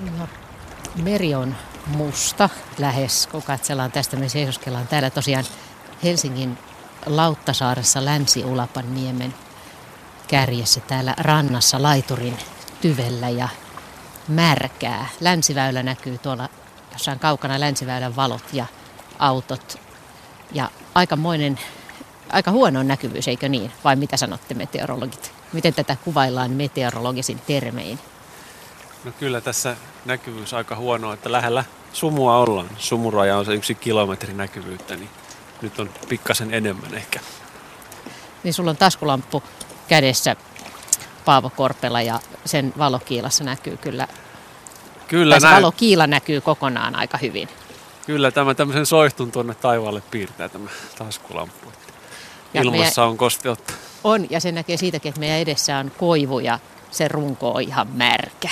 No, meri on musta lähes, kun katsellaan tästä. Me seisoskellaan täällä tosiaan Helsingin Lauttasaaressa Länsi-Ulapan niemen kärjessä täällä rannassa laiturin tyvellä ja märkää. Länsiväylä näkyy tuolla jossain kaukana länsiväylän valot ja autot. Ja aikamoinen, aika huono näkyvyys, eikö niin? Vai mitä sanotte meteorologit? Miten tätä kuvaillaan meteorologisin termein? No kyllä tässä näkyvyys aika huono, että lähellä sumua ollaan. Sumuraja on se yksi kilometri näkyvyyttä, niin nyt on pikkasen enemmän ehkä. Niin sulla on taskulamppu kädessä Paavo Korpela ja sen valokiilassa näkyy kyllä, Kyllä, näin, valokiila näkyy kokonaan aika hyvin. kyllä tämä tämmöisen soihtun tuonne taivaalle piirtää tämä taskulamppu. Ja Ilmassa on kosteutta. On, ja se näkee siitäkin, että meidän edessä on koivu ja se runko on ihan märkä.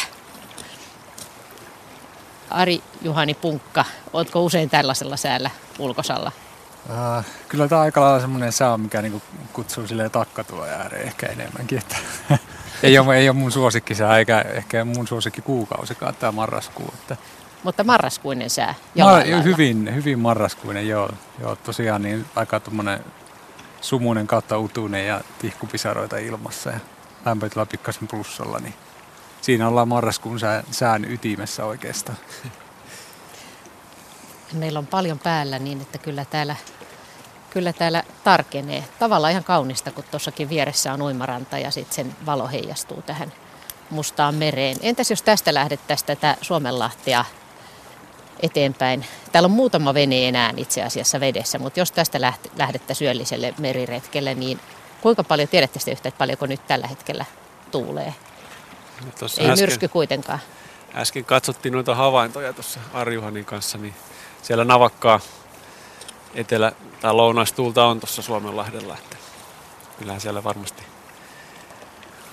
Ari Juhani Punkka, ootko usein tällaisella säällä ulkosalla? Uh, kyllä tämä on aika lailla semmoinen sää, mikä niinku kutsuu silleen takkatuo ääreen ehkä enemmänkin. Että ei, ole, ei ole mun suosikkisää eikä ehkä mun suosikki kuukausikaan tämä marraskuu. Että Mutta marraskuinen sää Mar- jollain hyvin, hyvin marraskuinen, joo. joo tosiaan niin aika tuommoinen sumuinen kautta utuinen ja tihkupisaroita ilmassa ja lämpötila pikkasen plussalla, niin siinä ollaan marraskuun sään, ytimessä oikeastaan. Meillä on paljon päällä niin, että kyllä täällä, kyllä täällä tarkenee. Tavallaan ihan kaunista, kun tuossakin vieressä on uimaranta ja sitten sen valo heijastuu tähän mustaan mereen. Entäs jos tästä lähdettäisiin tätä Suomenlahtea eteenpäin? Täällä on muutama vene enää itse asiassa vedessä, mutta jos tästä lähdettäisiin yölliselle meriretkelle, niin kuinka paljon, tiedätte sitä yhtä, että paljonko nyt tällä hetkellä tuulee? Ja tuossa Ei äsken, myrsky kuitenkaan. äsken katsottiin noita havaintoja tuossa Arjuhanin kanssa, niin siellä navakkaa etelä- tai lounaistuulta on tuossa Suomenlahdella. Että kyllähän siellä varmasti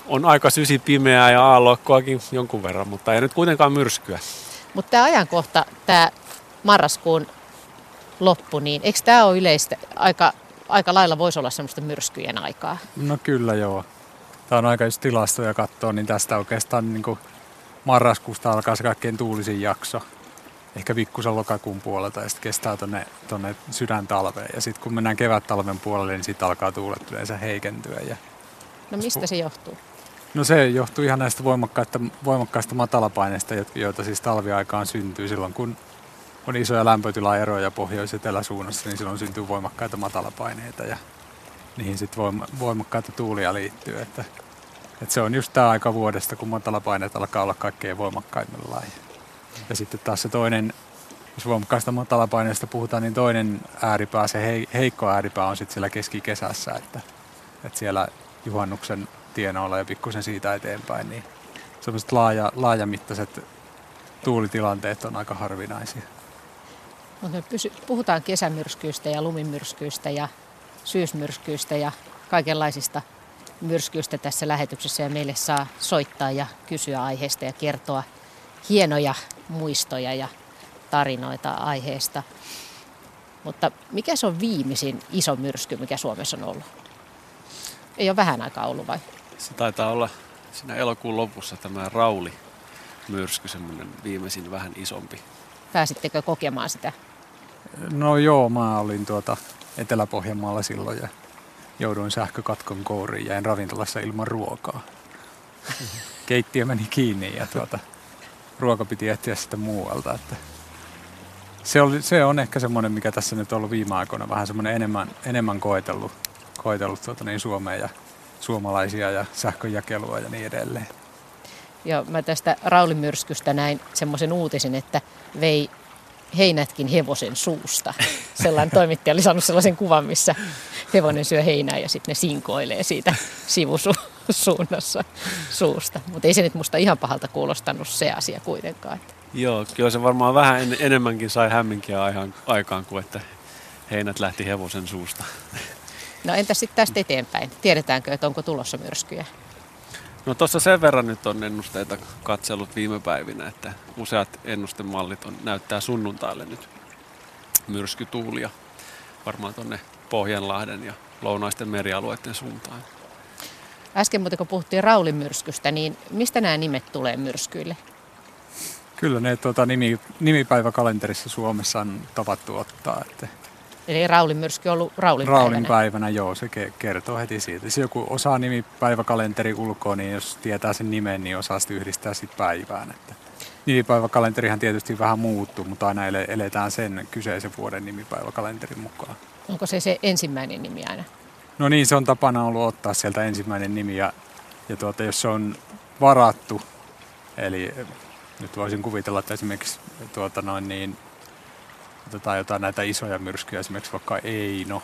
on aika sysi pimeää ja aallokkoakin jonkun verran, mutta ei nyt kuitenkaan myrskyä. Mutta tämä ajankohta, tämä marraskuun loppu, niin eikö tämä ole yleistä? Aika, aika lailla voisi olla semmoista myrskyjen aikaa. No kyllä joo. Tämä on aika, jos tilastoja katsoo, niin tästä oikeastaan niin kuin marraskuusta alkaa se kaikkein tuulisin jakso. Ehkä pikkusen lokakuun puolelta ja sitten kestää tonne, tonne sydäntalveen. Ja sitten kun mennään kevät-talven puolelle, niin sitten alkaa tuulet yleensä heikentyä. Ja No mistä se johtuu? No se johtuu ihan näistä voimakkaista, voimakkaista matalapaineista, joita siis talviaikaan syntyy silloin, kun on isoja lämpötilaeroja pohjois-eteläsuunnassa, niin silloin syntyy voimakkaita matalapaineita ja niihin sitten voima, voimakkaita tuulia liittyy. Että, että se on just tämä aika vuodesta, kun matalapaineet alkaa olla kaikkein voimakkaimmillaan. Ja, ja sitten taas se toinen, jos voimakkaista matalapaineista puhutaan, niin toinen ääripää, se hei, heikko ääripää on sitten siellä keskikesässä, että, että siellä juhannuksen tienoilla ja pikkusen siitä eteenpäin, niin semmoiset laaja, laajamittaiset tuulitilanteet on aika harvinaisia. Mutta me pysy, puhutaan kesämyrskyistä ja lumimyrskyistä ja syysmyrskyistä ja kaikenlaisista myrskyistä tässä lähetyksessä ja meille saa soittaa ja kysyä aiheesta ja kertoa hienoja muistoja ja tarinoita aiheesta. Mutta mikä se on viimeisin iso myrsky, mikä Suomessa on ollut? Ei ole vähän aikaa ollut vai? Se taitaa olla siinä elokuun lopussa tämä Rauli myrsky, semmoinen viimeisin vähän isompi. Pääsittekö kokemaan sitä? No joo, mä olin tuota Etelä-Pohjanmaalla silloin ja jouduin sähkökatkon kouriin. Jäin ravintolassa ilman ruokaa. Keittiö meni kiinni ja tuota, ruoka piti etsiä sitten muualta. Että se, oli, se on ehkä semmoinen, mikä tässä nyt on ollut viime aikoina vähän semmoinen enemmän, enemmän koetellut, koetellut tuota niin Suomea ja suomalaisia ja sähkönjakelua ja niin edelleen. Ja mä tästä Raulimyrskystä näin semmoisen uutisen, että vei heinätkin hevosen suusta. Sellainen toimittaja oli saanut sellaisen kuvan, missä hevonen syö heinää ja sitten ne sinkoilee siitä sivusuunnassa suusta. Mutta ei se nyt musta ihan pahalta kuulostanut se asia kuitenkaan. Joo, kyllä se varmaan vähän en, enemmänkin sai hämminkiä aikaan, aikaan kuin että heinät lähti hevosen suusta. No entäs sitten tästä eteenpäin? Tiedetäänkö, että onko tulossa myrskyjä? No tuossa sen verran nyt on ennusteita katsellut viime päivinä, että useat ennustemallit on, näyttää sunnuntaille nyt myrskytuulia varmaan tuonne Pohjanlahden ja lounaisten merialueiden suuntaan. Äsken muuten kun puhuttiin Raulimyrskystä, niin mistä nämä nimet tulee myrskyille? Kyllä ne tuota, nimi, nimipäiväkalenterissa Suomessa on tavattu ottaa. Että Eli Raulin myrsky on ollut Raulin, Raulin päivänä. joo, se ke- kertoo heti siitä. Jos joku osaa nimipäiväkalenteri ulkoa, niin jos tietää sen nimen, niin osaa sitten yhdistää sit päivään. Että nimipäiväkalenterihan tietysti vähän muuttuu, mutta aina ele- eletään sen kyseisen vuoden nimipäiväkalenterin mukaan. Onko se se ensimmäinen nimi aina? No niin, se on tapana ollut ottaa sieltä ensimmäinen nimi ja, ja tuota, jos se on varattu, eli nyt voisin kuvitella, että esimerkiksi tuota noin niin, otetaan jotain näitä isoja myrskyjä, esimerkiksi vaikka Eino,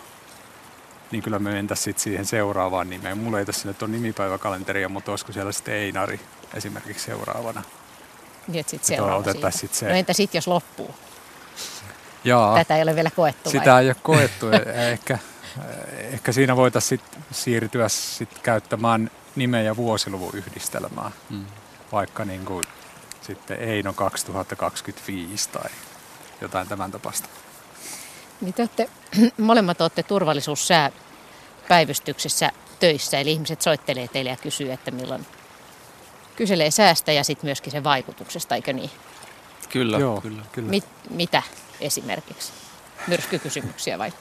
niin kyllä me mentäisiin sit siihen seuraavaan nimeen. Mulla ei tässä nyt ole nimipäiväkalenteria, mutta olisiko siellä sitten Einari esimerkiksi seuraavana. Niin, että sit Tuo seuraava sit se. No entä sitten jos loppuu? Jaa. Tätä ei ole vielä koettu Sitä vai? ei ole koettu. ehkä, ehkä siinä voitaisiin sit siirtyä sit käyttämään nimen ja vuosiluvun yhdistelmää. Mm. Vaikka niin kuin sitten Eino 2025 tai jotain tämän tapasta. Niin te olette, molemmat olette turvallisuussää päivystyksessä töissä, eli ihmiset soittelee teille ja kysyy, että milloin kyselee säästä ja sitten myöskin sen vaikutuksesta, eikö niin? Kyllä, Joo, kyllä. kyllä. Mit, mitä esimerkiksi? Myrskykysymyksiä vai?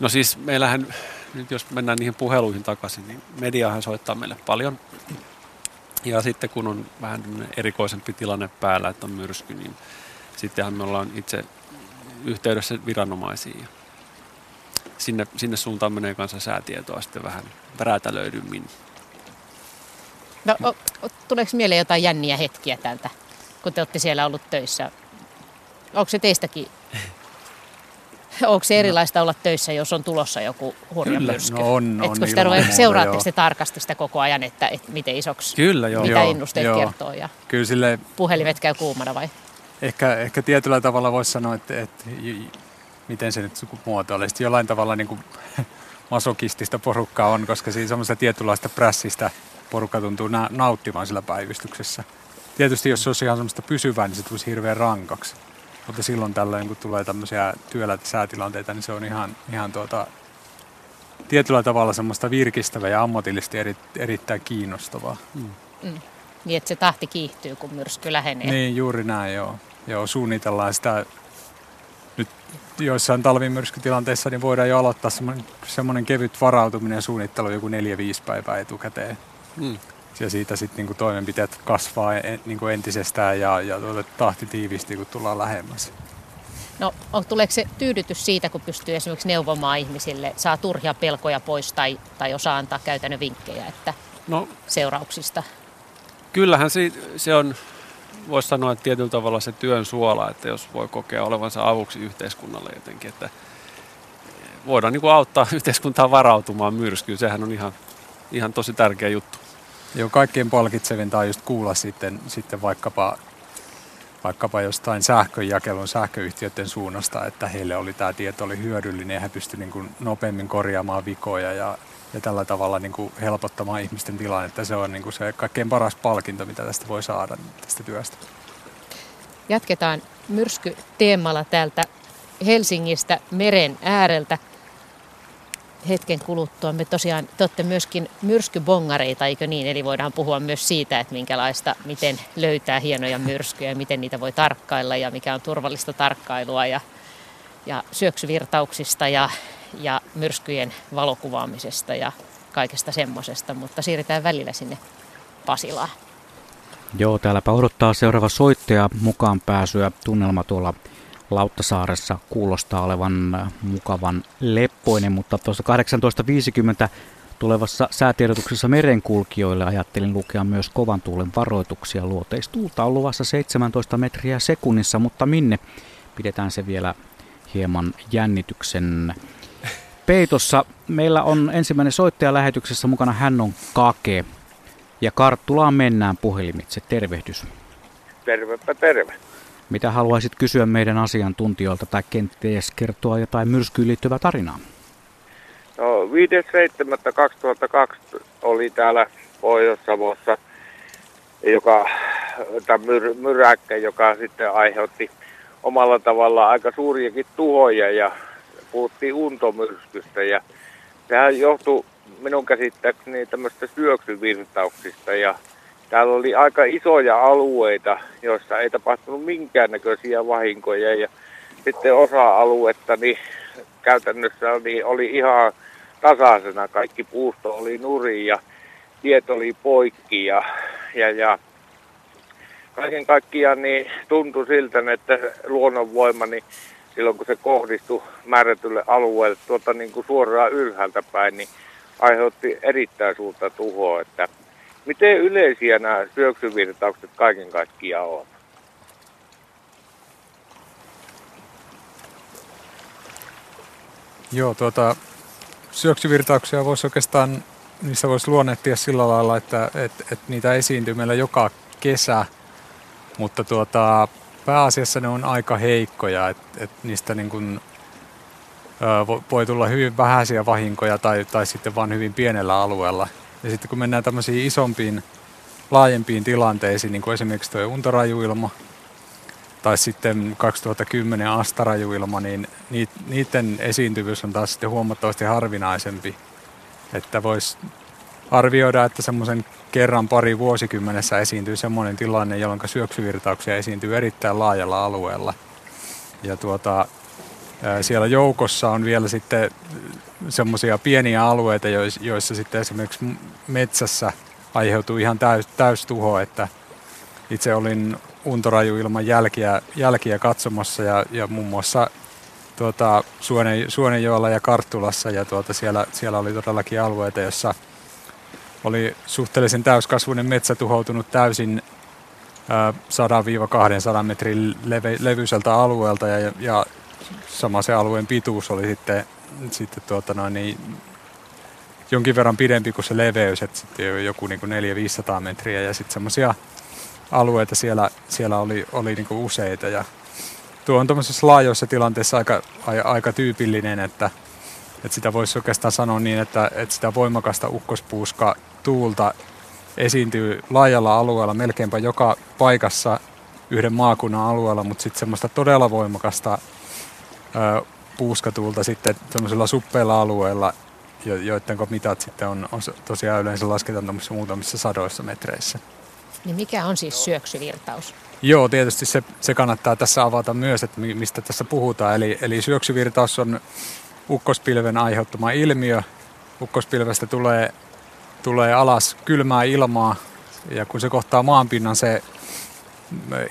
No siis meillähän, nyt jos mennään niihin puheluihin takaisin, niin mediahan soittaa meille paljon. Ja sitten kun on vähän erikoisempi tilanne päällä, että on myrsky, niin sittenhän me ollaan itse yhteydessä viranomaisiin. Ja sinne, sinne suuntaan menee kanssa säätietoa sitten vähän räätälöidymmin. No, o, o, tuleeko mieleen jotain jänniä hetkiä tältä, kun te olette siellä ollut töissä? Onko se teistäkin, onko se erilaista olla töissä, jos on tulossa joku hurja Kyllä, myrsky? no on, Etkö on sitä ilman ruveta- muuta, seuraatteko joo. te tarkasti sitä koko ajan, että, että miten isoksi, Kyllä, joo. mitä Joo, ennusteet joo. kertoo ja Kyllä sille puhelimet käy kuumana vai? Ehkä, ehkä tietyllä tavalla voisi sanoa, että, että miten se nyt muotoilee. Sitten jollain tavalla niin kuin masokistista porukkaa on, koska siinä semmoista tietynlaista prässistä porukka tuntuu na- nauttivan sillä päivystyksessä. Tietysti jos se olisi ihan semmoista pysyvää, niin se tulisi hirveän rankaksi. Mutta silloin tällöin, kun tulee tämmöisiä työllä säätilanteita, niin se on ihan, ihan tuota, tietyllä tavalla semmoista virkistävää ja ammatillisesti eri, erittäin kiinnostavaa. Niin, että se tahti kiihtyy, kun myrsky lähenee. Niin, juuri näin, joo. Joo, suunnitellaan sitä. Nyt joissain talvimyrskytilanteissa niin voidaan jo aloittaa semmoinen, semmoinen kevyt varautuminen ja suunnittelu joku neljä 5 päivää etukäteen. Mm. Ja siitä sitten niin toimenpiteet kasvaa en, niin kuin entisestään ja, ja tuota, tahti tiivistyy, kun tullaan lähemmäs. No, on, tuleeko se tyydytys siitä, kun pystyy esimerkiksi neuvomaan ihmisille, saa turhia pelkoja pois tai, tai osaa antaa käytännön vinkkejä että No seurauksista? kyllähän se, se on, voisi sanoa, että tietyllä tavalla se työn suola, että jos voi kokea olevansa avuksi yhteiskunnalle jotenkin, että voidaan niin kuin auttaa yhteiskuntaa varautumaan myrskyyn. Sehän on ihan, ihan tosi tärkeä juttu. Joo, kaikkein palkitsevinta on just kuulla sitten, sitten vaikkapa, vaikkapa jostain sähkönjakelun sähköyhtiöiden suunnasta, että heille oli tämä tieto oli hyödyllinen ja he pystyivät niin nopeammin korjaamaan vikoja ja, ja tällä tavalla niin kuin helpottamaan ihmisten tilannetta. Se on niin kuin se kaikkein paras palkinto, mitä tästä voi saada tästä työstä. Jatketaan myrskyteemalla täältä Helsingistä meren ääreltä. Hetken kuluttua me tosiaan, te olette myöskin myrskybongareita, eikö niin? Eli voidaan puhua myös siitä, että minkälaista, miten löytää hienoja myrskyjä, miten niitä voi tarkkailla ja mikä on turvallista tarkkailua ja, ja syöksyvirtauksista ja, ja myrskyjen valokuvaamisesta ja kaikesta semmoisesta. Mutta siirrytään välillä sinne Pasilaan. Joo, täälläpä odottaa seuraava soittaja mukaan pääsyä. Tunnelma tuolla Lauttasaaressa kuulostaa olevan mukavan leppoinen, mutta tuossa 18.50 tulevassa säätiedotuksessa merenkulkijoille ajattelin lukea myös kovan tuulen varoituksia. Luoteistuulta on luvassa 17 metriä sekunnissa, mutta minne pidetään se vielä hieman jännityksen peitossa. Meillä on ensimmäinen soittaja lähetyksessä mukana, hän on Kake. Ja Karttulaan mennään puhelimitse. Tervehdys. Tervepä terve. Mitä haluaisit kysyä meidän asiantuntijoilta tai kenties kertoa jotain myrskyyn liittyvää tarinaa? No 5.7.2002 oli täällä Pohjois-Savossa joka, myr, myräkkä, joka sitten aiheutti omalla tavallaan aika suuriakin tuhoja ja puhuttiin untomyrskystä ja sehän johtui minun käsittääkseni tämmöistä syöksyvirtauksista ja täällä oli aika isoja alueita, joissa ei tapahtunut minkäännäköisiä vahinkoja ja sitten osa aluetta niin käytännössä niin oli ihan tasaisena. Kaikki puusto oli nuri ja tiet oli poikki ja, ja, ja kaiken kaikkiaan niin tuntui siltä, että luonnonvoima, niin silloin kun se kohdistui määrätylle alueelle tuota niin kuin suoraan ylhäältä päin, niin aiheutti erittäin suurta tuhoa. Että miten yleisiä nämä syöksyvirtaukset kaiken kaikkiaan on? Joo, tuota, syöksyvirtauksia voisi oikeastaan, niissä voisi luonnehtia sillä lailla, että et, et niitä esiintyy meillä joka kesä, mutta tuota, pääasiassa ne on aika heikkoja, että et niistä niin kun, ö, voi tulla hyvin vähäisiä vahinkoja tai, tai sitten vain hyvin pienellä alueella. Ja sitten kun mennään tämmöisiin isompiin, laajempiin tilanteisiin, niin kuin esimerkiksi tuo untorajuilma, tai sitten 2010 Astarajuilma, niin niiden esiintyvyys on taas sitten huomattavasti harvinaisempi. Että voisi arvioida, että semmoisen kerran pari vuosikymmenessä esiintyy semmoinen tilanne, jolloin syöksyvirtauksia esiintyy erittäin laajalla alueella. Ja tuota, siellä joukossa on vielä sitten semmoisia pieniä alueita, joissa sitten esimerkiksi metsässä aiheutuu ihan täys, täystuho, että itse olin untoraju ilman jälkiä, jälkiä katsomassa ja, ja muun muassa tuota, Suone, Suonenjoella ja Karttulassa ja tuota, siellä, siellä oli todellakin alueita, jossa oli suhteellisen täyskasvuinen metsä tuhoutunut täysin 100-200 metrin levyiseltä alueelta ja, ja sama se alueen pituus oli sitten, sitten tuota noin, niin jonkin verran pidempi kuin se leveys, että sitten joku niin 400-500 metriä ja sitten semmoisia alueita siellä, siellä oli, oli niin useita. Ja tuo on tuollaisessa laajoissa tilanteessa aika, aika tyypillinen, että, että sitä voisi oikeastaan sanoa niin, että, että sitä voimakasta ukkospuuska tuulta esiintyy laajalla alueella melkeinpä joka paikassa yhden maakunnan alueella, mutta sitten semmoista todella voimakasta ö, puuskatuulta sitten semmoisella suppeilla alueilla, joiden mitat sitten on, on tosiaan yleensä lasketaan muutamissa sadoissa metreissä. Niin mikä on siis syöksyvirtaus? Joo, tietysti se, se kannattaa tässä avata myös, että mistä tässä puhutaan. Eli, eli syöksyvirtaus on ukkospilven aiheuttama ilmiö. Ukkospilvestä tulee, tulee alas kylmää ilmaa ja kun se kohtaa maanpinnan, se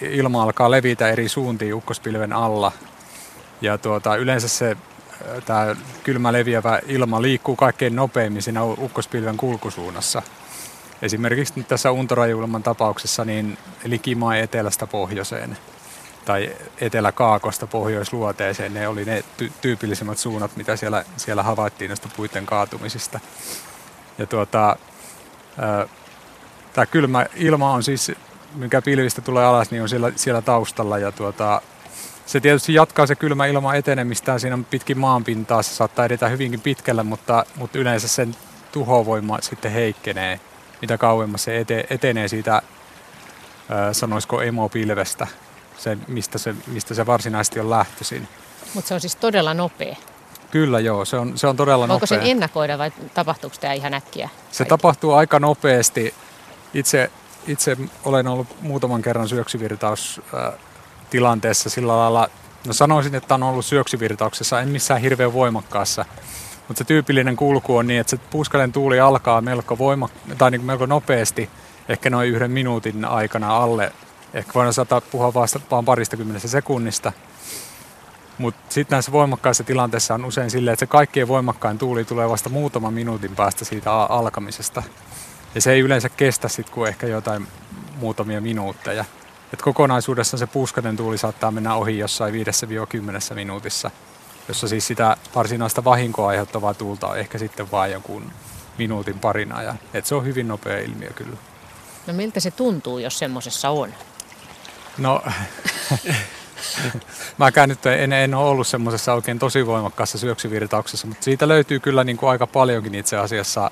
ilma alkaa levitä eri suuntiin ukkospilven alla. Ja tuota, yleensä se tämä kylmä leviävä ilma liikkuu kaikkein nopeimmin siinä ukkospilven kulkusuunnassa. Esimerkiksi nyt tässä Untorajulman tapauksessa niin likimaa etelästä pohjoiseen tai etelä-kaakosta pohjoisluoteeseen. Ne oli ne ty- tyypillisimmät suunnat, mitä siellä, siellä havaittiin näistä puiden kaatumisista. Ja tuota, tämä kylmä ilma on siis, mikä pilvistä tulee alas, niin on siellä, siellä taustalla. Ja tuota, se tietysti jatkaa se kylmä ilma etenemistään siinä pitkin maanpintaa. Se saattaa edetä hyvinkin pitkällä, mutta, mutta yleensä sen tuhovoima sitten heikkenee mitä kauemmas se ete, etenee siitä, sanoisiko emopilvestä, se, mistä, se, mistä se varsinaisesti on lähtöisin. Mutta se on siis todella nopea. Kyllä joo, se on, se on todella Voiko nopea. Voiko se ennakoida vai tapahtuuko tämä ihan äkkiä? Se kaikki? tapahtuu aika nopeasti. Itse, itse olen ollut muutaman kerran syöksyvirtaus tilanteessa sillä lailla, no sanoisin, että on ollut syöksyvirtauksessa, en missään hirveän voimakkaassa, mutta se tyypillinen kulku on niin, että se puuskalen tuuli alkaa melko, voima, tai niin melko nopeasti, ehkä noin yhden minuutin aikana alle. Ehkä voidaan saada puhua vasta vaan parista kymmenestä sekunnista. Mutta sitten näissä voimakkaissa tilanteissa on usein silleen, että se kaikkein voimakkain tuuli tulee vasta muutaman minuutin päästä siitä alkamisesta. Ja se ei yleensä kestä sitten kuin ehkä jotain muutamia minuutteja. Et kokonaisuudessaan se puuskainen tuuli saattaa mennä ohi jossain 5-10 minuutissa jossa siis sitä varsinaista vahinkoa aiheuttavaa tuulta on ehkä sitten vain jonkun minuutin parin ajan. Et se on hyvin nopea ilmiö kyllä. No miltä se tuntuu, jos semmoisessa on? No, mäkään nyt en, en ole ollut semmoisessa oikein tosi voimakkaassa syöksyvirtauksessa, mutta siitä löytyy kyllä niin kuin aika paljonkin itse asiassa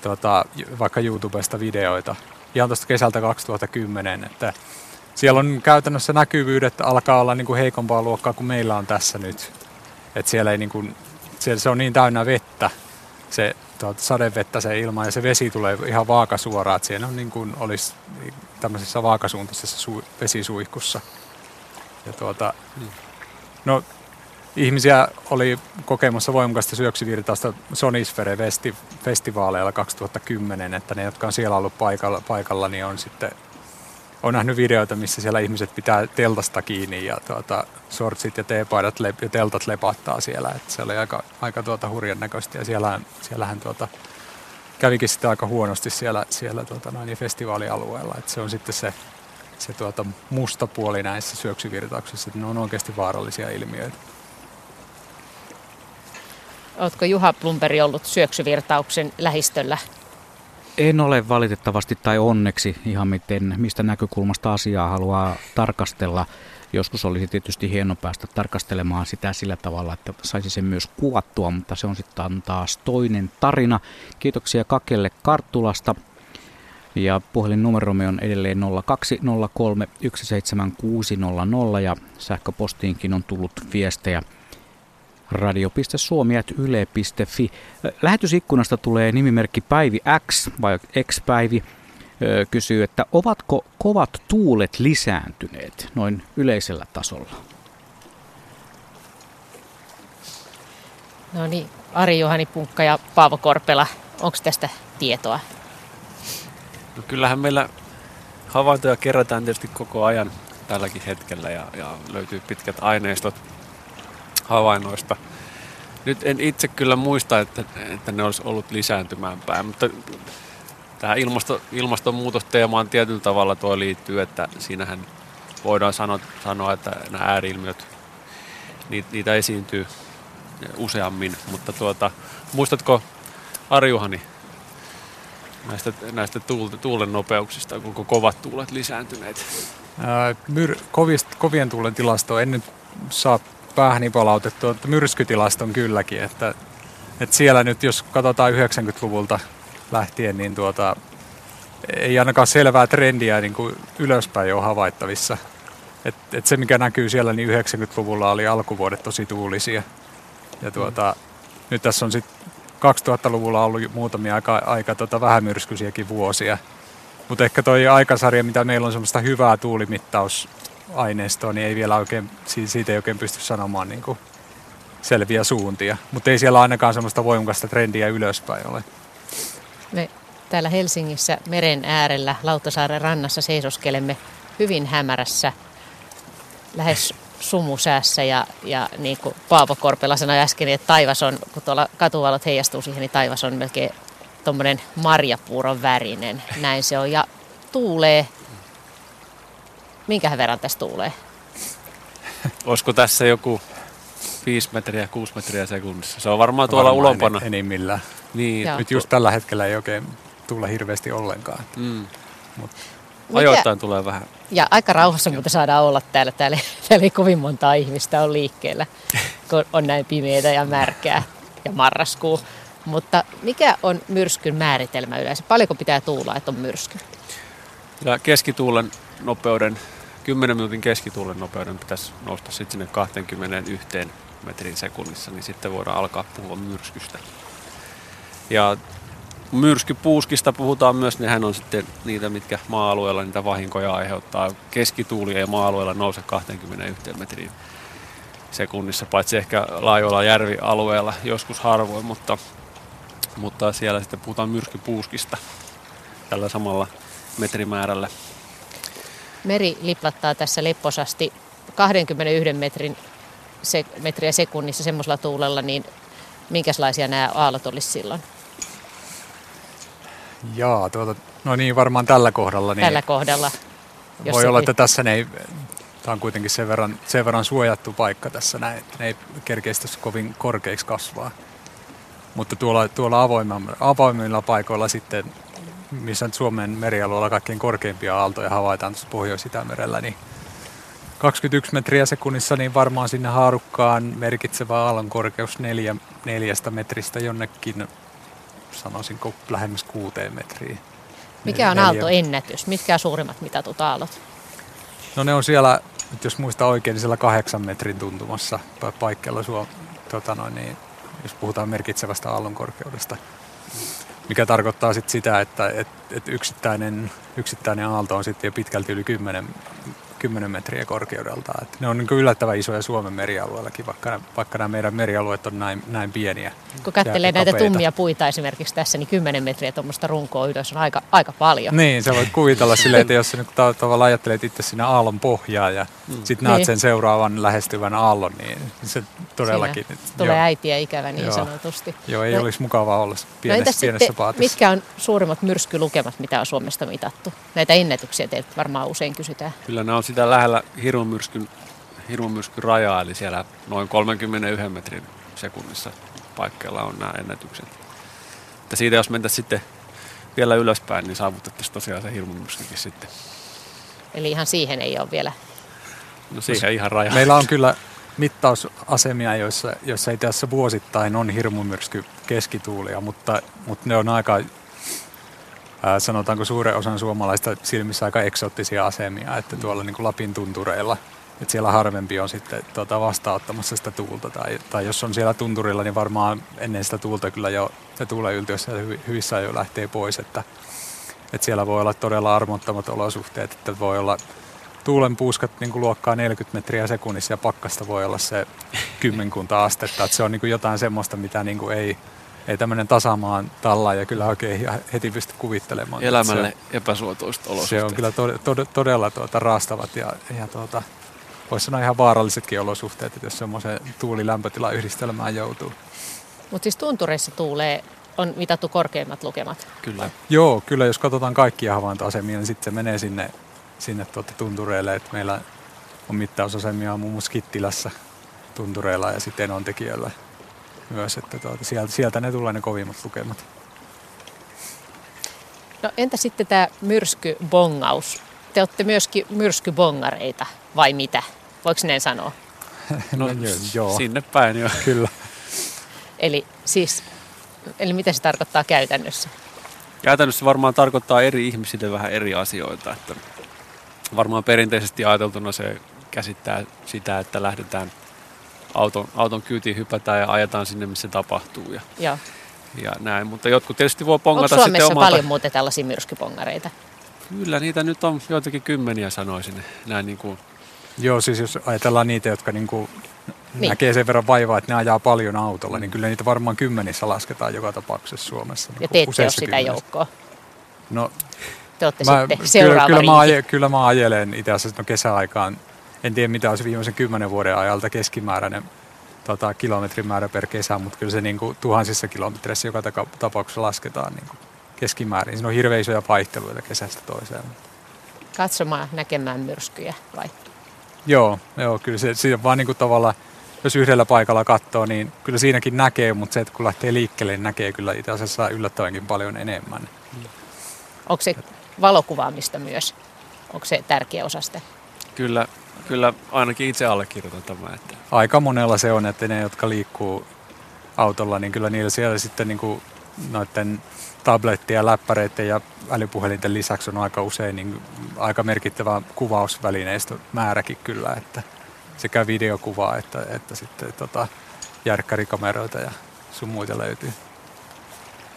tota, vaikka YouTubesta videoita. Ihan tuosta kesältä 2010, että siellä on käytännössä näkyvyydet alkaa olla niin kuin heikompaa luokkaa kuin meillä on tässä nyt. Että siellä ei niin kuin, siellä se on niin täynnä vettä se tuota sadevettä se ilma ja se vesi tulee ihan vaakasuoraan, että siinä on niin kuin olisi tämmöisessä vaakasuuntaisessa su- vesisuihkussa. Ja tuota, no, ihmisiä oli kokemassa voimakasta syöksyvirtausta Sonisfere festivaaleilla 2010, että ne, jotka on siellä ollut paikalla, paikalla niin on sitten on nähnyt videoita, missä siellä ihmiset pitää teltasta kiinni ja tuota, sortsit ja teepaidat lep, ja teltat lepattaa siellä. Että se oli aika, aika tuota, hurjan näköistä ja siellähän, siellähän tuota, kävikin sitten aika huonosti siellä, siellä tuota, noin, festivaalialueella. Että se on sitten se, se tuota, musta puoli näissä syöksyvirtauksissa, että ne on oikeasti vaarallisia ilmiöitä. Oletko Juha Plumperi ollut syöksyvirtauksen lähistöllä en ole valitettavasti tai onneksi ihan miten, mistä näkökulmasta asiaa haluaa tarkastella. Joskus olisi tietysti hieno päästä tarkastelemaan sitä sillä tavalla, että saisi sen myös kuvattua, mutta se on sitten taas toinen tarina. Kiitoksia Kakelle Karttulasta. Ja puhelinnumeromme on edelleen 0203 17600 ja sähköpostiinkin on tullut viestejä radio.suomi.yle.fi. Lähetysikkunasta tulee nimimerkki Päivi X vai X-Päivi. Kysyy, että ovatko kovat tuulet lisääntyneet noin yleisellä tasolla? No niin, Ari-Juhani Punkka ja Paavo Korpela, onko tästä tietoa? No kyllähän meillä havaintoja kerätään tietysti koko ajan tälläkin hetkellä ja, ja löytyy pitkät aineistot havainnoista. Nyt en itse kyllä muista, että, että ne olisi ollut lisääntymään päin, mutta tähän ilmasto, ilmastonmuutosteemaan tietyllä tavalla tuo liittyy, että siinähän voidaan sanoa, sanoa että nämä ääriilmiöt, niitä, niitä esiintyy useammin, mutta tuota, muistatko Arjuhani näistä, näistä tuulen nopeuksista, onko kovat tuulet lisääntyneet? Ää, myr, kovist, kovien tuulen tilastoa en nyt saa päähäni palautettu, että myrskytilaston kylläkin, että, että siellä nyt jos katsotaan 90-luvulta lähtien, niin tuota, ei ainakaan selvää trendiä niin kuin ylöspäin ole havaittavissa. Et, et se mikä näkyy siellä, niin 90-luvulla oli alkuvuodet tosi tuulisia. Ja tuota, mm. nyt tässä on sitten 2000-luvulla ollut muutamia aika, aika tota vähämyrskyisiäkin vuosia. Mutta ehkä toi aikasarja, mitä meillä on semmoista hyvää tuulimittaus aineistoa, niin ei vielä oikein, siitä ei oikein pysty sanomaan niin kuin selviä suuntia. Mutta ei siellä ainakaan semmoista voimakasta trendiä ylöspäin ole. Me täällä Helsingissä meren äärellä Lauttasaaren rannassa seisoskelemme hyvin hämärässä, lähes sumusäässä ja, ja niin kuin Paavo Korpela sanoi äsken, että taivas on, kun tuolla katuvalot heijastuu siihen, niin taivas on melkein tuommoinen marjapuuron värinen. Näin se on. Ja tuulee Minkä verran tässä tuulee? Olisiko tässä joku 5 metriä, 6 metriä sekunnissa? Se on varmaan tuolla varmaan ulompana. Enimmillään. Niin. Nyt just tällä hetkellä ei oikein tule hirveästi ollenkaan. Mm. Mut. Ajoittain tulee vähän. Ja aika rauhassa mutta saadaan olla täällä. Täällä, täällä ei kovin montaa ihmistä on liikkeellä, kun on näin pimeää ja märkää ja marraskuu. Mutta mikä on myrskyn määritelmä yleensä? Paljonko pitää tuulla, että on myrsky? Ja keskituulen nopeuden 10 minuutin keskituulen nopeuden pitäisi nousta sitten sinne 21 metrin sekunnissa, niin sitten voidaan alkaa puhua myrskystä. Ja myrskypuuskista puhutaan myös, nehän on sitten niitä, mitkä maa-alueella niitä vahinkoja aiheuttaa. Keskituuli ei maa-alueella nouse 21 metrin sekunnissa, paitsi ehkä laajoilla järvialueella joskus harvoin, mutta, mutta siellä sitten puhutaan myrskypuuskista tällä samalla metrimäärällä meri liplattaa tässä lepposasti 21 metrin se, metriä sekunnissa semmoisella tuulella, niin minkälaisia nämä aallot olisi silloin? Jaa, tuota, no niin, varmaan tällä kohdalla. Niin tällä kohdalla. Voi olla, että tässä ne ei, tämä on kuitenkin sen verran, sen verran suojattu paikka tässä näin, että ne ei kerkeistä kovin korkeiksi kasvaa. Mutta tuolla, tuolla avoimilla, avoimilla paikoilla sitten missä nyt Suomen merialueella kaikkein korkeimpia aaltoja havaitaan tuossa Pohjois-Itämerellä, niin 21 metriä sekunnissa, niin varmaan sinne haarukkaan merkitsevä aallon korkeus neljä, neljästä metristä jonnekin, sanoisinko lähemmäs kuuteen metriin. Mikä on aaltoennätys? Mitkä on suurimmat mitatut aallot? No ne on siellä, nyt jos muista oikein, niin siellä kahdeksan metrin tuntumassa paikkeilla suo, tota noin, niin, jos puhutaan merkitsevästä aallon korkeudesta. mikä tarkoittaa sit sitä, että et, et yksittäinen, yksittäinen aalto on sitten jo pitkälti yli 10, 10 metriä korkeudelta. Et ne on niin yllättävän isoja Suomen merialueellakin, vaikka, vaikka nämä meidän merialueet on näin, näin pieniä. Kun katselee näitä kapeita. tummia puita esimerkiksi tässä, niin 10 metriä tuommoista runkoa ylös on aika, aika paljon. Niin, sä voit kuvitella silleen, että jos sä nyt tavallaan ajattelet itse sinne aallon pohjaa ja mm. sitten näet niin. sen seuraavan lähestyvän aallon, niin se todellakin... Siinä tulee äitiä ikävä niin joo. sanotusti. Joo, ei no, olisi mukavaa olla pienessä, no pienessä paatissa. Mitkä on suurimmat myrskylukemat, mitä on Suomesta mitattu? Näitä ennätyksiä teiltä varmaan usein kysytään. Kyllä ne on sitä lähellä hirmumyrskyn, hirmumyrskyn rajaa, eli siellä noin 31 metrin sekunnissa paikkeilla on nämä ennätykset. Että siitä jos mentäisiin sitten vielä ylöspäin, niin saavutettaisiin tosiaan se hirmumyrskykin sitten. Eli ihan siihen ei ole vielä. No siihen ihan raja. Meillä on kyllä mittausasemia, joissa, joissa ei tässä vuosittain on hirmumyrsky keskituulia, mutta, mutta ne on aika sanotaanko suuren osan suomalaista silmissä aika eksoottisia asemia, että tuolla niin kuin Lapin tuntureilla, että siellä harvempi on sitten tuota, vastaanottamassa sitä tuulta. Tai, tai jos on siellä tunturilla, niin varmaan ennen sitä tuulta kyllä jo se tuulen yltiössä hyvissä jo lähtee pois, että, että siellä voi olla todella armottomat olosuhteet, että voi olla tuulen puuskat niin kuin luokkaa 40 metriä sekunnissa ja pakkasta voi olla se kymmenkunta astetta. Että se on niin kuin jotain semmoista, mitä niin kuin ei, ei tämmöinen tasamaan talla ja kyllä oikein heti pysty kuvittelemaan. Elämälle se, epäsuotuista olosuhteet. Se on kyllä to, to, todella tuota, raastavat ja, ja tuota, voisi sanoa ihan vaarallisetkin olosuhteet, että jos semmoisen tuulilämpötilan yhdistelmään joutuu. Mutta siis tuntureissa tuulee on mitattu korkeimmat lukemat. Kyllä. Joo, kyllä jos katsotaan kaikkia havaintoasemia, niin sitten se menee sinne, sinne tuota tuntureille. että meillä on mittausasemia muun muassa Kittilässä tuntureilla ja sitten on tekijöillä myös, että tuota, sieltä, sieltä ne tulee ne kovimmat lukemat. No entä sitten tämä myrskybongaus? Te olette myöskin myrskybongareita vai mitä? Voiko näin sanoa? No, no joo. Sinne päin jo. Kyllä. Eli siis, eli mitä se tarkoittaa käytännössä? Käytännössä varmaan tarkoittaa eri ihmisille vähän eri asioita. Että varmaan perinteisesti ajateltuna se käsittää sitä, että lähdetään auton, auton kyytiin hypätään ja ajetaan sinne, missä tapahtuu. Ja, ja. ja näin. Mutta jotkut tietysti voi pongata Onko Suomessa omalta... paljon muuten tällaisia myrskypongareita? Kyllä niitä nyt on joitakin kymmeniä sanoisin. Näin niin kuin... Joo, siis jos ajatellaan niitä, jotka niin kuin niin. näkee sen verran vaivaa, että ne ajaa paljon autolla, niin kyllä niitä varmaan kymmenissä lasketaan joka tapauksessa Suomessa. Niin ja te ette ole sitä joukkoa? No, te olette mä, sitten seuraava kyllä, kyllä, mä aje, kyllä mä ajelen itse asiassa no kesäaikaan. En tiedä mitä olisi viimeisen kymmenen vuoden ajalta keskimääräinen tota, kilometrimäärä per kesä, mutta kyllä se niin kuin, tuhansissa kilometreissä joka tapauksessa lasketaan niin kuin, keskimäärin. Siinä on hirveän isoja vaihteluita kesästä toiseen. Katsomaan, näkemään myrskyjä vai? Joo, joo kyllä se, se vaan niin kuin tavallaan, jos yhdellä paikalla katsoo, niin kyllä siinäkin näkee, mutta se, että kun lähtee liikkeelle, niin näkee kyllä itse asiassa yllättävänkin paljon enemmän. Onko se valokuvaamista myös? Onko se tärkeä osa sitä? Kyllä, kyllä ainakin itse allekirjoitan tämän. Että... Aika monella se on, että ne, jotka liikkuu autolla, niin kyllä niillä siellä sitten niin kuin noiden tablettien, läppäreiden ja älypuhelinten lisäksi on aika usein niin aika merkittävä kuvausvälineistö määräkin kyllä, että sekä videokuvaa että, että sitten tota, järkkärikameroita ja sun muita löytyy.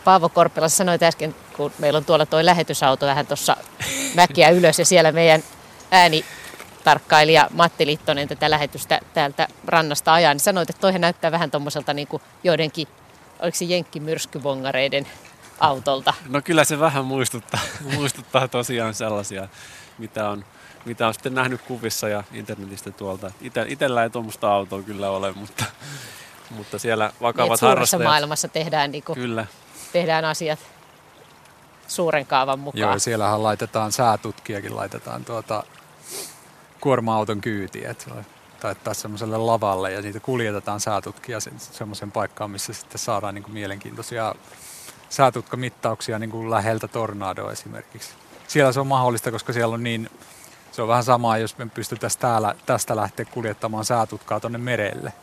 Paavo Korpela sanoi äsken, kun meillä on tuolla tuo lähetysauto vähän tuossa mäkiä ylös ja siellä meidän ääni tarkkailija Matti Littonen tätä lähetystä täältä rannasta ajan, niin sanoit, että toihan näyttää vähän tuommoiselta niin joidenkin, oliko se jenkkimyrskybongareiden autolta? No kyllä se vähän muistuttaa, muistuttaa tosiaan sellaisia, mitä on, mitä on sitten nähnyt kuvissa ja internetistä tuolta. Ite, itellä ei tuommoista autoa kyllä ole, mutta, mutta siellä vakavat niin, harrastajat. maailmassa tehdään, niin kuin, kyllä. tehdään asiat suuren kaavan mukaan. Joo, siellähän laitetaan säätutkijakin, laitetaan tuota kuorma-auton kyytiin, että laittaa semmoiselle lavalle ja niitä kuljetetaan säätutkija semmoisen paikkaan, missä sitten saadaan niin kuin mielenkiintoisia säätutkamittauksia niin kuin läheltä tornadoa esimerkiksi. Siellä se on mahdollista, koska siellä on niin, se on vähän samaa, jos me pystyttäisiin täällä, tästä lähteä kuljettamaan säätutkaa tuonne merelle.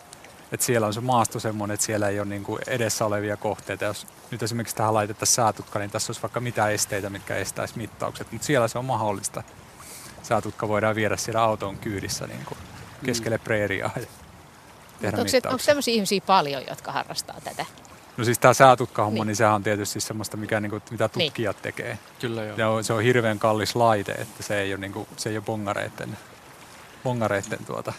Et siellä on se maasto semmoinen, että siellä ei ole niin kuin edessä olevia kohteita. Jos nyt esimerkiksi tähän laitettaisiin säätutka, niin tässä olisi vaikka mitä esteitä, mitkä estäisi mittaukset. Mutta siellä se on mahdollista. Säätutka voidaan viedä siellä auton kyydissä niin kuin keskelle preeriaa ja tehdä onko, onko sellaisia ihmisiä paljon, jotka harrastaa tätä? No siis tämä säätutkahomma, niin. niin sehän on tietysti semmoista, mikä, niin kuin, mitä tutkijat niin. tekee. Kyllä joo. Ja se on hirveän kallis laite, että se ei ole, niin kuin, se ei ole bongareiden, bongareiden tuota,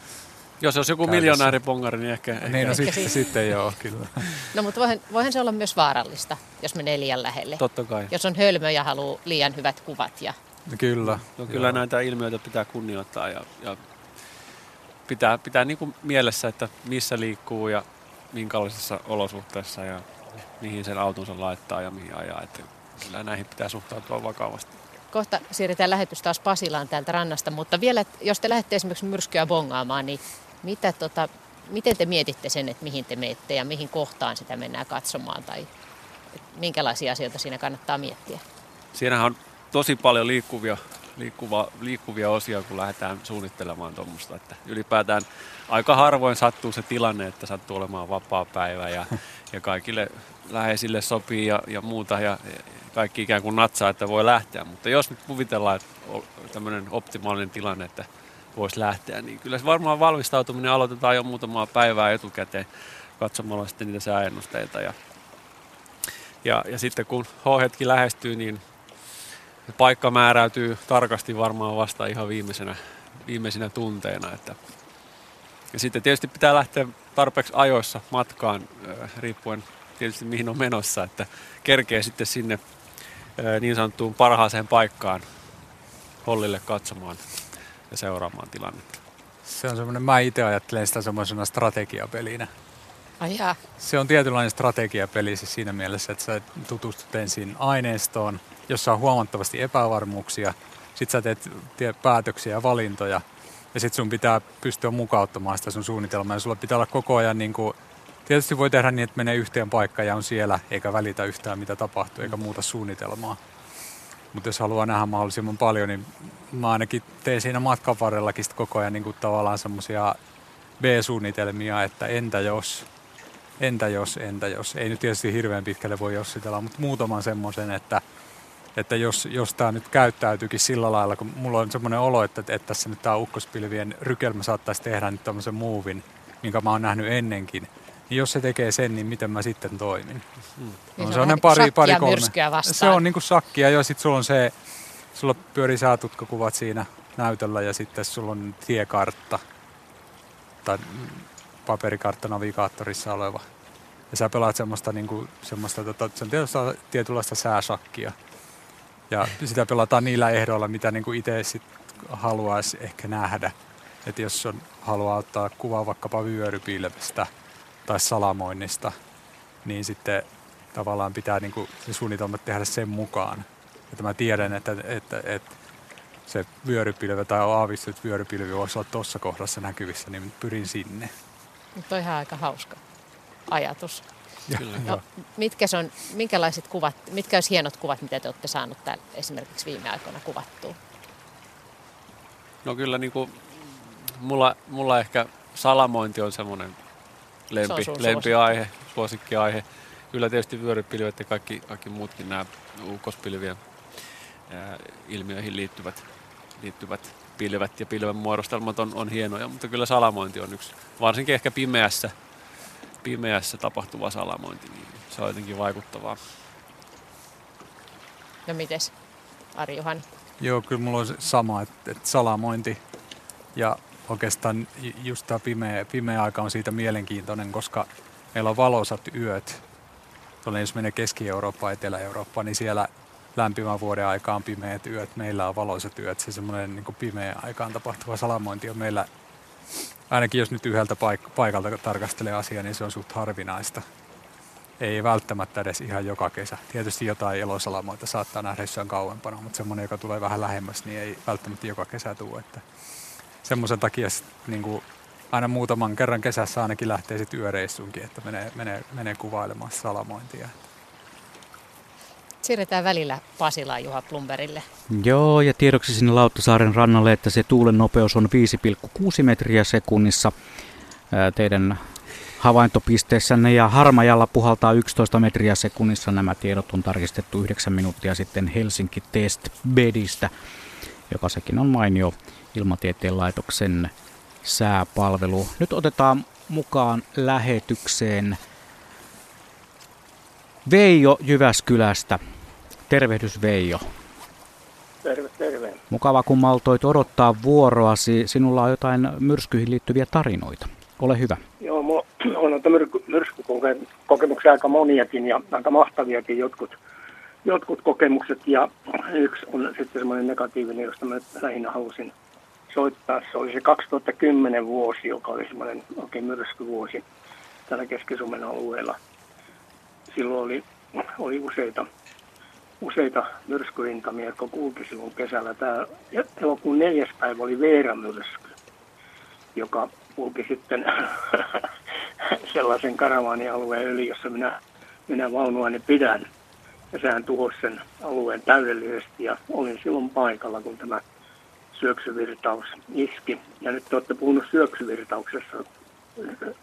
jos olisi joku miljonääripongari, niin ehkä... ehkä niin, no ehkä sitten, sitten joo, kyllä. No mutta voihan, voihan se olla myös vaarallista, jos menee liian lähelle. Totta kai. Jos on hölmö ja haluaa liian hyvät kuvat. Ja... No kyllä. No kyllä joo. näitä ilmiöitä pitää kunnioittaa ja, ja pitää, pitää niin kuin mielessä, että missä liikkuu ja minkälaisissa olosuhteissa ja mihin sen autonsa laittaa ja mihin ajaa. Että kyllä näihin pitää suhtautua vakavasti. Kohta siirretään lähetys taas Pasilaan täältä rannasta, mutta vielä, jos te lähdette esimerkiksi myrskyä bongaamaan, niin mitä tota, miten te mietitte sen, että mihin te menette ja mihin kohtaan sitä mennään katsomaan tai minkälaisia asioita siinä kannattaa miettiä? Siinähän on tosi paljon liikkuvia, liikkuva, liikkuvia osia, kun lähdetään suunnittelemaan tuommoista. Että ylipäätään aika harvoin sattuu se tilanne, että sattuu olemaan vapaa päivä ja, ja kaikille läheisille sopii ja, ja muuta ja kaikki ikään kuin natsaa, että voi lähteä. Mutta jos nyt kuvitellaan, että tämmöinen optimaalinen tilanne, että voisi lähteä, niin kyllä se varmaan valmistautuminen aloitetaan jo muutamaa päivää etukäteen katsomalla sitten niitä sääennusteita. Ja, ja, ja sitten kun H-hetki lähestyy, niin paikka määräytyy tarkasti varmaan vasta ihan viimeisenä, viimeisenä tunteina. Että. Ja sitten tietysti pitää lähteä tarpeeksi ajoissa matkaan, riippuen tietysti mihin on menossa, että kerkee sitten sinne niin sanottuun parhaaseen paikkaan hollille katsomaan ja seuraamaan tilannetta. Se on semmoinen, mä itse ajattelen sitä semmoisena strategiapelinä. Ai jaa. Se on tietynlainen strategiapeli siis siinä mielessä, että sä tutustut ensin aineistoon, jossa on huomattavasti epävarmuuksia. Sitten sä teet, päätöksiä ja valintoja. Ja sitten sun pitää pystyä mukauttamaan sitä sun suunnitelmaa. Ja sulla pitää olla koko ajan niin kuin, Tietysti voi tehdä niin, että menee yhteen paikkaan ja on siellä, eikä välitä yhtään mitä tapahtuu, eikä muuta suunnitelmaa. Mutta jos haluaa nähdä mahdollisimman paljon, niin mä ainakin teen siinä matkan varrellakin koko ajan niin kuin tavallaan semmoisia B-suunnitelmia, että entä jos, entä jos, entä jos. Ei nyt tietysti hirveän pitkälle voi jossitella, mutta muutaman semmoisen, että, että jos, jos tämä nyt käyttäytyykin sillä lailla, kun mulla on semmoinen olo, että, että tässä nyt tämä ukkospilvien rykelmä saattaisi tehdä nyt tämmöisen muuvin, minkä mä oon nähnyt ennenkin, niin jos se tekee sen, niin miten mä sitten toimin? Hmm. Niin se on pari, pari kolme. vastaan. Se on niin kuin sakkia ja sitten sulla on se, sulla pyörii säätutkakuvat siinä näytöllä ja sitten sulla on tiekartta tai paperikartta navigaattorissa oleva. Ja sä pelaat semmoista, niin kuin, semmoista tota, se on tietynlaista sääsakkia. Ja sitä pelataan niillä ehdoilla, mitä niin kuin itse sit haluaisi ehkä nähdä. Että jos on, haluaa ottaa kuva vaikkapa vyörypilvestä – tai salamoinnista, niin sitten tavallaan pitää niin kuin se suunnitelmat tehdä sen mukaan. Että mä tiedän, että, että, että se vyörypilve tai aavistetut vyörypilvi voisi olla tuossa kohdassa näkyvissä, niin pyrin sinne. Mutta on ihan aika hauska ajatus. Kyllä, no, mitkä on, minkälaiset kuvat, mitkä olisi hienot kuvat, mitä te olette saaneet täällä esimerkiksi viime aikoina kuvattua? No kyllä niin kuin, mulla, mulla ehkä salamointi on semmoinen lempi, lempiaihe, suosikkiaihe. Kyllä tietysti vyörypilvet ja kaikki, kaikki muutkin nämä ukospilvien ää, ilmiöihin liittyvät, liittyvät pilvet ja pilven muodostelmat on, on hienoja, mutta kyllä salamointi on yksi, varsinkin ehkä pimeässä, pimeässä tapahtuva salamointi, niin se on jotenkin vaikuttavaa. No mites, Ari Juhani? Joo, kyllä mulla on sama, että, että salamointi ja oikeastaan just tämä pimeä, pimeä aika on siitä mielenkiintoinen, koska meillä on valoisat yöt. Tuolla jos menee Keski-Eurooppaan, Etelä-Eurooppaan, niin siellä lämpimän vuoden aikaan pimeät yöt. Meillä on valoisat yöt. Se semmoinen niin pimeä aikaan tapahtuva salamointi on meillä, ainakin jos nyt yhdeltä paik- paikalta tarkastelee asiaa, niin se on suht harvinaista. Ei välttämättä edes ihan joka kesä. Tietysti jotain elosalamoita saattaa nähdä jossain kauempana, mutta semmoinen, joka tulee vähän lähemmäs, niin ei välttämättä joka kesä tule. Että semmoisen takia niin kuin aina muutaman kerran kesässä ainakin lähtee sitten yöreissunkin, että menee, menee, menee kuvailemaan salamointia. Siirretään välillä Pasilaan Juha Plumberille. Joo, ja tiedoksi sinne Lauttasaaren rannalle, että se tuulen nopeus on 5,6 metriä sekunnissa teidän havaintopisteessänne ja Harmajalla puhaltaa 11 metriä sekunnissa. Nämä tiedot on tarkistettu 9 minuuttia sitten Helsinki Test Bedistä, joka sekin on mainio Ilmatieteen laitoksen sääpalvelu. Nyt otetaan mukaan lähetykseen Veijo Jyväskylästä. Tervehdys Veijo. Terve, terve. Mukava kun maltoit odottaa vuoroasi. Sinulla on jotain myrskyihin liittyviä tarinoita. Ole hyvä. Joo, mulla on noita myrsky, myrskykokemuksia aika moniakin ja aika mahtaviakin jotkut, jotkut kokemukset. Ja yksi on sitten semmoinen negatiivinen, josta mä lähinnä halusin soittaa. Se oli se 2010 vuosi, joka oli semmoinen oikein myrskyvuosi täällä Keski-Suomen alueella. Silloin oli, oli useita, useita myrskyrintamia, jotka kulki silloin kesällä. Tämä elokuun neljäs päivä oli Veera-myrsky, joka kulki sitten sellaisen karavaanialueen yli, jossa minä, minä vaunuani pidän. Ja sehän tuhosi sen alueen täydellisesti ja olin silloin paikalla, kun tämä syöksyvirtaus iski. Ja nyt te olette puhunut syöksyvirtauksessa,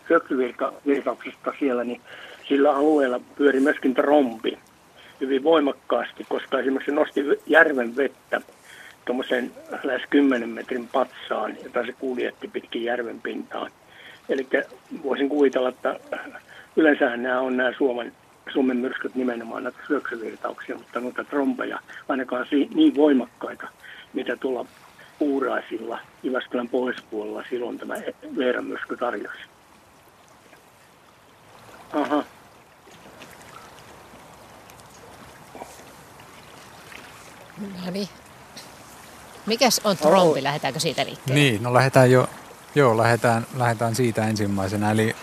syöksyvirtauksesta siellä, niin sillä alueella pyöri myöskin trombi hyvin voimakkaasti, koska esimerkiksi nosti järven vettä tuommoisen lähes 10 metrin patsaan, jota se kuljetti pitkin järven pintaan. Eli voisin kuvitella, että yleensä nämä on nämä Suomen, Suomen myrskyt nimenomaan näitä syöksyvirtauksia, mutta noita trombeja ainakaan niin voimakkaita, mitä tuolla Uuraisilla Jyväskylän pohjoispuolella silloin tämä Veeran myrsky tarjosi. Aha. No niin. Mikäs on trombi? Oh. Lähdetäänkö siitä liikkeelle? Niin, no lähdetään jo, joo, lähdetään, lähdetään siitä ensimmäisenä. Eli,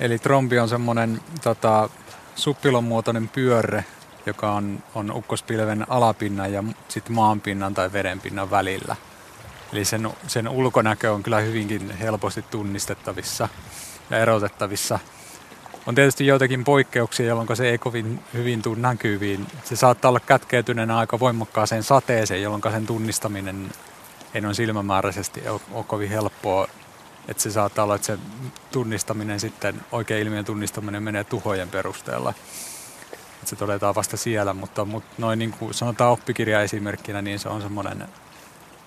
eli trombi on semmoinen tota, suppilon muotoinen pyörre, joka on, on ukkospilven alapinnan ja sitten maanpinnan tai vedenpinnan välillä. Eli sen, sen ulkonäkö on kyllä hyvinkin helposti tunnistettavissa ja erotettavissa. On tietysti joitakin poikkeuksia, jolloin se ei kovin hyvin tule näkyviin. Se saattaa olla kätkeytyneenä aika voimakkaaseen sateeseen, jolloin sen tunnistaminen ei noin silmämääräisesti ole, kovin helppoa. Että se saattaa olla, että se tunnistaminen sitten, oikein ilmiön tunnistaminen menee tuhojen perusteella. Että se todetaan vasta siellä, mutta, mutta noin niin kuin sanotaan oppikirja esimerkkinä, niin se on semmoinen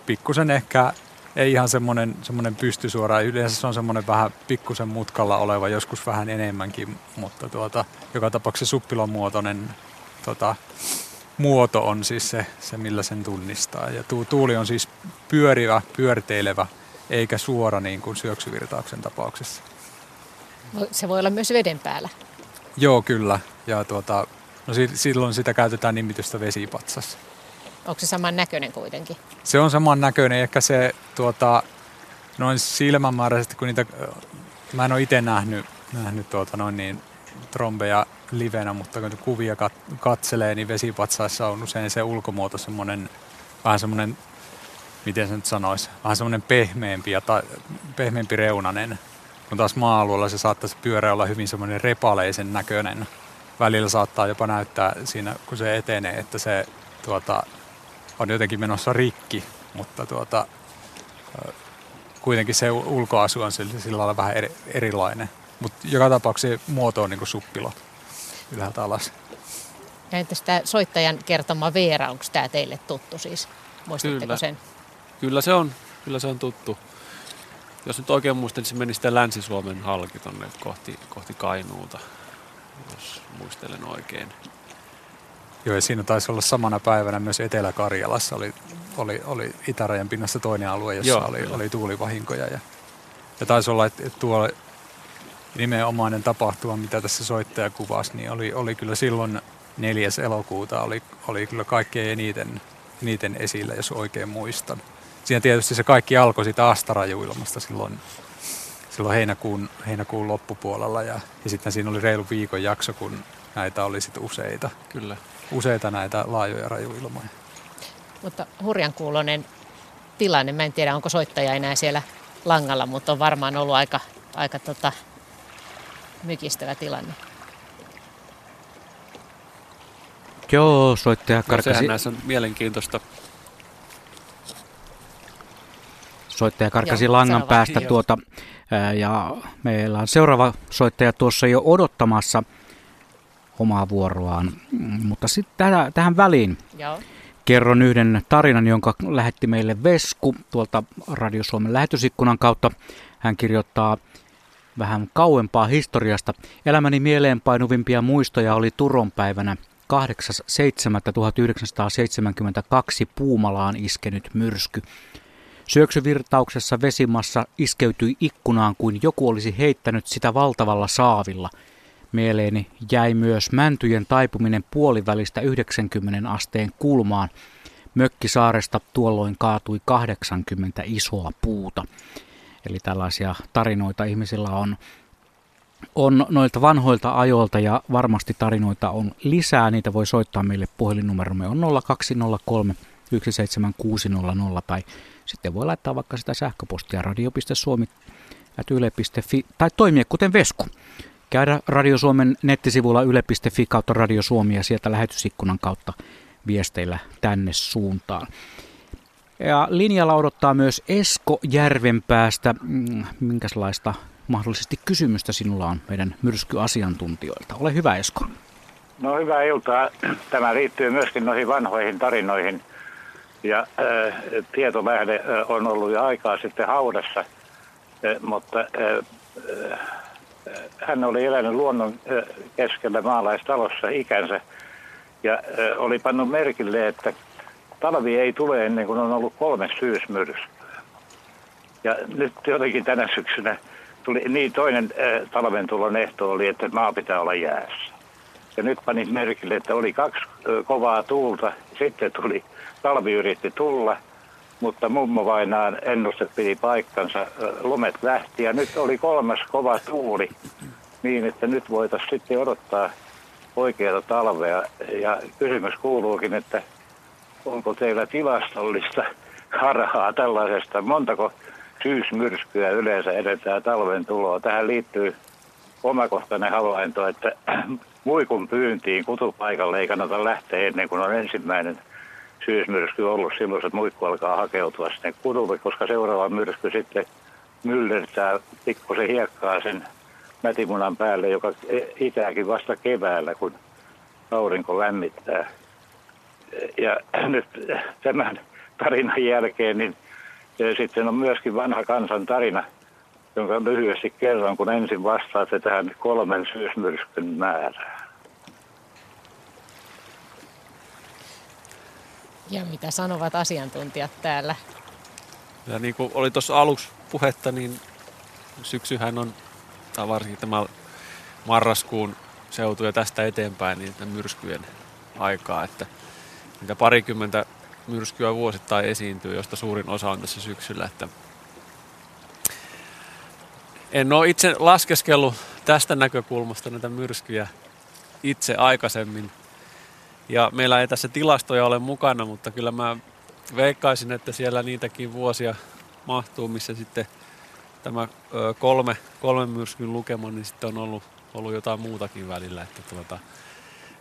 pikkusen ehkä ei ihan semmoinen, semmoinen pystysuora. Yleensä se on semmoinen vähän pikkusen mutkalla oleva, joskus vähän enemmänkin, mutta tuota, joka tapauksessa suppilon muotoinen tota, muoto on siis se, se, millä sen tunnistaa. Ja tu, tuuli on siis pyörivä, pyörteilevä, eikä suora niin kuin syöksyvirtauksen tapauksessa. Se voi olla myös veden päällä. Joo, kyllä. Ja tuota, no silloin sitä käytetään nimitystä vesipatsas. Onko se saman näköinen kuitenkin? Se on saman näköinen. Ehkä se tuota, noin silmämääräisesti, kun niitä, mä en ole itse nähnyt, nähnyt tuota, noin niin, trombeja livenä, mutta kun kuvia kat- katselee, niin vesipatsaissa on usein se ulkomuoto semmoinen, vähän semmoinen, miten se nyt sanoisi, vähän semmoinen pehmeämpi, ja ta- pehmeämpi reunanen. Kun taas maa-alueella se saattaisi pyörä olla hyvin semmoinen repaleisen näköinen. Välillä saattaa jopa näyttää siinä, kun se etenee, että se tuota, on jotenkin menossa rikki, mutta tuota, kuitenkin se ulkoasu on sillä, sillä lailla vähän eri, erilainen. Mutta joka tapauksessa muoto on niin kuin suppilo ylhäältä alas. Ja entäs tämä soittajan kertoma Veera, onko tämä teille tuttu siis? Muistatteko Kyllä. sen? Kyllä se on, kyllä se on tuttu. Jos nyt oikein muistan, niin se meni sitten Länsi-Suomen halki tonne kohti, kohti Kainuuta, jos muistelen oikein. Joo, ja siinä taisi olla samana päivänä myös Etelä-Karjalassa oli, oli, oli itärajan pinnassa toinen alue, jossa Joo, oli, oli tuulivahinkoja. Ja, ja taisi olla, että, että tuo nimenomainen tapahtuma, mitä tässä soittaja kuvasi, niin oli, oli kyllä silloin 4. elokuuta oli, oli kyllä kaikkein eniten, eniten esillä, jos oikein muistan. Siinä tietysti se kaikki alkoi siitä Astarajuilmasta silloin, silloin heinäkuun, heinäkuun loppupuolella ja, ja sitten siinä oli reilu viikon jakso, kun näitä oli sitten useita. Kyllä useita näitä laajoja rajuilmoja. Mutta hurjan kuulonen tilanne. Mä en tiedä, onko soittaja enää siellä langalla, mutta on varmaan ollut aika, aika tota, mykistävä tilanne. Joo, soittaja karkasi. No, sehän näissä on mielenkiintoista. Soittaja karkasi Joo, langan seuraava. päästä tuota, ja meillä on seuraava soittaja tuossa jo odottamassa – omaa vuoroaan. Mutta sitten tähän, tähän väliin Joo. kerron yhden tarinan, jonka lähetti meille Vesku tuolta Radio Suomen lähetysikkunan kautta. Hän kirjoittaa vähän kauempaa historiasta. Elämäni mieleenpainuvimpia muistoja oli Turonpäivänä 8.7.1972 Puumalaan iskenyt myrsky. Syöksyvirtauksessa vesimassa iskeytyi ikkunaan kuin joku olisi heittänyt sitä valtavalla saavilla. Mieleeni jäi myös mäntyjen taipuminen puolivälistä 90 asteen kulmaan. Mökkisaaresta tuolloin kaatui 80 isoa puuta. Eli tällaisia tarinoita ihmisillä on, on noilta vanhoilta ajoilta ja varmasti tarinoita on lisää. Niitä voi soittaa meille puhelinnumeromme on 0203 17600 tai sitten voi laittaa vaikka sitä sähköpostia radio.suomi.yle.fi tai toimia kuten Vesku. Käydä Radio Suomen nettisivulla yle.fi kautta Radio Suomi ja sieltä lähetysikkunan kautta viesteillä tänne suuntaan. Ja linjalla odottaa myös Esko Järvenpäästä. Mm, minkälaista mahdollisesti kysymystä sinulla on meidän myrskyasiantuntijoilta? Ole hyvä Esko. No hyvää iltaa. Tämä liittyy myöskin noihin vanhoihin tarinoihin. Ja äh, tietolähde äh, on ollut jo aikaa sitten haudassa, äh, mutta äh, äh, hän oli elänyt luonnon keskellä maalaistalossa ikänsä ja oli pannut merkille, että talvi ei tule ennen kuin on ollut kolme syysmyrskyä. Ja nyt jotenkin tänä syksynä tuli, niin toinen talven tulon ehto oli, että maa pitää olla jäässä. Ja nyt panin merkille, että oli kaksi kovaa tuulta, sitten tuli, talvi yritti tulla, mutta mummo vainaan ennuste piti paikkansa, lomet lähti ja nyt oli kolmas kova tuuli, niin että nyt voitaisiin sitten odottaa oikeata talvea. Ja kysymys kuuluukin, että onko teillä tilastollista harhaa tällaisesta? Montako syysmyrskyä yleensä edetään talven tuloa? Tähän liittyy omakohtainen havainto, että muikun pyyntiin kutupaikalle ei kannata lähteä ennen kuin on ensimmäinen syysmyrsky ollut. Silloin se muikku alkaa hakeutua sinne kutulle, koska seuraava myrsky sitten myllertää pikkusen hiekkaa sen mätimunan päälle, joka itääkin vasta keväällä, kun aurinko lämmittää ja nyt tämän tarinan jälkeen niin sitten on myöskin vanha kansan tarina, jonka lyhyesti kerron, kun ensin vastaatte tähän kolmen syysmyrskyn määrään. Ja mitä sanovat asiantuntijat täällä? Ja niin kuin oli tuossa aluksi puhetta, niin syksyhän on, tai varsinkin tämä marraskuun seutu ja tästä eteenpäin, niin myrskyjen aikaa, että niitä parikymmentä myrskyä vuosittain esiintyy, josta suurin osa on tässä syksyllä. Että en ole itse laskeskellut tästä näkökulmasta näitä myrskyjä itse aikaisemmin. Ja meillä ei tässä tilastoja ole mukana, mutta kyllä mä veikkaisin, että siellä niitäkin vuosia mahtuu, missä sitten tämä kolme, kolme myrskyn lukema, niin sitten on ollut, ollut jotain muutakin välillä. Että tuota,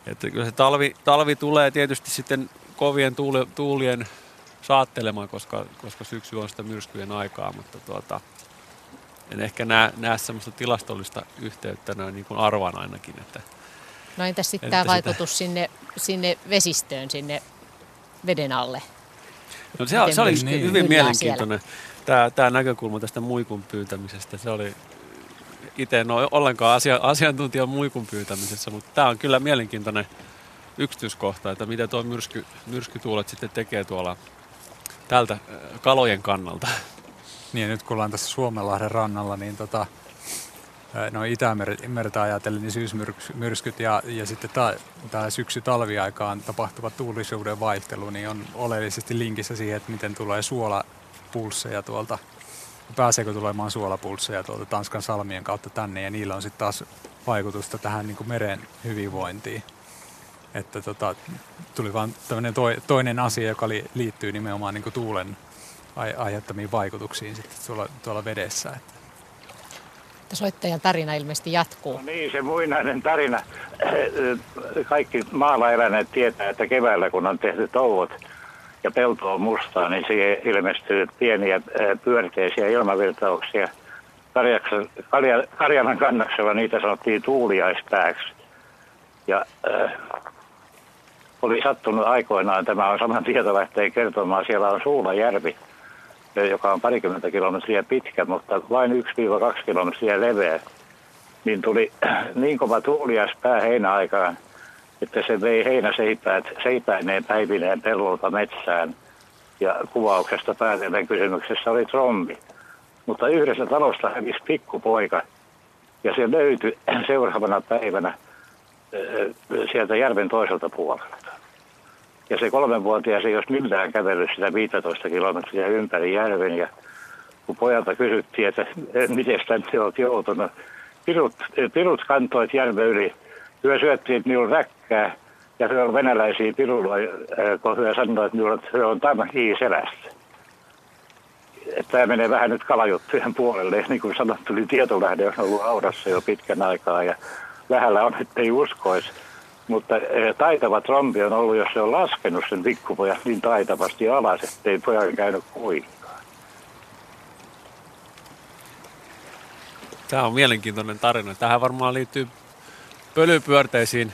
että kyllä se talvi, talvi tulee tietysti sitten kovien tuuli, tuulien saattelemaan, koska, koska syksy on sitä myrskyjen aikaa, mutta tuota, en ehkä näe, näe semmoista tilastollista yhteyttä niin kuin arvan ainakin. Että, no entäs sitten tämä vaikutus sinne, sinne vesistöön, sinne veden alle? No se, se oli niin. hyvin mielenkiintoinen tämä, tämä näkökulma tästä muikun pyytämisestä. Se oli itse en ole ollenkaan asia, asiantuntija muikun pyytämisessä, mutta tämä on kyllä mielenkiintoinen yksityiskohta, että mitä tuo myrsky, myrskytuulet sitten tekee tuolla tältä kalojen kannalta. Niin, nyt kun ollaan tässä Suomenlahden rannalla, niin tota, no Itämerta ajatellen, niin syysmyrskyt ja, ja sitten tämä syksy-talviaikaan tapahtuva tuulisuuden vaihtelu niin on oleellisesti linkissä siihen, että miten tulee suolapulsseja tuolta pääseekö tulemaan suolapulsseja tuolta Tanskan salmien kautta tänne ja niillä on sitten taas vaikutusta tähän niin kuin meren hyvinvointiin. Että tota, tuli vaan toi, toinen asia, joka li, liittyy nimenomaan niin kuin tuulen ai, aiheuttamiin vaikutuksiin sitten tuolla, tuolla vedessä. Että. Soittajan tarina ilmeisesti jatkuu. No niin, se muinainen tarina. Kaikki maalla eläneet tietää, että keväällä kun on tehty touot, ja pelto on mustaa, niin siihen ilmestyy pieniä pyörteisiä ilmavirtauksia. Karjalan kannaksella niitä sanottiin tuuliaispääksi. Ja äh, oli sattunut aikoinaan, tämä on saman tietolähteen kertomaan, siellä on Suulajärvi, joka on parikymmentä kilometriä pitkä, mutta vain 1-2 kilometriä leveä, niin tuli niin kova tuulias pää heinäaikaan, että se vei heinäseipäät seipäineen päivineen pellolta metsään. Ja kuvauksesta päätellen kysymyksessä oli trombi. Mutta yhdessä talosta hävisi pikkupoika ja se löytyi seuraavana päivänä sieltä järven toiselta puolelta. Ja se kolmenvuotias ei olisi millään kävellyt sitä 15 kilometriä ympäri järven. Ja kun pojalta kysyttiin, että miten tänne olet joutunut, pirut, pirut kantoit järven yli. Hyö syöttiin minulle räkkää ja se on venäläisiä pirulla, kun hyö sanoi, että minulla hyö on tämä selästä. Tämä menee vähän nyt kalajuttujen puolelle. Niin kuin sanottu, niin tietolähde on ollut audassa jo pitkän aikaa ja lähellä on, että ei uskoisi. Mutta eh, taitava trombi on ollut, jos se on laskenut sen pikkupojan niin taitavasti alas, ettei pojan käynyt kuinkaan. Tämä on mielenkiintoinen tarina. Tähän varmaan liittyy pölypyörteisiin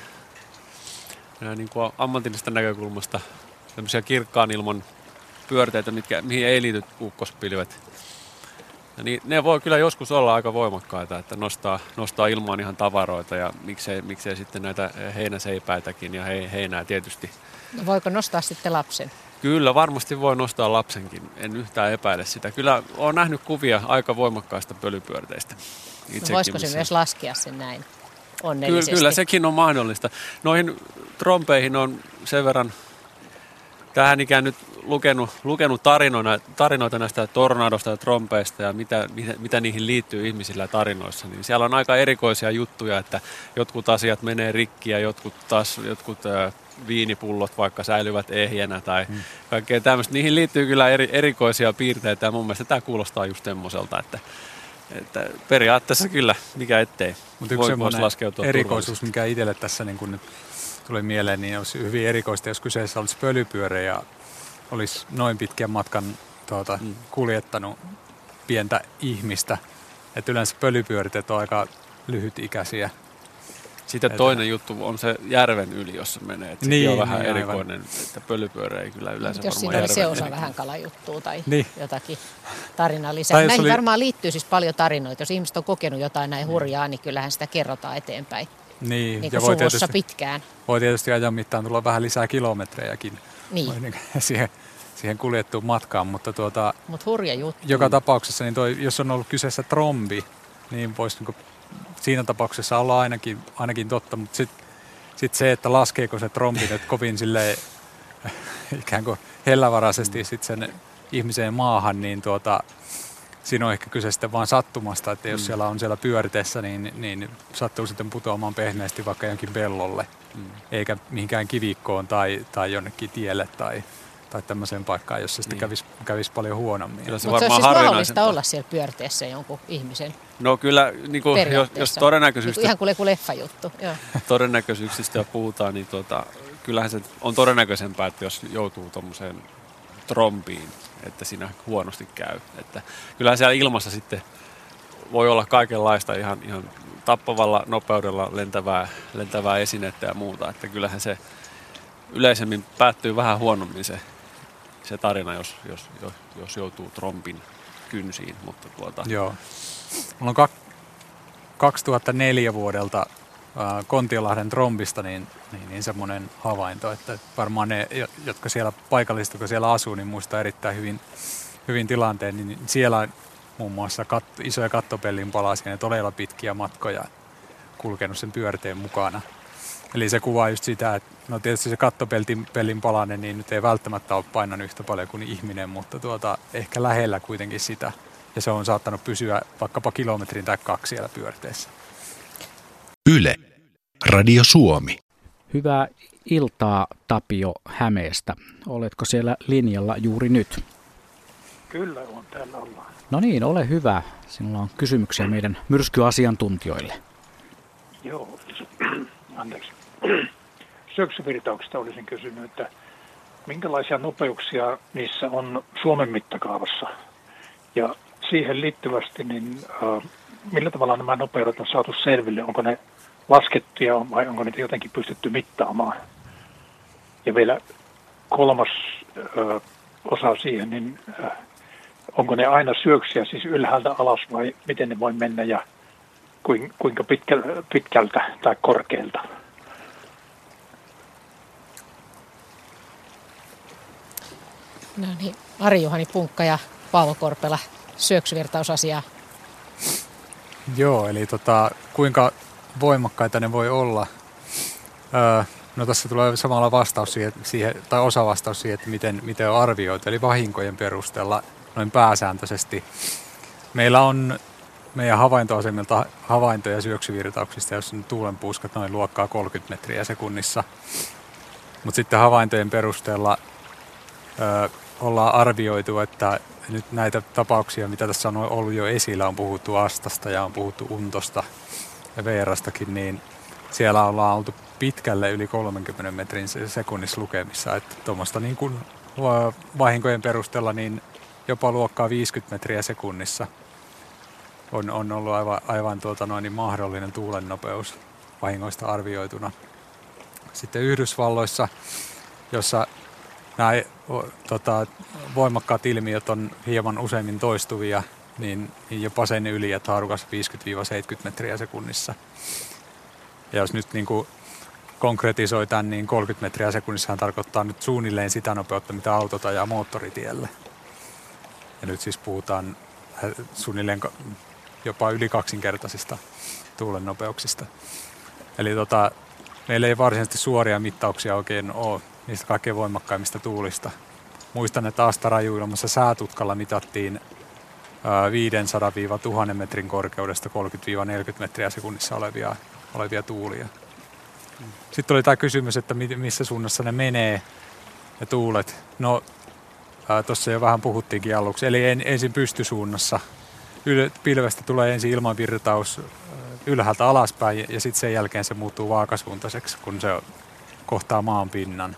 niin kuin ammatillisesta näkökulmasta tämmöisiä kirkkaan ilman pyörteitä, mitkä, mihin ei liity ukkospilvet. Niin, ne voi kyllä joskus olla aika voimakkaita, että nostaa, nostaa ilmaan ihan tavaroita ja miksei, miksei sitten näitä heinäseipäitäkin ja he, heinää tietysti. No voiko nostaa sitten lapsen? Kyllä, varmasti voi nostaa lapsenkin. En yhtään epäile sitä. Kyllä olen nähnyt kuvia aika voimakkaista pölypyörteistä. No voisiko se myös laskea sen näin onnellisesti? Kyllä, kyllä sekin on mahdollista. Noihin trompeihin on sen verran tähän ikään nyt lukenut, lukenut tarinoina, tarinoita näistä tornadosta ja trompeista ja mitä, mitä, mitä niihin liittyy ihmisillä tarinoissa, niin siellä on aika erikoisia juttuja, että jotkut asiat menee rikki ja jotkut taas jotkut äh, viinipullot vaikka säilyvät ehjänä tai hmm. kaikkea tämmöistä. Niihin liittyy kyllä eri, erikoisia piirteitä ja mun mielestä tämä kuulostaa just semmoiselta, että, että periaatteessa kyllä, mikä ettei. Mutta yksi voi, laskeutua erikoisuus, mikä itselle tässä niin kun nyt tuli mieleen, niin olisi hyvin erikoista, jos kyseessä olisi pölypyörä ja olisi noin pitkän matkan tuota, mm. kuljettanut pientä ihmistä. Että yleensä pölypyörit on aika lyhytikäisiä. Sitten että... toinen juttu on se järven yli, jossa menee. Että niin, on vähän niin, erikoinen, aivan. että pölypyörä ei kyllä yleensä Jos siinä oli se osa vähän kalajuttua tai niin. jotakin tarinaa lisää. Tai Näihin oli... varmaan liittyy siis paljon tarinoita. Jos ihmiset on kokenut jotain näin niin. hurjaa, niin kyllähän sitä kerrotaan eteenpäin. Niin, niin ja voi tietysti, pitkään. Voi tietysti ajan mittaan tulla vähän lisää kilometrejäkin niin. niin siihen, siihen kuljettuun matkaan, mutta tuota, Mut hurja juttu. joka tapauksessa, niin toi, jos on ollut kyseessä trombi, niin voisi niin siinä tapauksessa olla ainakin, ainakin totta, mutta sitten sit se, että laskeeko se trombi nyt kovin silleen, ikään kuin hellävaraisesti mm. sit sen ihmiseen maahan, niin tuota, siinä on ehkä kyse sitten vaan sattumasta, että jos mm. siellä on siellä pyöritessä, niin, niin sattuu sitten putoamaan pehmeästi vaikka jonkin pellolle, mm. eikä mihinkään kivikkoon tai, tai jonnekin tielle tai, tai tämmöiseen paikkaan, jossa sitten niin. kävisi, kävisi paljon huonommin. Kyllä se Mutta se on siis mahdollista olla siellä pyörteessä jonkun ihmisen No kyllä, niin kuin, jos, jos todennäköisyystä... Niin ihan kuin joku leffajuttu. Joo. todennäköisyyksistä puhutaan, niin tuota, kyllähän se on todennäköisempää, että jos joutuu tuommoiseen trombiin, että siinä huonosti käy. Että kyllähän siellä ilmassa sitten voi olla kaikenlaista ihan, ihan tappavalla nopeudella lentävää, lentävää esinettä ja muuta. Että kyllähän se yleisemmin päättyy vähän huonommin se, se tarina, jos, jos, jos, jos joutuu trompin kynsiin. Mutta tuota... Joo. Mulla on 2004 vuodelta Kontiolahden trombista niin, niin, niin semmoinen havainto, että varmaan ne, jotka siellä paikallista, kun siellä asuu, niin muistaa erittäin hyvin, hyvin tilanteen, niin siellä muun muassa kat, isoja kattopellin palasia ja todella pitkiä matkoja kulkenut sen pyörteen mukana. Eli se kuvaa just sitä, että no tietysti se kattopellin palanen niin nyt ei välttämättä ole painanut yhtä paljon kuin ihminen, mutta tuota, ehkä lähellä kuitenkin sitä. Ja se on saattanut pysyä vaikkapa kilometrin tai kaksi siellä pyörteessä. Yle. Radio Suomi. Hyvää iltaa Tapio Hämeestä. Oletko siellä linjalla juuri nyt? Kyllä on, täällä ollaan. No niin, ole hyvä. Sinulla on kysymyksiä meidän myrskyasiantuntijoille. Joo, anteeksi. Syöksyvirtauksista olisin kysynyt, että minkälaisia nopeuksia niissä on Suomen mittakaavassa? Ja siihen liittyvästi, niin äh, millä tavalla nämä nopeudet on saatu selville? Onko ne laskettuja vai onko niitä jotenkin pystytty mittaamaan? Ja vielä kolmas ö, osa siihen, niin ö, onko ne aina syöksiä siis ylhäältä alas vai miten ne voi mennä ja kuinka pitkältä tai korkealta? No niin, Ari-Juhani Punkka ja Paavo Korpela, syöksyvirtausasiaa. Joo, eli tota, kuinka voimakkaita ne voi olla? Öö, no tässä tulee samalla vastaus siihen, siihen tai osa vastaus siihen, että miten, miten on arvioitu, eli vahinkojen perusteella noin pääsääntöisesti. Meillä on meidän havaintoasemilta havaintoja syöksyvirtauksista, jos on tuulenpuuskat noin luokkaa 30 metriä sekunnissa. Mutta sitten havaintojen perusteella ö, ollaan arvioitu, että nyt näitä tapauksia, mitä tässä on ollut jo esillä, on puhuttu Astasta ja on puhuttu Untosta ja Veerastakin, niin siellä ollaan oltu pitkälle yli 30 metrin sekunnissa lukemissa. Että tuommoista niin kuin vahinkojen perusteella niin jopa luokkaa 50 metriä sekunnissa on, on ollut aivan, aivan tuota noin niin mahdollinen tuulen nopeus vahingoista arvioituna. Sitten Yhdysvalloissa, jossa nämä tota, voimakkaat ilmiöt on hieman useimmin toistuvia, niin, jopa sen yli, että haarukas 50-70 metriä sekunnissa. Ja jos nyt niin kuin konkretisoi tämän, niin 30 metriä sekunnissa tarkoittaa nyt suunnilleen sitä nopeutta, mitä autot ajaa moottoritielle. Ja nyt siis puhutaan äh, suunnilleen jopa yli kaksinkertaisista tuulen nopeuksista. Eli tota, meillä ei varsinaisesti suoria mittauksia oikein ole niistä kaikkein voimakkaimmista tuulista. Muistan, että Astarajuilmassa säätutkalla mitattiin 500-1000 metrin korkeudesta 30-40 metriä sekunnissa olevia, olevia tuulia. Sitten oli tämä kysymys, että missä suunnassa ne menee, ne tuulet. No, tuossa jo vähän puhuttiinkin aluksi. Eli en, ensin pystysuunnassa. Yl, pilvestä tulee ensin ilmanvirtaus ylhäältä alaspäin ja sitten sen jälkeen se muuttuu vaakasuuntaiseksi, kun se kohtaa maan pinnan.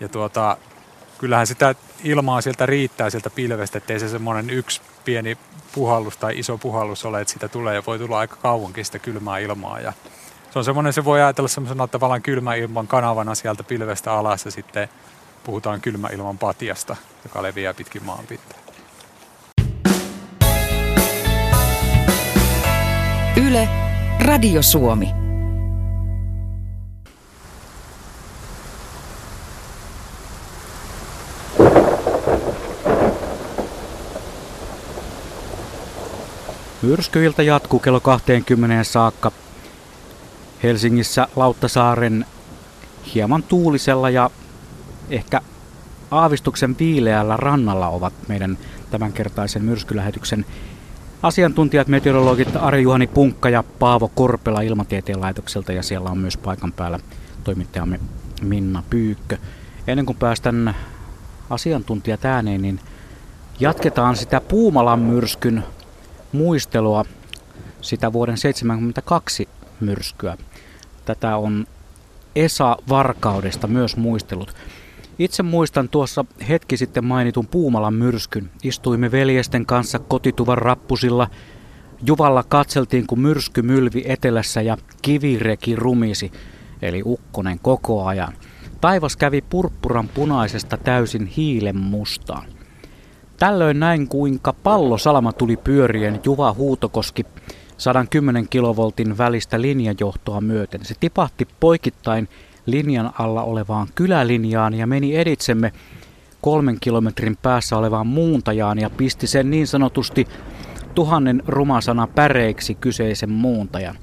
Ja tuota, kyllähän sitä ilmaa sieltä riittää sieltä pilvestä, ettei se semmoinen yksi pieni puhallus tai iso puhallus ole, että sitä tulee ja voi tulla aika kauankin sitä kylmää ilmaa. Ja se on semmoinen, se voi ajatella semmoisena tavallaan kylmä ilman kanavana sieltä pilvestä alas ja sitten puhutaan kylmä ilman patiasta, joka leviää pitkin maanpintaa. Yle, Radio Suomi. Myrskyilta jatkuu kello 20 saakka. Helsingissä Lauttasaaren hieman tuulisella ja ehkä aavistuksen viileällä rannalla ovat meidän tämänkertaisen myrskylähetyksen asiantuntijat, meteorologit Ari-Juhani Punkka ja Paavo Korpela Ilmatieteen laitokselta ja siellä on myös paikan päällä toimittajamme Minna Pyykkö. Ennen kuin päästän asiantuntijat ääneen, niin jatketaan sitä Puumalan myrskyn muistelua sitä vuoden 1972 myrskyä. Tätä on Esa Varkaudesta myös muistelut. Itse muistan tuossa hetki sitten mainitun Puumalan myrskyn. Istuimme veljesten kanssa kotituvan rappusilla. Juvalla katseltiin, kun myrsky mylvi etelässä ja kivireki rumisi, eli ukkonen koko ajan. Taivas kävi purppuran punaisesta täysin hiilen mustaan. Tällöin näin kuinka pallosalama tuli pyörien Juva Huutokoski 110 kilovoltin välistä linjajohtoa myöten. Se tipahti poikittain linjan alla olevaan kylälinjaan ja meni editsemme kolmen kilometrin päässä olevaan muuntajaan ja pisti sen niin sanotusti tuhannen rumasana päreiksi kyseisen muuntajan.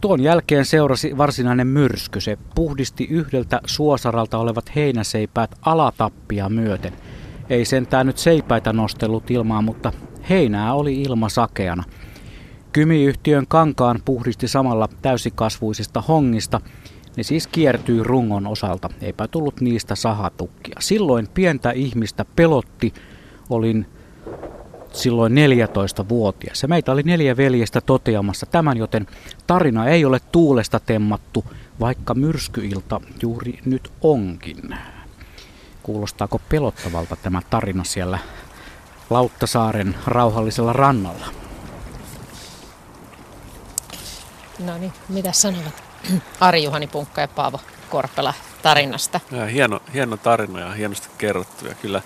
Tuon jälkeen seurasi varsinainen myrsky. Se puhdisti yhdeltä suosaralta olevat heinäseipäät alatappia myöten – ei sentään nyt seipäitä nostellut ilmaan, mutta heinää oli ilma sakeana. Kymiyhtiön kankaan puhdisti samalla täysikasvuisista hongista. Ne siis kiertyi rungon osalta, eipä tullut niistä sahatukkia. Silloin pientä ihmistä pelotti, olin silloin 14-vuotias. Ja meitä oli neljä veljestä toteamassa tämän, joten tarina ei ole tuulesta temmattu, vaikka myrskyilta juuri nyt onkin. Kuulostaako pelottavalta tämä tarina siellä Lauttasaaren rauhallisella rannalla? No niin, mitä sanovat Ari-Juhani Punkka ja Paavo Korpela tarinasta? Ja hieno, hieno tarina ja hienosti kerrottu. Ja kyllä,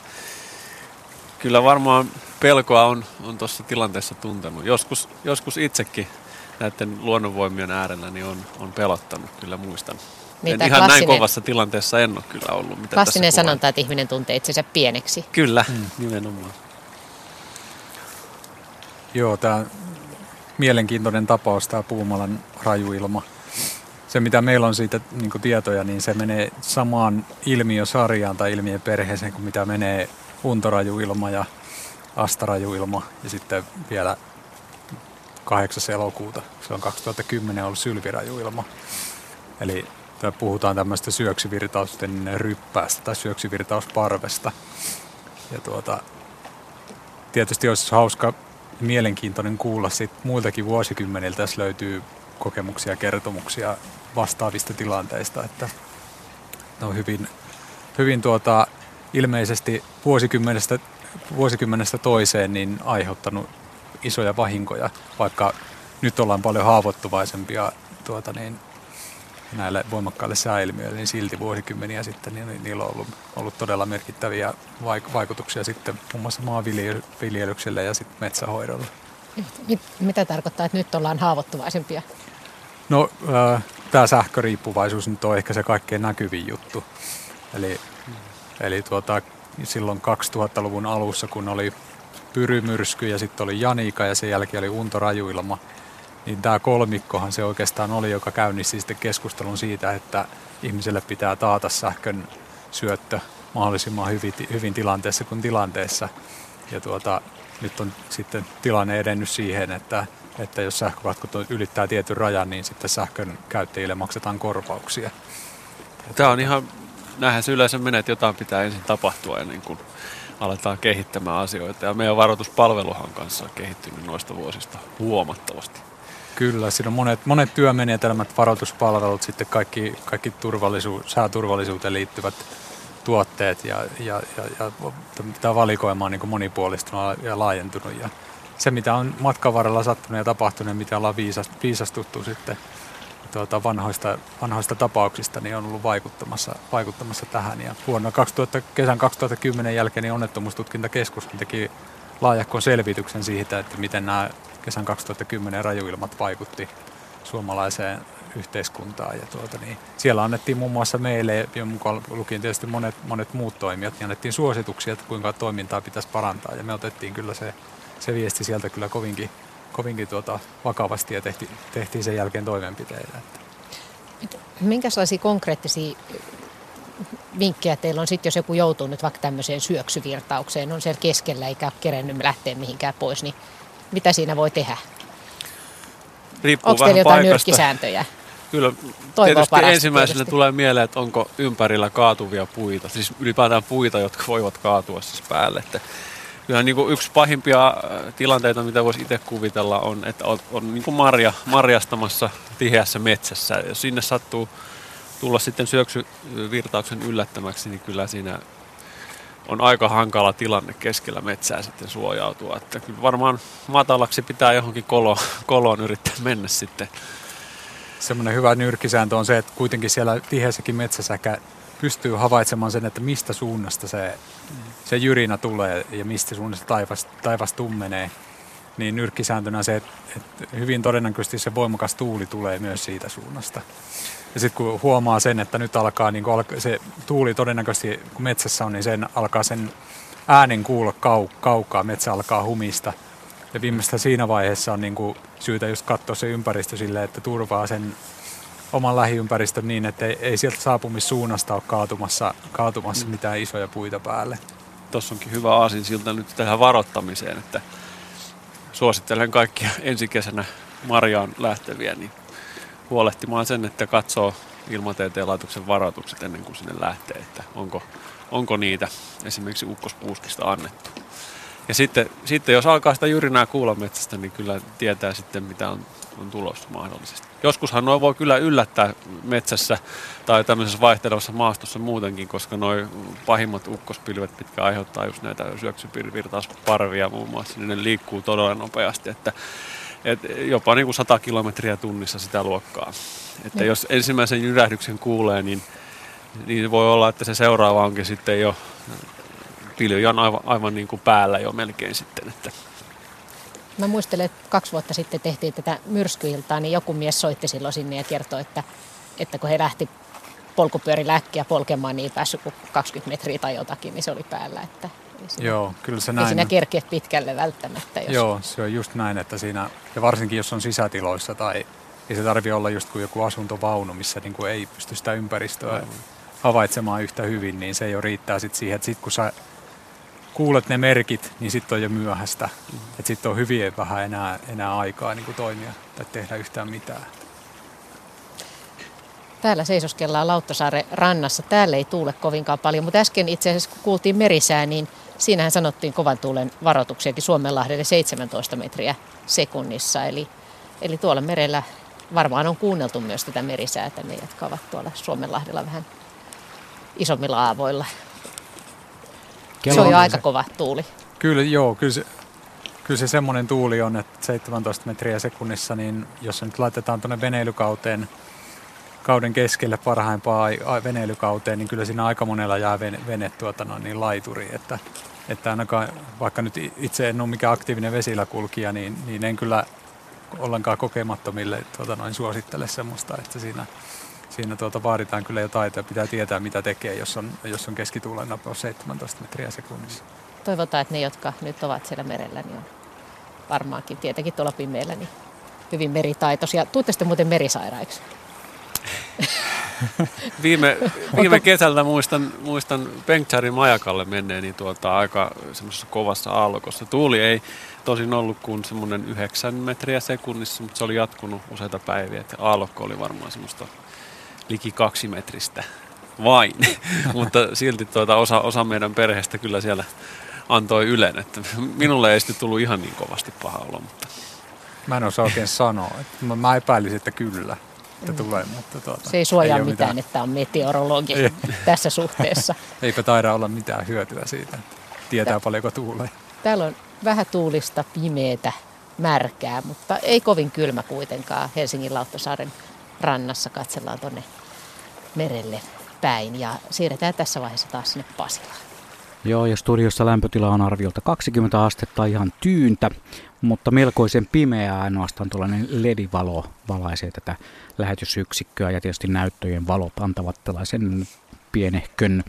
kyllä varmaan pelkoa on, on tuossa tilanteessa tuntenut. Joskus, joskus itsekin näiden luonnonvoimien äärellä niin on, on pelottanut, kyllä muistan. Niin, en ihan näin kovassa tilanteessa en ole kyllä ollut. Mitä klassinen sanonta, että ihminen tuntee itsensä pieneksi. Kyllä, mm. nimenomaan. Joo, tämä mielenkiintoinen tapaus, tämä Puumalan rajuilma. Se, mitä meillä on siitä niin tietoja, niin se menee samaan ilmiösarjaan tai ilmiön perheeseen kuin mitä menee untorajuilma ja astarajuilma ja sitten vielä 8. elokuuta, se on 2010 ollut sylvirajuilma. Eli puhutaan tämmöistä syöksyvirtausten ryppäästä tai syöksyvirtausparvesta. Ja tuota, tietysti olisi hauska mielenkiintoinen kuulla sit muiltakin vuosikymmeniltä, jos löytyy kokemuksia ja kertomuksia vastaavista tilanteista, että ne on hyvin, hyvin tuota, ilmeisesti vuosikymmenestä, vuosikymmenestä toiseen niin aiheuttanut isoja vahinkoja, vaikka nyt ollaan paljon haavoittuvaisempia tuota, niin, näille voimakkaille sääilmiöille, niin silti vuosikymmeniä sitten niin niillä on ollut, ollut todella merkittäviä vaikutuksia sitten muun muassa maanviljelykselle ja sitten metsähoidolle. Mit, mitä tarkoittaa, että nyt ollaan haavoittuvaisempia? No, äh, tämä sähköriippuvaisuus nyt on ehkä se kaikkein näkyvin juttu. Eli, eli tuota, silloin 2000-luvun alussa, kun oli pyrymyrsky ja sitten oli Janika ja sen jälkeen oli untorajuilma, niin tämä kolmikkohan se oikeastaan oli, joka käynnisti sitten keskustelun siitä, että ihmiselle pitää taata sähkön syöttö mahdollisimman hyvin, hyvin tilanteessa kuin tilanteessa. Ja tuota, nyt on sitten tilanne edennyt siihen, että, että jos sähkökatkot ylittää tietyn rajan, niin sitten sähkön käyttäjille maksetaan korvauksia. Tämä on ihan, näinhän se yleensä menee, että jotain pitää ensin tapahtua ennen kuin aletaan kehittämään asioita. Ja meidän varoituspalveluhan kanssa on kehittynyt noista vuosista huomattavasti. Kyllä, siinä on monet, monet työmenetelmät, varoituspalvelut, sitten kaikki, kaikki turvallisuus, sääturvallisuuteen liittyvät tuotteet ja, ja, ja, ja tämä valikoima on niin monipuolistunut ja laajentunut. Ja se, mitä on matkan varrella sattunut ja tapahtunut, mitä ollaan viisastuttu sitten tuota, vanhoista, vanhoista tapauksista, niin on ollut vaikuttamassa, vaikuttamassa tähän. Ja vuonna 2000, kesän 2010 jälkeen niin onnettomuustutkintakeskus teki laajakon selvityksen siitä, että miten nämä kesän 2010 rajuilmat vaikutti suomalaiseen yhteiskuntaan. Ja tuota, niin siellä annettiin muun muassa meille, ja mukaan lukien tietysti monet, monet muut toimijat, niin annettiin suosituksia, että kuinka toimintaa pitäisi parantaa. Ja me otettiin kyllä se, se viesti sieltä kyllä kovinkin, kovinkin tuota, vakavasti ja tehti, tehtiin sen jälkeen toimenpiteitä. Minkälaisia konkreettisia vinkkejä teillä on sitten, jos joku joutuu nyt vaikka tämmöiseen syöksyvirtaukseen, on siellä keskellä eikä ole kerennyt lähteä mihinkään pois, niin mitä siinä voi tehdä? Riippuu Onko teillä jotain nyrkkisääntöjä? Kyllä, tietysti ensimmäisenä tietysti. tulee mieleen, että onko ympärillä kaatuvia puita, siis ylipäätään puita, jotka voivat kaatua siis päälle. Että kyllä niin kuin yksi pahimpia äh, tilanteita, mitä voisi itse kuvitella, on, että on, on niin kuin marja, marjastamassa tiheässä metsässä. Jos sinne sattuu tulla sitten syöksyvirtauksen yllättämäksi, niin kyllä siinä on aika hankala tilanne keskellä metsää sitten suojautua. Että kyllä varmaan matalaksi pitää johonkin koloon, koloon yrittää mennä sitten. Semmoinen hyvä nyrkkisääntö on se, että kuitenkin siellä tiheässäkin metsässä pystyy havaitsemaan sen, että mistä suunnasta se, se jyrinä tulee ja mistä suunnasta taivas, taivas tummenee. Niin nyrkkisääntönä se, että hyvin todennäköisesti se voimakas tuuli tulee myös siitä suunnasta. Ja sitten kun huomaa sen, että nyt alkaa niin se tuuli todennäköisesti, kun metsässä on, niin sen alkaa sen äänen kuulla kau, kaukaa, metsä alkaa humista. Ja viimeistä siinä vaiheessa on niin kuin syytä just katsoa se ympäristö silleen, että turvaa sen oman lähiympäristön niin, että ei, ei sieltä saapumissuunnasta ole kaatumassa, kaatumassa mm. mitään isoja puita päälle. Tuossa onkin hyvä aasin siltä nyt tähän varoittamiseen, että suosittelen kaikkia ensi kesänä marjaan lähteviä, niin huolehtimaan sen, että katsoo ilmatieteen laitoksen varoitukset ennen kuin sinne lähtee, että onko, onko niitä esimerkiksi ukkospuuskista annettu. Ja sitten, sitten jos alkaa sitä jyrinää kuulla metsästä, niin kyllä tietää sitten mitä on, on tulossa mahdollisesti. Joskushan noin voi kyllä yllättää metsässä tai tämmöisessä vaihtelevassa maastossa muutenkin, koska noin pahimmat ukkospilvet, mitkä aiheuttaa just näitä syöksyvirtausparvia muun muassa, niin ne liikkuu todella nopeasti, että et jopa niin kuin 100 kilometriä tunnissa sitä luokkaa. Että jos ensimmäisen jyrähdyksen kuulee, niin, niin voi olla, että se seuraava onkin sitten jo pilvi on aivan, aivan niin kuin päällä jo melkein sitten. Että. Mä muistelen, että kaksi vuotta sitten tehtiin tätä myrskyiltaa, niin joku mies soitti silloin sinne ja kertoi, että, että kun he lähti polkupyörillä äkkiä polkemaan, niin ei päässyt kuin 20 metriä tai jotakin, niin se oli päällä. Että ei siinä, Joo, kyllä se ei näin. siinä kerkeä pitkälle välttämättä. Jos... Joo, se on just näin, että siinä, ja varsinkin jos on sisätiloissa tai ei se tarvitse olla just kuin joku asuntovaunu, missä niin kuin ei pysty sitä ympäristöä havaitsemaan yhtä hyvin, niin se jo riittää sit siihen, että sit kun sä kuulet ne merkit, niin sitten on jo myöhäistä. Mm. Että sitten on hyvin vähän enää, enää aikaa niin kuin toimia tai tehdä yhtään mitään. Täällä seisoskellaan Lauttasaaren rannassa. Täällä ei tuule kovinkaan paljon, mutta äsken itse asiassa kun kuultiin merisää, niin siinähän sanottiin kovan tuulen varoituksiakin Suomenlahdelle 17 metriä sekunnissa. Eli, eli tuolla merellä varmaan on kuunneltu myös tätä merisäätä, ne jotka ovat tuolla Suomenlahdella vähän isommilla aavoilla. Kello se on jo aika se. kova tuuli. Kyllä, joo, kyllä se, kyllä se semmoinen tuuli on, että 17 metriä sekunnissa, niin jos se nyt laitetaan tuonne veneilykauteen, kauden keskelle parhaimpaan ai- ai- veneilykauteen, niin kyllä siinä aika monella jää vene, vene tuota, no, niin laituri. Että, että ainakaan, vaikka nyt itse en ole mikään aktiivinen vesiläkulkija, niin, niin en kyllä ollenkaan kokemattomille tuota, noin suosittele semmoista, että siinä, siinä tuota, vaaditaan kyllä jo taitoa. Pitää tietää, mitä tekee, jos on, jos on keskituulen nopeus 17 metriä sekunnissa. Toivotaan, että ne, jotka nyt ovat siellä merellä, niin on varmaankin tietenkin tuolla pimeällä niin hyvin meritaitoisia. Tuutte sitten muuten merisairaiksi. Viime, viime kesältä muistan, muistan Pengcharin majakalle menneeni niin tuota aika semmoisessa kovassa aallokossa. Tuuli ei tosin ollut kuin semmoinen 9 metriä sekunnissa, mutta se oli jatkunut useita päiviä. Että aallokko oli varmaan semmoista liki kaksi metristä vain. mutta silti tuota osa, osa meidän perheestä kyllä siellä antoi ylen. Että minulle ei sitten tullut ihan niin kovasti paha olo, mutta Mä en osaa oikein sanoa. Mä epäilisin, että kyllä, että tulee, mutta tuota, Se ei suojaa ole mitään, että on meteorologi Ei. tässä suhteessa. Eipä taida olla mitään hyötyä siitä, että tietää paljonko tuulee. Täällä on vähän tuulista, pimeätä, märkää, mutta ei kovin kylmä kuitenkaan. Helsingin Lauttasaaren rannassa katsellaan tuonne merelle päin ja siirretään tässä vaiheessa taas sinne Pasilaan. Joo, ja studiossa lämpötila on arviolta 20 astetta ihan tyyntä, mutta melkoisen pimeää ainoastaan tuollainen ledivalo valaisee tätä lähetysyksikköä ja tietysti näyttöjen valot antavat tällaisen pienehkön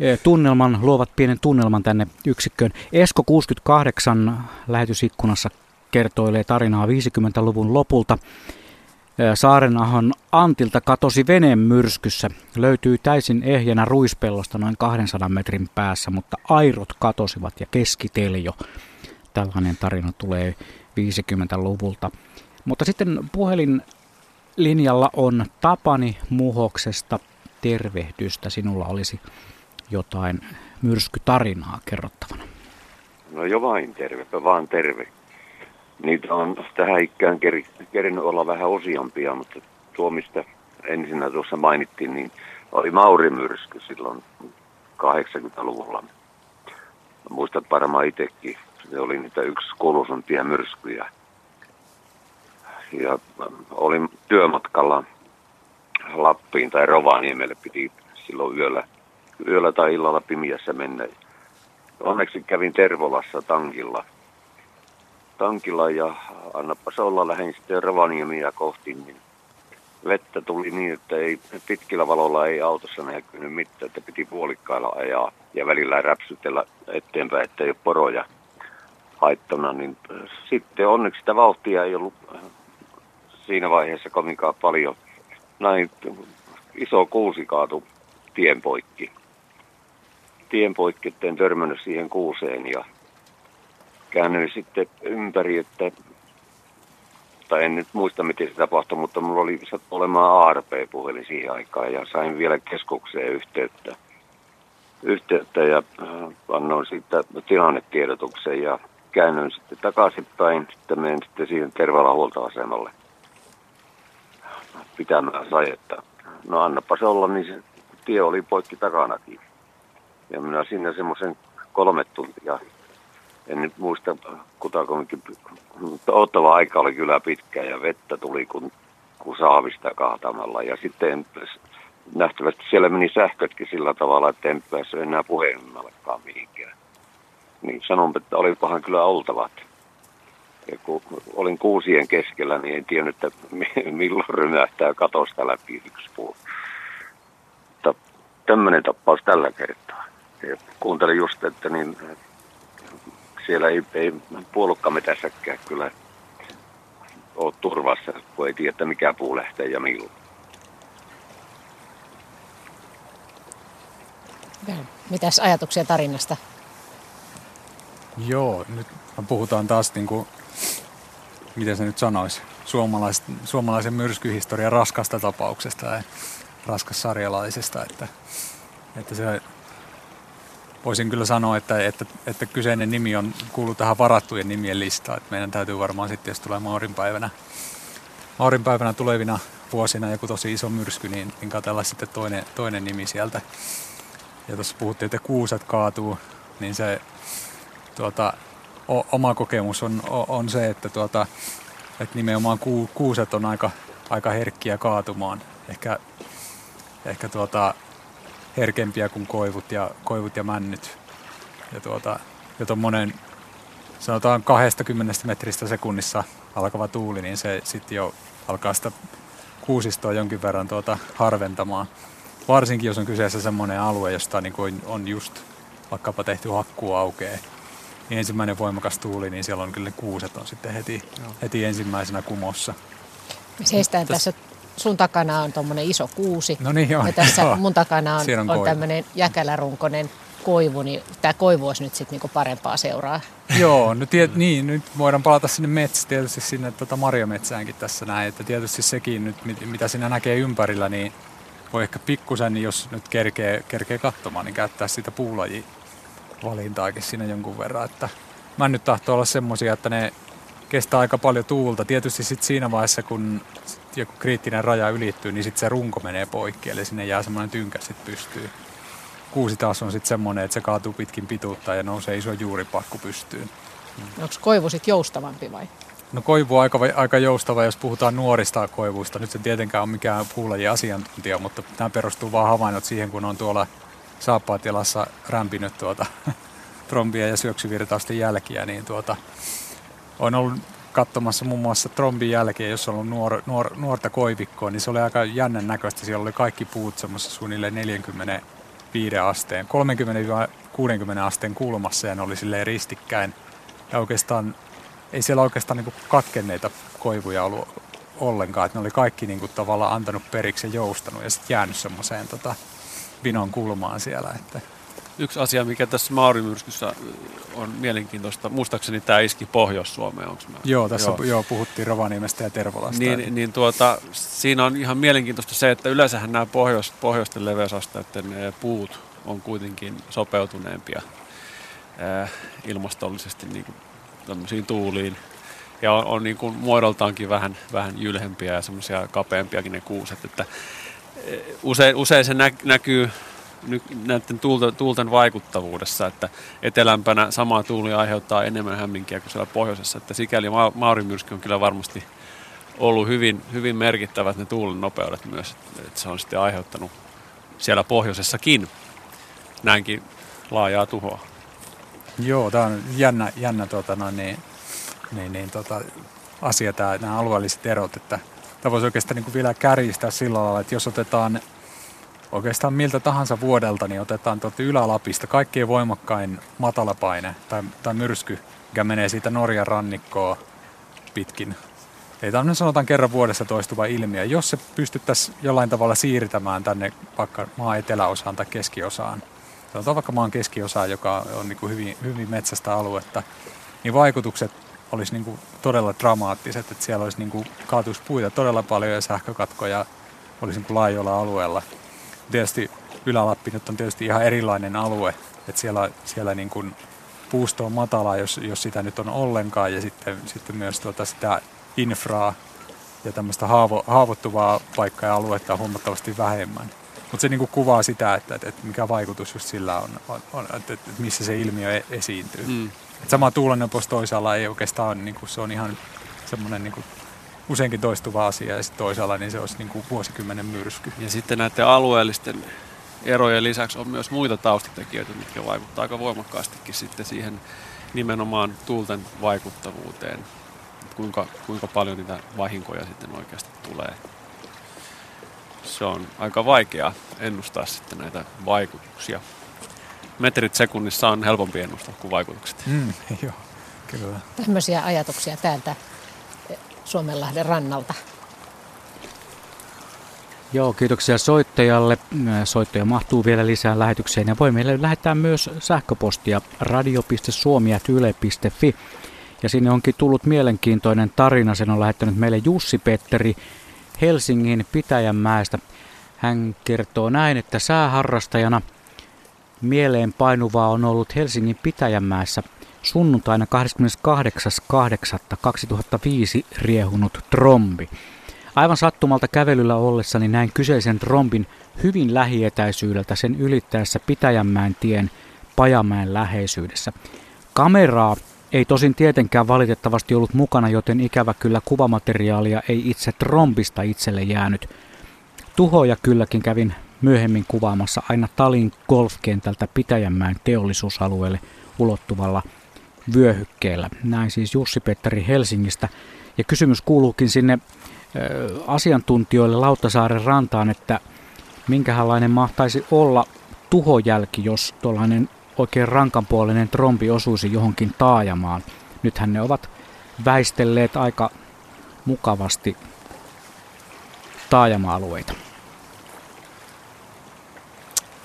eh, tunnelman, luovat pienen tunnelman tänne yksikköön. Esko 68 lähetysikkunassa kertoilee tarinaa 50-luvun lopulta. Eh, Saarenahon Antilta katosi veneen myrskyssä. Löytyy täysin ehjänä ruispellosta noin 200 metrin päässä, mutta airot katosivat ja keskiteljo. Tällainen tarina tulee 50-luvulta. Mutta sitten puhelinlinjalla on Tapani Muhoksesta tervehdystä. Sinulla olisi jotain myrskytarinaa kerrottavana. No jo vain tervepä vaan terve. Niitä on tähän ikään keri- kerinyt olla vähän useampia, mutta tuo mistä ensinnä tuossa mainittiin, niin oli Maurimyrsky silloin 80-luvulla. Mä muistan varmaan itsekin. Se oli niitä yksi kuuluisimpia myrskyjä. Ja olin työmatkalla Lappiin tai Rovaniemelle piti silloin yöllä, yöllä tai illalla pimiässä mennä. Onneksi kävin Tervolassa tankilla. Tankilla ja annapas olla lähdin sitten Rovaniemia kohti, niin vettä tuli niin, että ei, pitkillä valolla ei autossa näkynyt mitään, että piti puolikkailla ajaa ja välillä räpsytellä eteenpäin, että ei ole poroja haittona. Niin sitten onneksi sitä vauhtia ei ollut siinä vaiheessa kovinkaan paljon. Näin iso kuusi kaatu tien poikki. Tien poikki, etten törmännyt siihen kuuseen ja käännyin sitten ympäri, että tai en nyt muista miten se tapahtui, mutta mulla oli olemaan ARP-puhelin siihen aikaan ja sain vielä keskukseen yhteyttä, yhteyttä ja äh, annoin siitä tilannetiedotuksen ja käännyin sitten takaisinpäin, sitten menen sitten siihen Tervala huoltoasemalle pitämään sajetta. No annapas olla, niin se tie oli poikki takanakin. Ja minä siinä semmoisen kolme tuntia, en nyt muista kutakuinkin, mutta ottava aika oli kyllä pitkä ja vettä tuli kun, kun saavista kaatamalla. Ja sitten nähtävästi siellä meni sähkötkin sillä tavalla, että en päässyt enää puhelimmellakaan mihinkään. Niin sanon, että olipahan kyllä oltavat. Ja kun olin kuusien keskellä, niin en tiennyt, että milloin rymähtää katosta läpi yksi puu. Mutta tämmöinen tappaus tällä kertaa. Ja kuuntelin just, että niin, siellä ei, ei puolukkametässäkään kyllä ole turvassa, kun ei tiedä, mikä puu lähtee ja milloin. Mitäs ajatuksia tarinasta? Joo, nyt puhutaan taas niin kuin, miten se nyt sanoisi, suomalais, suomalaisen myrskyhistorian raskasta tapauksesta ja raskassarjalaisesta, että, että se voisin kyllä sanoa, että, että, että kyseinen nimi on kuuluu tähän varattujen nimien listaan. Että meidän täytyy varmaan sitten, jos tulee Maurinpäivänä, Maurinpäivänä tulevina vuosina joku tosi iso myrsky, niin, niin katsella sitten toinen, toinen nimi sieltä. Ja tuossa puhuttiin, että kuuset kaatuu, niin se tuota, o, oma kokemus on, o, on se, että, tuota, että nimenomaan ku, kuuset on aika, aika herkkiä kaatumaan. Ehkä, ehkä tuota, herkempiä kuin koivut ja, koivut ja männyt. Ja, tuota, ja tuommoinen sanotaan 20 metristä sekunnissa alkava tuuli, niin se sitten jo alkaa sitä kuusistoa jonkin verran tuota harventamaan. Varsinkin jos on kyseessä semmoinen alue, josta niin kuin on just vaikkapa tehty hakkuu niin ensimmäinen voimakas tuuli, niin siellä on kyllä kuuset on sitten heti, heti ensimmäisenä kumossa. Me seistään tässä sun takana on tuommoinen iso kuusi. No niin joo. Ja tässä joo. mun takana on, on, on, on tämmöinen jäkälärunkoinen koivu, niin tämä koivu olisi nyt sitten niinku parempaa seuraa. Joo, no tiet, niin, nyt voidaan palata sinne metsään, tietysti sinne tota Marjametsäänkin tässä näin, että tietysti sekin nyt, mitä siinä näkee ympärillä, niin voi ehkä pikkusen, niin jos nyt kerkee, kerkee katsomaan, niin käyttää sitä puulajia valintaakin siinä jonkun verran, että mä nyt tahtoo olla semmosia, että ne kestää aika paljon tuulta. Tietysti sit siinä vaiheessa, kun joku kriittinen raja ylittyy, niin sitten se runko menee poikki, eli sinne jää semmoinen tynkä sitten pystyy. Kuusi taas on sitten semmoinen, että se kaatuu pitkin pituutta ja nousee iso juuripakku pystyyn. Onko koivu sitten joustavampi vai? No koivu on aika, aika joustava, jos puhutaan nuorista koivuista. Nyt se tietenkään on mikään puulajien asiantuntija, mutta tämä perustuu vaan havainnot siihen, kun on tuolla saappaatialassa rämpinyt tuota trombia ja syöksyvirtausten jälkiä, niin tuota, on ollut katsomassa muun muassa trombin jälkeen, jos on ollut nuor, nuor, nuorta koivikkoa, niin se oli aika jännän näköistä. Siellä oli kaikki puut semmoisessa suunnilleen 45 asteen, 30-60 asteen kulmassa ja ne oli silleen ristikkäin. Ja oikeastaan, ei siellä oikeastaan niin katkenneita koivuja ollut ollenkaan, että ne oli kaikki niin kuin tavallaan antanut periksi ja joustanut ja sitten jäänyt semmoiseen tota, vinon kulmaan siellä. Että. Yksi asia, mikä tässä Maurimyrskyssä on mielenkiintoista, muistaakseni tämä iski Pohjois-Suomeen. Onko mä? Joo, tässä joo. joo. puhuttiin Rovaniemestä ja Tervolasta. Niin, niin tuota, siinä on ihan mielenkiintoista se, että yleensähän nämä pohjois, pohjoisten leveysasteiden puut on kuitenkin sopeutuneempia äh, ilmastollisesti niin kuin tuuliin. Ja on, on niin kuin muodoltaankin vähän, vähän jylhempiä ja semmoisia kapeampiakin ne kuuset. Että usein, usein se nä, näkyy näiden tuulten, tuulten vaikuttavuudessa, että etelämpänä sama tuuli aiheuttaa enemmän hämminkiä kuin siellä pohjoisessa. Että sikäli Ma- Maurimyrsky on kyllä varmasti ollut hyvin, hyvin merkittävät ne tuulen nopeudet myös, että se on sitten aiheuttanut siellä pohjoisessakin näinkin laajaa tuhoa. Joo, tämä on jännä, jännä tuota, no, niin, niin, niin, tota, asia, tämä, nämä alueelliset erot, että tämä voisi oikeastaan niin kuin vielä kärjistää sillä lailla, että jos otetaan oikeastaan miltä tahansa vuodelta, niin otetaan tuolta Ylä-Lapista kaikkein voimakkain matalapaine tai, tai myrsky, mikä menee siitä Norjan rannikkoa pitkin. Ei tämä on sanotaan kerran vuodessa toistuva ilmiö. Jos se pystyttäisiin jollain tavalla siirtämään tänne vaikka maan eteläosaan tai keskiosaan, sanotaan vaikka maan keskiosaan, joka on niin kuin hyvin, hyvin metsästä aluetta, niin vaikutukset olisi niin kuin todella dramaattiset, että siellä olisi niin kuin kaatuisi puita todella paljon ja sähkökatkoja olisi niin kuin laajoilla alueella tietysti Ylä-Lappi nyt on tietysti ihan erilainen alue, että siellä, siellä niin kuin puusto on matala, jos, jos sitä nyt on ollenkaan, ja sitten, sitten myös tuota sitä infraa ja tämmöistä haavo, haavoittuvaa paikkaa ja aluetta on huomattavasti vähemmän. Mutta se niinku kuvaa sitä, että, että, että mikä vaikutus just sillä on, on, on että, että missä se ilmiö e- esiintyy. Mm. Et sama tuulennopeus toisaalla ei oikeastaan ole, niinku, se on ihan semmoinen niinku useinkin toistuva asia ja sitten toisaalla niin se olisi niin kuin vuosikymmenen myrsky. Ja sitten näiden alueellisten erojen lisäksi on myös muita taustatekijöitä, mitkä vaikuttavat aika voimakkaastikin sitten siihen nimenomaan tuulten vaikuttavuuteen. Kuinka, kuinka paljon niitä vahinkoja sitten oikeasti tulee. Se on aika vaikea ennustaa sitten näitä vaikutuksia. Metrit sekunnissa on helpompi ennustaa kuin vaikutukset. Mm, joo, kyllä. Tämmöisiä ajatuksia täältä Suomenlahden rannalta. Joo, kiitoksia soittajalle. Soittaja mahtuu vielä lisää lähetykseen ja voi meille lähettää myös sähköpostia radio.suomi.yle.fi. Ja sinne onkin tullut mielenkiintoinen tarina. Sen on lähettänyt meille Jussi Petteri Helsingin Pitäjänmäestä. Hän kertoo näin, että sääharrastajana mieleen painuvaa on ollut Helsingin Pitäjänmäessä sunnuntaina 28.8.2005 riehunut trombi. Aivan sattumalta kävelyllä ollessani näin kyseisen trombin hyvin lähietäisyydeltä sen ylittäessä Pitäjänmäen tien Pajamäen läheisyydessä. Kameraa ei tosin tietenkään valitettavasti ollut mukana, joten ikävä kyllä kuvamateriaalia ei itse trombista itselle jäänyt. Tuhoja kylläkin kävin myöhemmin kuvaamassa aina Talin golfkentältä Pitäjänmäen teollisuusalueelle ulottuvalla vyöhykkeellä. Näin siis Jussi-Petteri Helsingistä. Ja kysymys kuuluukin sinne asiantuntijoille Lauttasaaren rantaan, että minkälainen mahtaisi olla tuhojälki, jos tuollainen oikein rankanpuolinen trombi osuisi johonkin taajamaan. Nythän ne ovat väistelleet aika mukavasti taajama-alueita.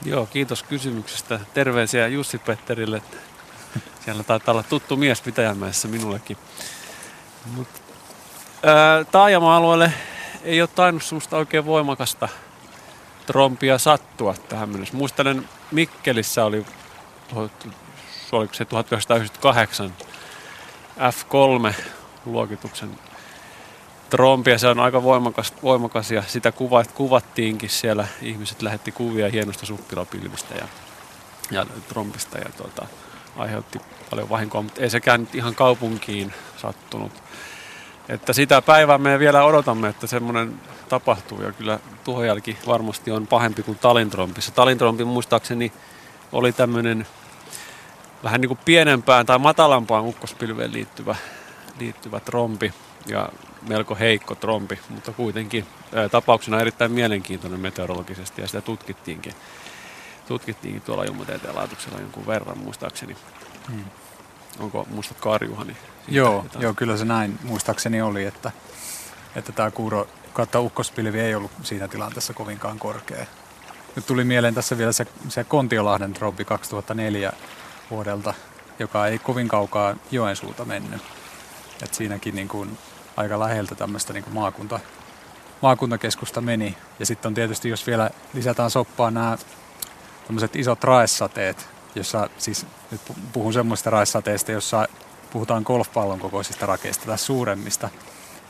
Joo, kiitos kysymyksestä. Terveisiä Jussi Petterille. Siellä taitaa olla tuttu mies Pitäjänmäessä minullekin. Mut, ää, taajama-alueelle ei ole tainnut semmoista oikein voimakasta trompia sattua tähän mennessä. Muistelen Mikkelissä oli, oliko se 1998 F3-luokituksen trompia. Se on aika voimakas, voimakas ja sitä kuva, kuvattiinkin siellä. Ihmiset lähetti kuvia hienosta suppilapilvistä ja, ja trompista ja tuota, aiheutti paljon vahinkoa, mutta ei sekään nyt ihan kaupunkiin sattunut. Että sitä päivää me vielä odotamme, että semmoinen tapahtuu ja kyllä tuhojälki varmasti on pahempi kuin talintrompissa. Talintrompi muistaakseni oli tämmöinen vähän niin kuin pienempään tai matalampaan ukkospilveen liittyvä, liittyvä trompi ja melko heikko trompi, mutta kuitenkin ää, tapauksena erittäin mielenkiintoinen meteorologisesti ja sitä tutkittiinkin, tutkittiinkin tuolla ilmatieteen laitoksella jonkun verran muistaakseni. Hmm. Onko, muistatko Arjuhani? Joo, joo, kyllä se näin muistaakseni oli, että, että tämä kuuro kautta ukkospilvi ei ollut siinä tilanteessa kovinkaan korkea. Nyt tuli mieleen tässä vielä se, se Kontiolahden trompi 2004 vuodelta, joka ei kovin kaukaa Joensuuta mennyt. Et siinäkin niin kuin aika läheltä tämmöistä niin maakunta, maakuntakeskusta meni. Ja sitten on tietysti, jos vielä lisätään soppaan nämä tämmöiset isot raessateet, jossa siis nyt puhun semmoista raessateista, jossa puhutaan golfpallon kokoisista rakeista tai suuremmista,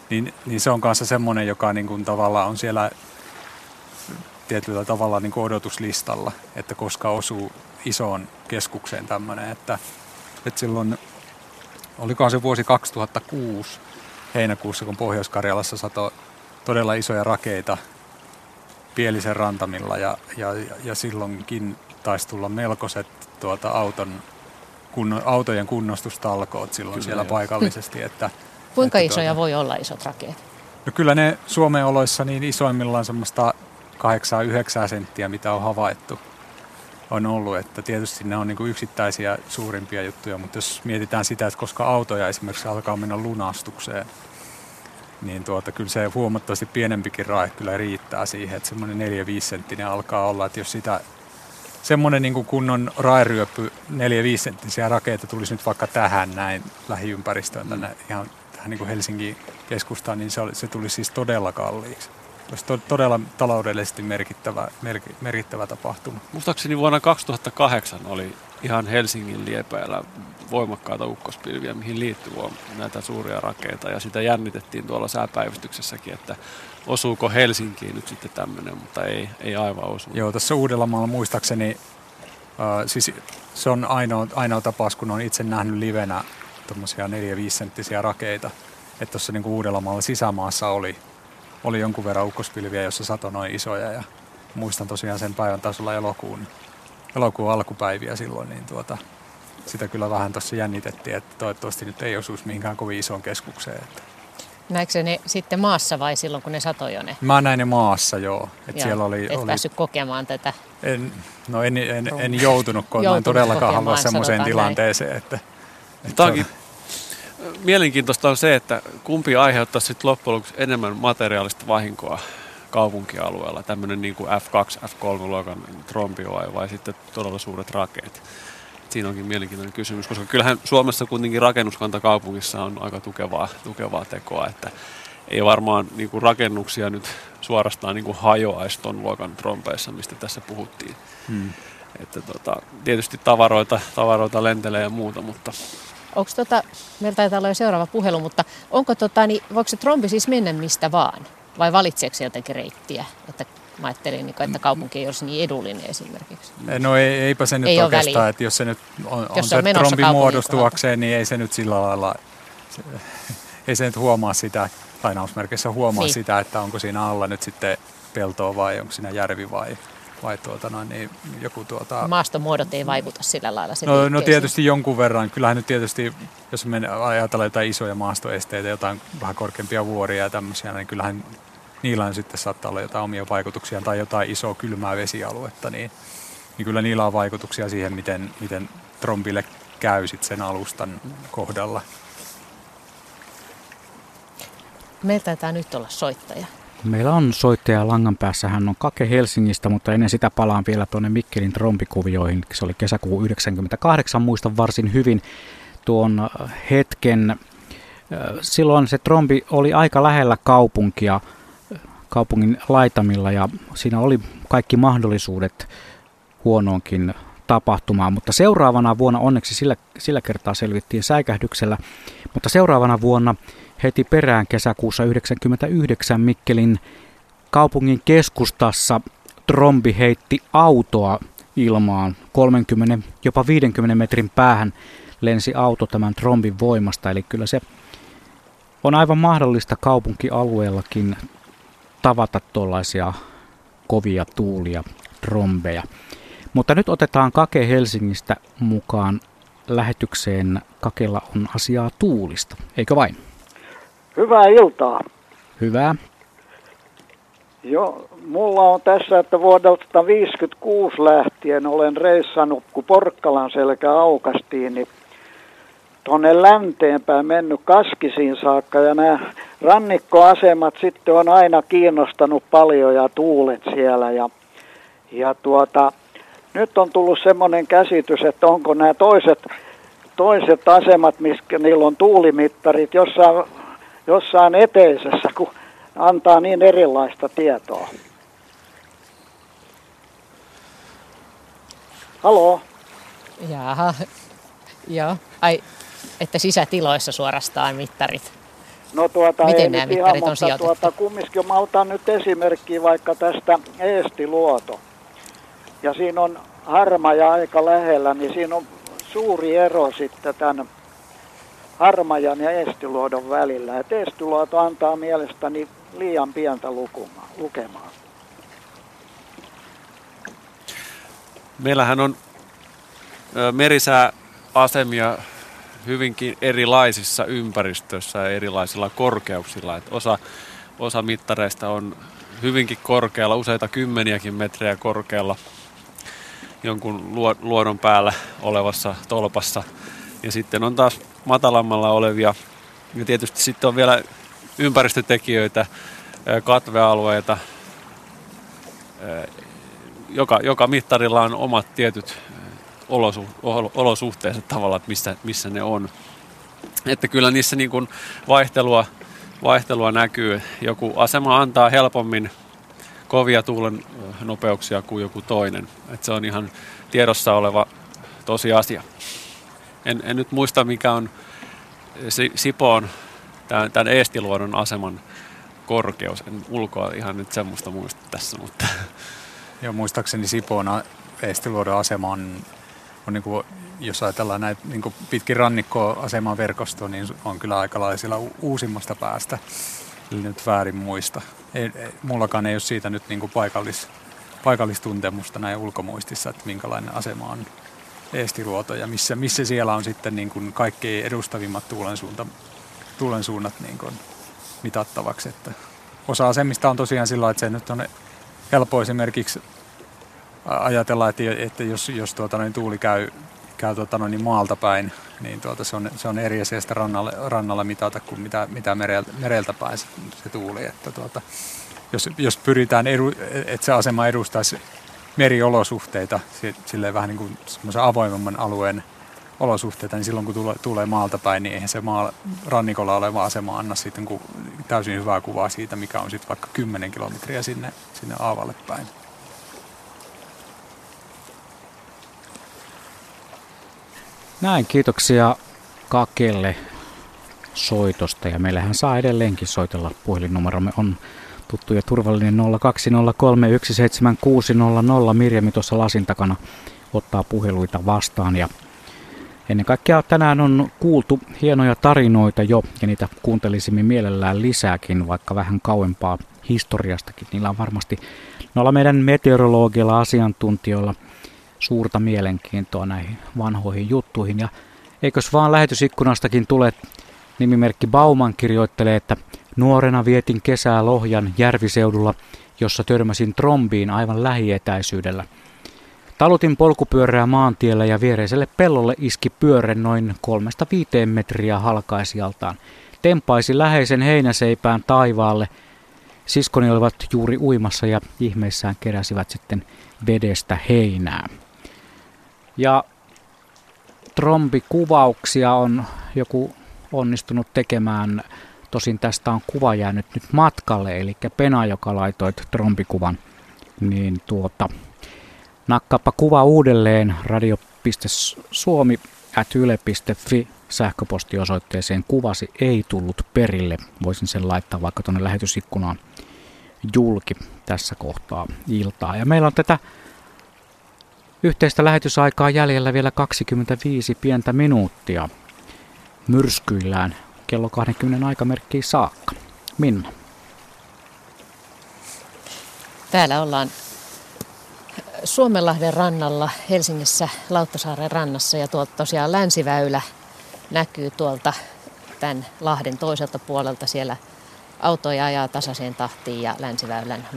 niin, niin se on kanssa semmoinen, joka niin kuin tavallaan on siellä tietyllä tavalla niin kuin odotuslistalla, että koska osuu isoon keskukseen tämmöinen, että, että silloin, olikohan se vuosi 2006 heinäkuussa, kun Pohjois-Karjalassa sato todella isoja rakeita Pielisen rantamilla ja, ja, ja silloinkin taisi tulla melkoiset tuota auton, kunno, autojen kunnostustalkoot silloin kyllä siellä jo. paikallisesti. Että, Kuinka että isoja tuota, voi olla isot rakeet? No kyllä ne Suomen oloissa niin isoimmillaan semmoista 8-9 senttiä, mitä on havaittu, on ollut. Että tietysti ne on niin kuin yksittäisiä suurimpia juttuja, mutta jos mietitään sitä, että koska autoja esimerkiksi alkaa mennä lunastukseen, niin tuota, kyllä se huomattavasti pienempikin rae kyllä riittää siihen, että semmoinen 4-5 senttinen alkaa olla, että jos sitä semmoinen niin kunnon raeryöppy 4-5 senttisiä rakeita tulisi nyt vaikka tähän näin lähiympäristöön tänne mm. ihan tähän niin kuin Helsingin keskustaan, niin se, oli, se tuli siis todella kalliiksi. Olisi to, todella taloudellisesti merkittävä, mer, merkittävä tapahtuma. Muistaakseni vuonna 2008 oli ihan Helsingin liepeillä voimakkaita ukkospilviä, mihin liittyy näitä suuria rakeita. Ja sitä jännitettiin tuolla sääpäivystyksessäkin, että osuuko Helsinkiin nyt sitten tämmöinen, mutta ei, ei aivan osu. Joo, tässä Uudellamaalla muistaakseni, äh, siis se on ainoa, ainoa tapaus, kun on itse nähnyt livenä tuommoisia 4-5 senttisiä rakeita. että tuossa niin Uudellamaalla sisämaassa oli, oli jonkun verran ukkospilviä, jossa sato noin isoja ja muistan tosiaan sen päivän tasolla elokuun, elokuun alkupäiviä silloin, niin tuota, sitä kyllä vähän tuossa jännitettiin, että toivottavasti nyt ei osuisi mihinkään kovin isoon keskukseen. Että. Näetkö ne sitten maassa vai silloin, kun ne satoi jo ne? Mä näin ne maassa, joo. Et joo siellä oli, et oli... päässyt kokemaan tätä? En, no en, en, en joutunut, kun en todellakaan halua semmoiseen tilanteeseen. Että, että Tämä onkin mielenkiintoista on se, että kumpi aiheuttaa sitten loppujen lopuksi enemmän materiaalista vahinkoa kaupunkialueella, tämmöinen niin kuin F2, F3-luokan trombi vai, vai sitten todella suuret rakeet. Siinä onkin mielenkiintoinen kysymys, koska kyllähän Suomessa kuitenkin rakennuskanta kaupungissa on aika tukevaa, tukevaa tekoa, että ei varmaan niin kuin rakennuksia nyt suorastaan niin kuin hajoaisi ton luokan trompeissa, mistä tässä puhuttiin. Hmm. Että tota, tietysti tavaroita, tavaroita lentelee ja muuta, mutta... Onko tota, meillä taitaa olla jo seuraava puhelu, mutta onko tota, niin, voiko se trombi siis mennä mistä vaan? Vai valitseeko se jotenkin reittiä? Että mä ajattelin, niin että kaupunki ei olisi niin edullinen esimerkiksi. No ei, eipä se nyt ei oikeastaan, että jos se nyt on, on, se, se trombi muodostuakseen, niin ei se nyt sillä lailla, se, ei se nyt huomaa sitä, lainausmerkissä huomaa niin. sitä, että onko siinä alla nyt sitten peltoa vai onko siinä järvi vai, vai tuota, no, niin joku tuota... Maastomuodot ei vaikuta sillä lailla no, no tietysti jonkun verran. Kyllähän nyt tietysti, jos me ajatellaan jotain isoja maastoesteitä, jotain vähän korkeampia vuoria ja tämmöisiä, niin kyllähän niillä on sitten saattaa olla jotain omia vaikutuksia tai jotain isoa kylmää vesialuetta, niin, niin kyllä niillä on vaikutuksia siihen, miten, miten trompille käy sit sen alustan kohdalla. Meillä taitaa nyt olla soittaja. Meillä on soittaja langan päässä. Hän on Kake Helsingistä, mutta ennen sitä palaan vielä tuonne Mikkelin trompikuvioihin. Se oli kesäkuu 98, muistan varsin hyvin tuon hetken. Silloin se trombi oli aika lähellä kaupunkia kaupungin laitamilla ja siinä oli kaikki mahdollisuudet huonoonkin tapahtumaan, mutta seuraavana vuonna onneksi sillä, sillä kertaa selvittiin säikähdyksellä, mutta seuraavana vuonna heti perään kesäkuussa 1999 Mikkelin kaupungin keskustassa trombi heitti autoa ilmaan 30, jopa 50 metrin päähän lensi auto tämän trombin voimasta, eli kyllä se on aivan mahdollista kaupunkialueellakin tavata tuollaisia kovia tuulia, trombeja. Mutta nyt otetaan Kake Helsingistä mukaan lähetykseen. Kakella on asiaa tuulista, eikö vain? Hyvää iltaa. Hyvää. Joo, mulla on tässä, että vuodelta 1956 lähtien olen reissannut, kun Porkkalan selkä aukastiin, niin tuonne länteenpäin mennyt Kaskisiin saakka ja nämä rannikkoasemat sitten on aina kiinnostanut paljon ja tuulet siellä ja, ja tuota, nyt on tullut semmoinen käsitys, että onko nämä toiset, toiset asemat, missä niillä on tuulimittarit jossain, jossain eteisessä, kun antaa niin erilaista tietoa. Haloo? Jaha, joo. Ai, että sisätiloissa suorastaan mittarit. No tuota, Miten ei nämä mittarit ihan, on mutta tuota, kumminkin mä otan nyt esimerkkiä vaikka tästä Eestiluoto. Ja siinä on harmaja aika lähellä, niin siinä on suuri ero sitten tämän harmajan ja Eestiluodon välillä. Et Eestiluoto antaa mielestäni liian pientä lukuma, lukemaa. Meillähän on merisääasemia hyvinkin erilaisissa ympäristöissä ja erilaisilla korkeuksilla. Et osa, osa mittareista on hyvinkin korkealla, useita kymmeniäkin metriä korkealla jonkun luodon päällä olevassa tolpassa. Ja sitten on taas matalammalla olevia. Ja tietysti sitten on vielä ympäristötekijöitä, katvealueita. Joka, joka mittarilla on omat tietyt olosu, olosuhteensa tavalla, että missä, missä ne on. Että kyllä niissä niin kuin vaihtelua, vaihtelua näkyy. Joku asema antaa helpommin kovia tuulen nopeuksia kuin joku toinen. Että se on ihan tiedossa oleva tosiasia. En, en nyt muista mikä on Sipoon, tämän, tämän Eestiluodon aseman korkeus. En ulkoa ihan nyt semmoista muista tässä, mutta... Joo, muistaakseni Sipoon Eestiluodon asema on on niin kuin jos ajatellaan näitä niin pitkin rannikkoa aseman verkostoa, niin on kyllä aika lailla siellä uusimmasta päästä. Eli nyt väärin muista. Ei, ei, mullakaan ei ole siitä nyt niin kuin paikallis, paikallistuntemusta näin ulkomuistissa, että minkälainen asema on Eestiluoto ja missä, missä siellä on sitten niin kuin kaikkein edustavimmat tuulen, suunta, tuulen suunnat niin kuin mitattavaksi. Että osa asemista on tosiaan sillä että se nyt on helppo esimerkiksi ajatella, että, että jos, jos tuota, niin tuuli käy, käy tuota, niin maalta päin, niin tuota, se, on, se on eri asia sitä rannalle, rannalla mitata kuin mitä, mitä mereltä, mereltä päin se, se tuuli. Että tuota, jos, jos pyritään, edu, että se asema edustaisi meriolosuhteita, silleen vähän niin kuin avoimemman alueen olosuhteita, niin silloin kun tulee, tulee maalta päin, niin eihän se maa, rannikolla oleva asema anna sitten ku, täysin hyvää kuvaa siitä, mikä on sitten vaikka 10 kilometriä sinne, sinne aavalle päin. Näin, kiitoksia Kakelle soitosta ja meillähän saa edelleenkin soitella. Puhelinnumeromme on tuttu ja turvallinen 020317600. Mirjami tuossa lasin takana ottaa puheluita vastaan ja ennen kaikkea tänään on kuultu hienoja tarinoita jo ja niitä kuuntelisimme mielellään lisääkin, vaikka vähän kauempaa historiastakin. Niillä on varmasti noilla meidän meteorologilla asiantuntijoilla – suurta mielenkiintoa näihin vanhoihin juttuihin. Ja eikös vaan lähetysikkunastakin tule nimimerkki Bauman kirjoittelee, että nuorena vietin kesää Lohjan järviseudulla, jossa törmäsin trombiin aivan lähietäisyydellä. Talutin polkupyörää maantiellä ja viereiselle pellolle iski pyörre noin kolmesta viiteen metriä halkaisijaltaan. Tempaisi läheisen heinäseipään taivaalle. Siskoni olivat juuri uimassa ja ihmeissään keräsivät sitten vedestä heinää. Ja trombikuvauksia on joku onnistunut tekemään. Tosin tästä on kuva jäänyt nyt matkalle, eli Pena, joka laitoi trombikuvan, niin tuota, nakkaappa kuva uudelleen radio.suomi at yle.fi sähköpostiosoitteeseen kuvasi ei tullut perille. Voisin sen laittaa vaikka tuonne lähetysikkunaan julki tässä kohtaa iltaa. Ja meillä on tätä Yhteistä lähetysaikaa jäljellä vielä 25 pientä minuuttia. Myrskyillään kello 20 aikamerkkiin saakka. Minna. Täällä ollaan Suomenlahden rannalla Helsingissä Lauttasaaren rannassa ja tuolta tosiaan länsiväylä näkyy tuolta tämän Lahden toiselta puolelta siellä autoja ajaa tasaiseen tahtiin ja länsiväylän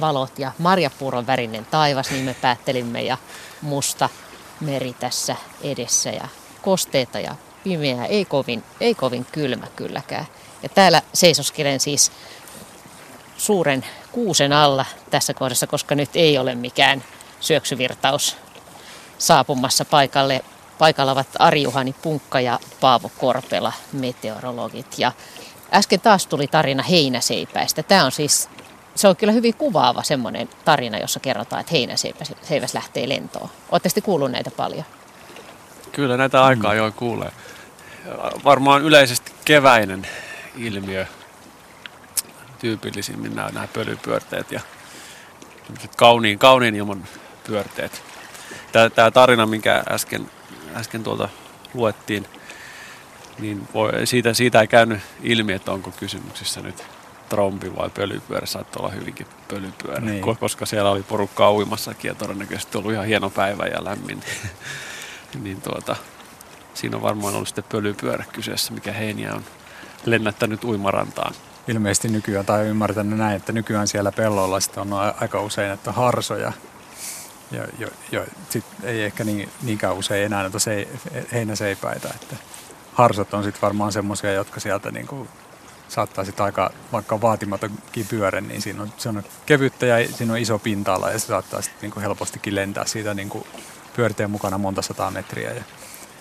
valot ja marjapuuron värinen taivas, niin me päättelimme ja musta meri tässä edessä ja kosteita ja pimeää, ei kovin, ei kovin kylmä kylläkään. Ja täällä seisoskelen siis suuren kuusen alla tässä kohdassa, koska nyt ei ole mikään syöksyvirtaus saapumassa paikalle. Paikalla ovat Arjuhani Punkka ja Paavo Korpela, meteorologit. Ja Äsken taas tuli tarina heinäseipäistä. Tämä on siis, se on kyllä hyvin kuvaava semmoinen tarina, jossa kerrotaan, että heinäseipäs lähtee lentoon. Oletteko kuullut näitä paljon? Kyllä näitä aikaa mm. jo kuulee. Varmaan yleisesti keväinen ilmiö. Tyypillisimmin nämä, nämä pölypyörteet ja kauniin, kauniin ilman pyörteet. Tämä, tämä tarina, minkä äsken, äsken tuolta luettiin, niin voi, siitä, siitä ei käynyt ilmi, että onko kysymyksessä nyt trombi vai pölypyörä. Saattaa olla hyvinkin pölypyörä, niin. koska siellä oli porukkaa uimassakin ja todennäköisesti ollut ihan hieno päivä ja lämmin. niin tuota, siinä on varmaan ollut sitten pölypyörä kyseessä, mikä heiniä on lennättänyt uimarantaan. Ilmeisesti nykyään, tai ymmärtänyt näin, että nykyään siellä pellolla sitten on aika usein, että harsoja ja jo, jo, sit ei ehkä niin, niinkään usein enää näitä se, heinäseipäitä. Että harsot on sitten varmaan semmoisia, jotka sieltä niin kuin saattaa sitten aika, vaikka vaatimatonkin pyörä, niin siinä on, se on kevyttä ja siinä on iso pinta-ala ja se saattaa sitten niin helpostikin lentää siitä niin pyörteen mukana monta sataa metriä. Ja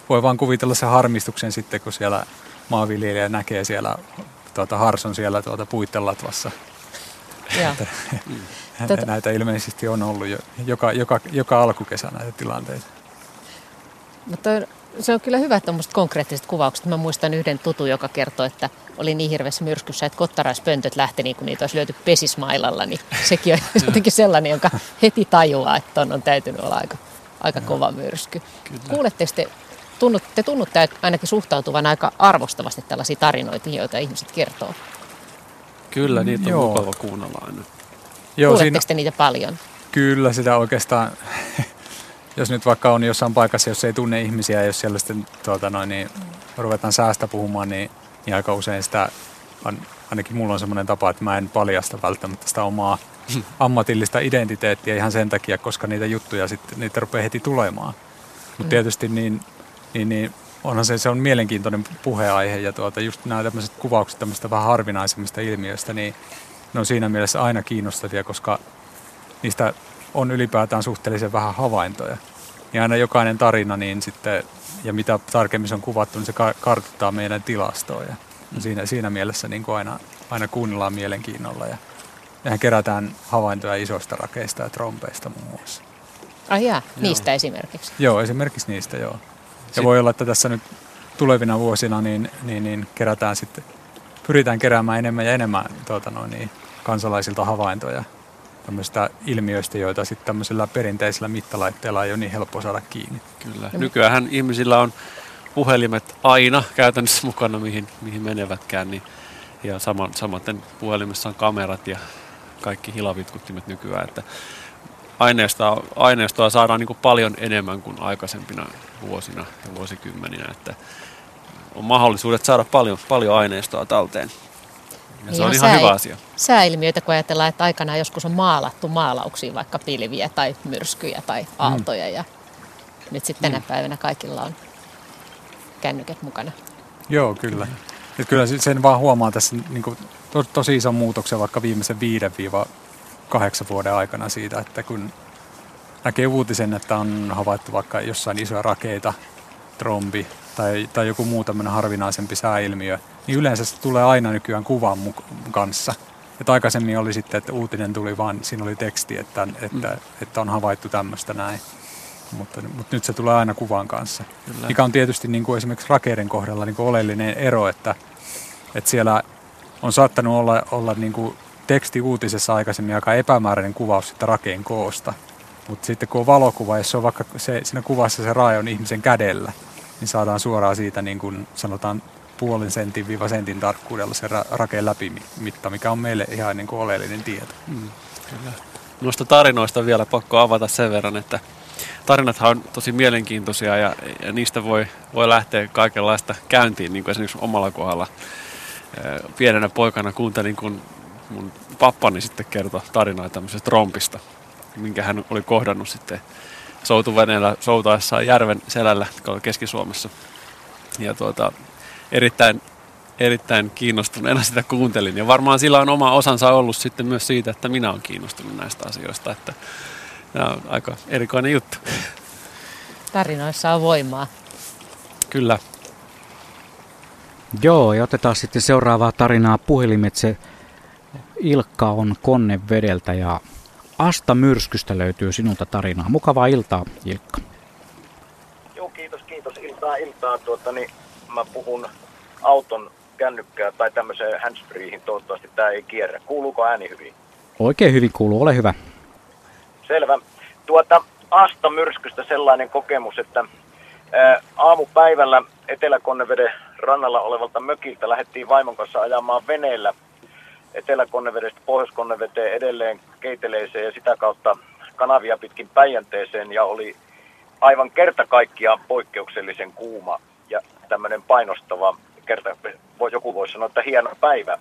voi vaan kuvitella se harmistuksen sitten, kun siellä maanviljelijä näkee siellä tuota, harson siellä tuota, puitten latvassa. näitä ilmeisesti on ollut jo joka, joka, joka alkukesä näitä tilanteita. Mutta se on kyllä hyvä tuommoiset konkreettiset kuvaukset. Mä muistan yhden tutu, joka kertoi, että oli niin hirveässä myrskyssä, että kottaraispöntöt lähti niin kuin niitä olisi löyty pesismailalla. Niin sekin on jotenkin sellainen, jonka heti tajuaa, että on, on täytynyt olla aika, aika kova myrsky. Kuuletteko te tunnut, te tunnutte ainakin suhtautuvan aika arvostavasti tällaisiin tarinoihin, joita ihmiset kertoo. Kyllä, niitä on Joo. mukava kuunnella aina. Joo, Kuuletteko siinä, te niitä paljon? kyllä sitä oikeastaan, jos nyt vaikka on jossain paikassa, jos ei tunne ihmisiä jos siellä sitten tuota, noin, niin ruvetaan säästä puhumaan, niin, niin aika usein sitä, on, ainakin mulla on semmoinen tapa, että mä en paljasta välttämättä sitä omaa ammatillista identiteettiä ihan sen takia, koska niitä juttuja sitten, niitä rupeaa heti tulemaan. Mutta Mm. tietysti niin, niin, niin onhan se, se on mielenkiintoinen puheaihe ja tuota, just nämä tämmöiset kuvaukset tämmöistä vähän harvinaisemmista ilmiöistä, niin ne on siinä mielessä aina kiinnostavia, koska niistä on ylipäätään suhteellisen vähän havaintoja. Ja aina jokainen tarina, niin sitten, ja mitä tarkemmin se on kuvattu, niin se ka- kartoittaa meidän tilastoa. Ja siinä, siinä mielessä niin kuin aina, aina kuunnellaan mielenkiinnolla. Ja, ja kerätään havaintoja isoista rakeista ja trompeista muun muassa. Ai jaa, niistä esimerkiksi. Joo, esimerkiksi niistä joo. Ja voi olla, että tässä nyt tulevina vuosina niin, niin, niin kerätään sitten, pyritään keräämään enemmän ja enemmän tuota noin, niin, kansalaisilta havaintoja tämmöistä ilmiöistä, joita sitten tämmöisellä perinteisellä mittalaitteella ei ole niin helppo saada kiinni. Kyllä. Nykyään ihmisillä on puhelimet aina käytännössä mukana, mihin, mihin menevätkään. Niin, ja sama, samaten puhelimessa on kamerat ja kaikki hilavitkuttimet nykyään. Että aineistoa, aineistoa saadaan niin kuin paljon enemmän kuin aikaisempina vuosina ja vuosikymmeninä. Että on mahdollisuudet saada paljon, paljon aineistoa talteen. Ja se on ihan sää- hyvä asia. Sääilmiöitä, kun ajatellaan, että aikanaan joskus on maalattu maalauksiin vaikka pilviä tai myrskyjä tai aaltoja. Ja nyt sitten tänä päivänä kaikilla on kännykät mukana. Joo, kyllä. Et kyllä se- sen vaan huomaa tässä niin kuin, to, tosi ison muutoksen vaikka viimeisen 5-8 vuoden aikana siitä, että kun näkee uutisen, että on havaittu vaikka jossain isoja rakeita, trombi tai, tai joku muu tämmöinen harvinaisempi sääilmiö, niin yleensä se tulee aina nykyään kuvan kanssa. Et aikaisemmin oli sitten, että uutinen tuli vaan, siinä oli teksti, että, että, mm. että on havaittu tämmöistä näin. Mutta, mutta nyt se tulee aina kuvan kanssa. Kyllä. Mikä on tietysti niin kuin esimerkiksi rakeiden kohdalla niin kuin oleellinen ero, että, että siellä on saattanut olla, olla niin kuin teksti uutisessa aikaisemmin aika epämääräinen kuvaus sitä rakeen koosta. Mutta sitten kun on valokuva, jos se on vaikka se, siinä kuvassa se raja on ihmisen kädellä, niin saadaan suoraan siitä niin kuin sanotaan puolen sentin viiva sentin tarkkuudella se ra- rakeen läpimitta, mikä on meille ihan niin kuin oleellinen tieto. Mm, kyllä. Noista tarinoista vielä pakko avata sen verran, että tarinathan on tosi mielenkiintoisia ja, ja niistä voi, voi lähteä kaikenlaista käyntiin, niin kuin esimerkiksi omalla kohdalla. Pienenä poikana kuuntelin, kun mun pappani sitten kertoi tarinaa tämmöisestä rompista, minkä hän oli kohdannut sitten soutuveneellä soutaessaan järven selällä tuolla Keski-Suomessa. Ja tuota, erittäin, erittäin kiinnostuneena sitä kuuntelin. Ja varmaan sillä on oma osansa ollut sitten myös siitä, että minä olen kiinnostunut näistä asioista. Että tämä on aika erikoinen juttu. Tarinoissa on voimaa. Kyllä. Joo, ja otetaan sitten seuraavaa tarinaa puhelimitse. Ilkka on Konnevedeltä ja Asta Myrskystä löytyy sinulta tarinaa. Mukavaa iltaa, Ilkka. Joo, kiitos, kiitos. Iltaa, iltaa. Tuota, niin mä puhun auton kännykkää tai tämmöiseen handsfreeihin. Toivottavasti tämä ei kierrä. Kuuluuko ääni hyvin? Oikein hyvin kuuluu, ole hyvä. Selvä. Tuota, Asta myrskystä sellainen kokemus, että ää, aamupäivällä Etelä-Konneveden rannalla olevalta mökiltä lähdettiin vaimon kanssa ajamaan veneellä Etelä-Konnevedestä Pohjois-Konneveteen edelleen keiteleeseen ja sitä kautta kanavia pitkin Päijänteeseen ja oli aivan kerta kaikkiaan poikkeuksellisen kuuma ja tämmöinen painostava, kerta, joku voisi sanoa, että hieno päivä.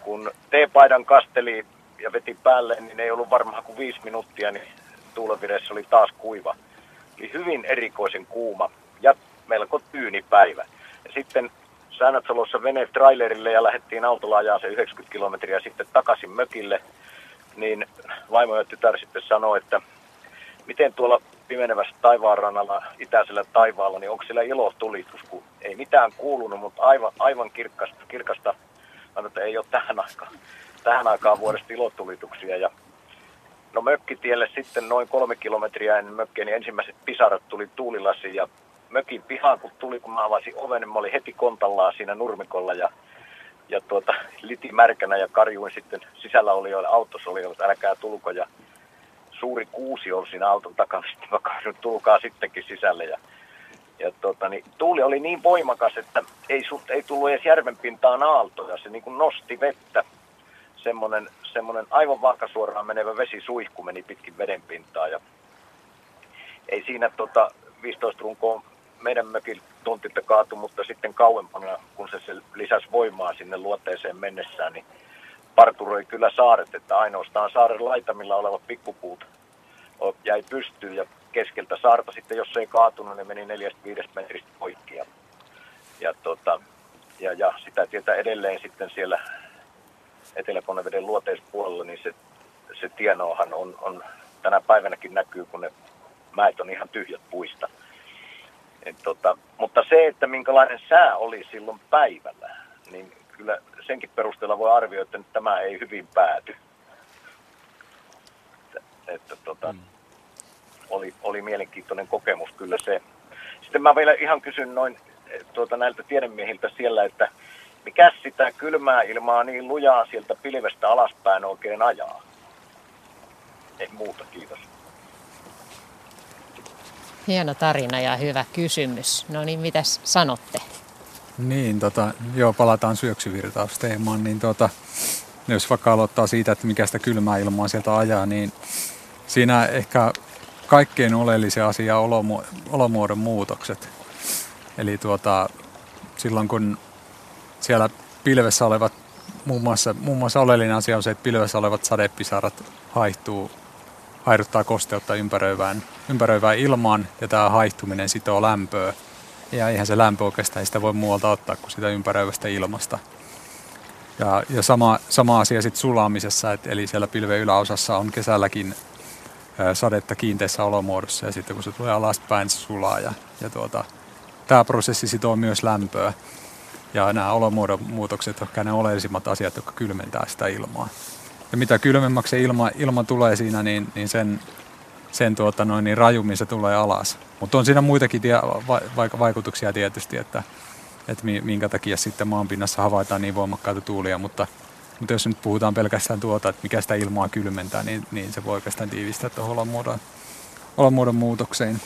Kun teepaidan kasteli ja veti päälle, niin ei ollut varmaan kuin viisi minuuttia, niin tuulenvireessä oli taas kuiva. Eli hyvin erikoisen kuuma ja melko tyyni päivä. Ja sitten Säännötsalossa vene trailerille ja lähdettiin autolla ajaa se 90 kilometriä sitten takaisin mökille, niin vaimo ja tytär sitten sanoi, että miten tuolla pimenevässä taivaanrannalla, itäisellä taivaalla, niin onko siellä ilotulitus, kun ei mitään kuulunut, mutta aivan, aivan kirkasta, kirkasta että ei ole tähän aikaan, tähän aikaan vuodesta ilotulituksia. Ja no mökkitielle sitten noin kolme kilometriä ennen mökkiä, niin ensimmäiset pisarat tuli tuulilasiin ja mökin pihaan kun tuli, kun mä avasin oven, niin mä olin heti kontallaan siinä nurmikolla ja, ja tuota, liti märkänä ja karjuin sitten sisällä olijoille, autossa oli että älkää tulko ja suuri kuusi oli siinä auton takana, sitten mä karjuin, tulkaa sittenkin sisälle ja ja tota, niin, tuuli oli niin voimakas, että ei, ei tullut edes järven pintaan aaltoja. Se niin kuin nosti vettä. Semmoinen, semmoinen aivan vaakasuoraan menevä vesisuihku meni pitkin veden pintaa. Ja ei siinä tota, 15 runkoa meidän mökin tontilta kaatu, mutta sitten kauempana, kun se, se lisäsi voimaa sinne luoteeseen mennessään, niin parturoi kyllä saaret, että ainoastaan saaren laitamilla olevat pikkupuut jäi pystyyn ja keskeltä saarta sitten, jos se ei kaatunut, ne meni neljästä viidestä metristä poikki. Ja, ja, tota, ja, ja sitä tietää edelleen sitten siellä Etelä-Konneveden luoteispuolella, niin se, se tienoahan on, on, tänä päivänäkin näkyy, kun ne mäet on ihan tyhjät puista. Et tota, mutta se, että minkälainen sää oli silloin päivällä, niin kyllä senkin perusteella voi arvioida, että tämä ei hyvin pääty. Että, että tota, mm oli, oli mielenkiintoinen kokemus kyllä se. Sitten mä vielä ihan kysyn noin tuota, näiltä tiedemiehiltä siellä, että mikä sitä kylmää ilmaa niin lujaa sieltä pilvestä alaspäin oikein ajaa? Ei muuta, kiitos. Hieno tarina ja hyvä kysymys. No niin, mitäs sanotte? Niin, tota, joo, palataan syöksyvirtausteemaan, niin tota, jos vaikka aloittaa siitä, että mikä sitä kylmää ilmaa sieltä ajaa, niin siinä ehkä kaikkein oleellisia asia on olomuodon muutokset. Eli tuota, silloin kun siellä pilvessä olevat, muun muassa, muun muassa oleellinen asia on se, että pilvessä olevat sadepisarat haihtuu, haiduttaa kosteutta ympäröivään, ympäröivään ilmaan ja tämä haihtuminen sitoo lämpöä. Ja eihän se lämpö oikeastaan sitä voi muualta ottaa kuin sitä ympäröivästä ilmasta. Ja, ja sama, sama asia sitten sulaamisessa, että eli siellä pilven yläosassa on kesälläkin sadetta kiinteässä olomuodossa ja sitten kun se tulee alaspäin, se sulaa. Ja, ja tuota, tämä prosessi sitoo myös lämpöä. Ja nämä olomuodon muutokset ovat ne oleellisimmat asiat, jotka kylmentää sitä ilmaa. Ja mitä kylmemmäksi se ilma, ilma tulee siinä, niin, niin sen, sen tuota noin, niin rajummin se tulee alas. Mutta on siinä muitakin tie, va, vaikutuksia tietysti, että, että minkä takia sitten maanpinnassa havaitaan niin voimakkaita tuulia, mutta mutta jos nyt puhutaan pelkästään tuota, että mikä sitä ilmaa kylmentää, niin, niin se voi oikeastaan tiivistää tuohon olomuodon, olomuodon muutokseen.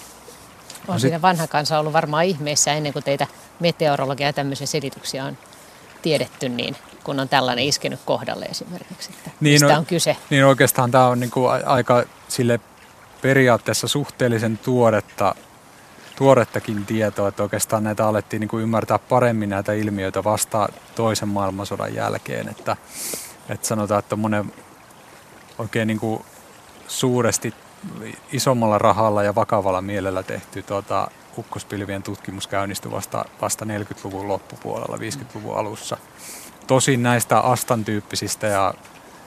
On no siinä vanha kansa ollut varmaan ihmeessä ennen kuin teitä meteorologia ja tämmöisiä selityksiä on tiedetty, niin kun on tällainen iskenyt kohdalle esimerkiksi, että niin, mistä no, on kyse. Niin oikeastaan tämä on niinku aika sille periaatteessa suhteellisen tuoretta tuorettakin tietoa, että oikeastaan näitä alettiin niin kuin ymmärtää paremmin näitä ilmiöitä vasta toisen maailmansodan jälkeen. Että, että sanotaan, että monen oikein niin kuin suuresti isommalla rahalla ja vakavalla mielellä tehty tuota, ukkospilvien tutkimus käynnistyi vasta, vasta 40-luvun loppupuolella, 50-luvun alussa. Tosin näistä Astan tyyppisistä ja,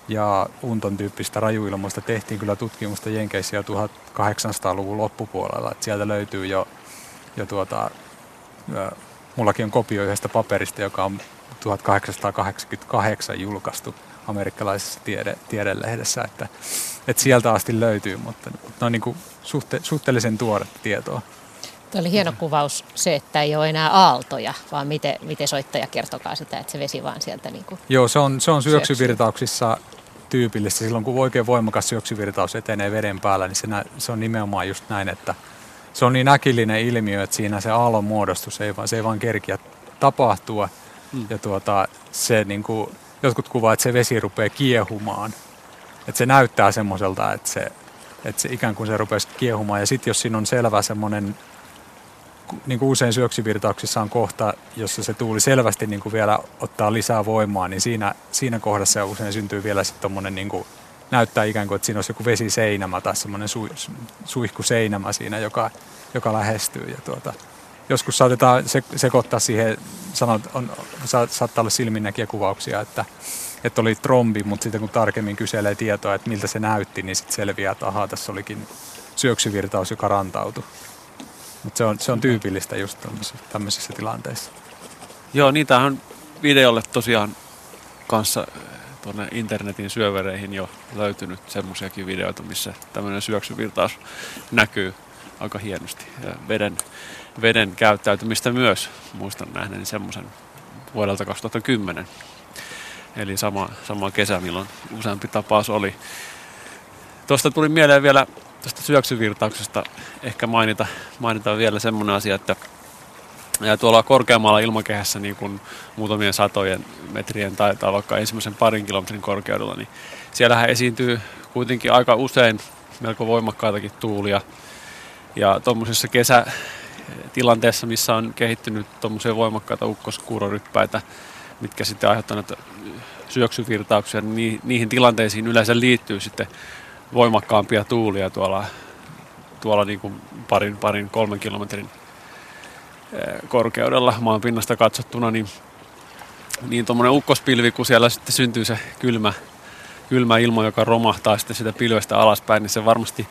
ja Unton tyyppisistä rajuilmoista tehtiin kyllä tutkimusta Jenkeissä jo 1800-luvun loppupuolella. Että sieltä löytyy jo ja tuota, mullakin on kopio yhdestä paperista, joka on 1888 julkaistu amerikkalaisessa tiede, tiedelehdessä, että, että sieltä asti löytyy, mutta ne on niin kuin suhte, suhteellisen tuoretta tietoa. Tuo oli hieno kuvaus se, että ei ole enää aaltoja, vaan miten, miten soittaja kertokaa sitä, että se vesi vaan sieltä niin kuin Joo, se on, se on syöksyvirtauksissa tyypillistä. Silloin kun oikein voimakas syöksyvirtaus etenee veden päällä, niin se, nä, se on nimenomaan just näin, että se on niin äkillinen ilmiö, että siinä se aallon muodostus ei vaan, se ei vaan kerkiä tapahtua. Mm. Ja tuota, se niin kuin, jotkut kuvaa, että se vesi rupeaa kiehumaan. Että se näyttää semmoiselta, että se, että se ikään kuin se rupeaa kiehumaan. Ja sitten jos siinä on selvä semmoinen, niin kuin usein syöksyvirtauksissa on kohta, jossa se tuuli selvästi niin kuin vielä ottaa lisää voimaa, niin siinä, siinä kohdassa usein syntyy vielä sitten tommonen niin kuin näyttää ikään kuin, että siinä olisi joku vesiseinämä tai semmoinen su, suihkuseinämä siinä, joka, joka lähestyy. Ja tuota, joskus saatetaan se, sekoittaa siihen, sanot, on, saattaa olla silminnäkiä kuvauksia, että, että oli trombi, mutta sitten kun tarkemmin kyselee tietoa, että miltä se näytti, niin sitten selviää, että ahaa, tässä olikin syöksyvirtaus, joka rantautui. Mutta se on, se on tyypillistä just tämmöisissä tilanteissa. Joo, niitä on videolle tosiaan kanssa tuonne internetin syövereihin jo löytynyt semmoisiakin videoita, missä tämmöinen syöksyvirtaus näkyy aika hienosti. Ja veden, veden käyttäytymistä myös muistan nähneeni semmoisen vuodelta 2010. Eli sama, sama kesä, milloin useampi tapaus oli. Tuosta tuli mieleen vielä tuosta syöksyvirtauksesta ehkä mainita, mainita vielä semmoinen asia, että ja tuolla korkeammalla ilmakehässä niin kuin muutamien satojen metrien tai, tai vaikka ensimmäisen parin kilometrin korkeudella, niin siellähän esiintyy kuitenkin aika usein melko voimakkaitakin tuulia. Ja tuommoisessa kesätilanteessa, missä on kehittynyt tuommoisia voimakkaita ukkoskuuroryppäitä, mitkä sitten aiheuttavat syöksyvirtauksia, niin niihin tilanteisiin yleensä liittyy sitten voimakkaampia tuulia tuolla, tuolla niin kuin parin, parin kolmen kilometrin korkeudella maan pinnasta katsottuna, niin, niin tuommoinen ukkospilvi, kun siellä sitten syntyy se kylmä, kylmä ilma, joka romahtaa sitten sitä pilvestä alaspäin, niin se varmasti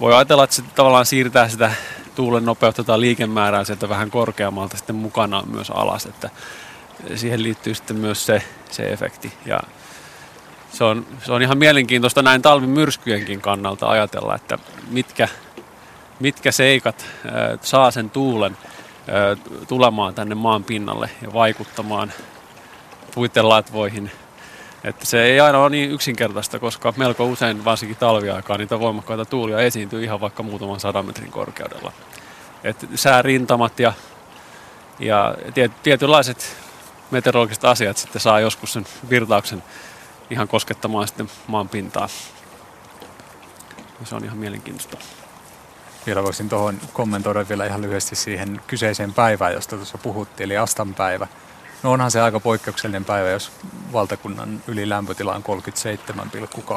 voi ajatella, että se tavallaan siirtää sitä tuulen nopeutta tai liikemäärää sieltä vähän korkeammalta sitten mukanaan myös alas, että siihen liittyy sitten myös se, se efekti. Ja se on, se on ihan mielenkiintoista näin talvimyrskyjenkin kannalta ajatella, että mitkä, mitkä seikat äh, saa sen tuulen tulemaan tänne maan pinnalle ja vaikuttamaan puitelatvoihin. Että se ei aina ole niin yksinkertaista, koska melko usein, varsinkin talviaikaan, niitä voimakkaita tuulia esiintyy ihan vaikka muutaman sadan metrin korkeudella. Et säärintamat ja, ja tiet, tietynlaiset meteorologiset asiat sitten saa joskus sen virtauksen ihan koskettamaan sitten maan pintaa. Se on ihan mielenkiintoista. Vielä voisin tuohon kommentoida vielä ihan lyhyesti siihen kyseiseen päivään, josta tuossa puhuttiin, eli Astan päivä. No onhan se aika poikkeuksellinen päivä, jos valtakunnan ylilämpötila on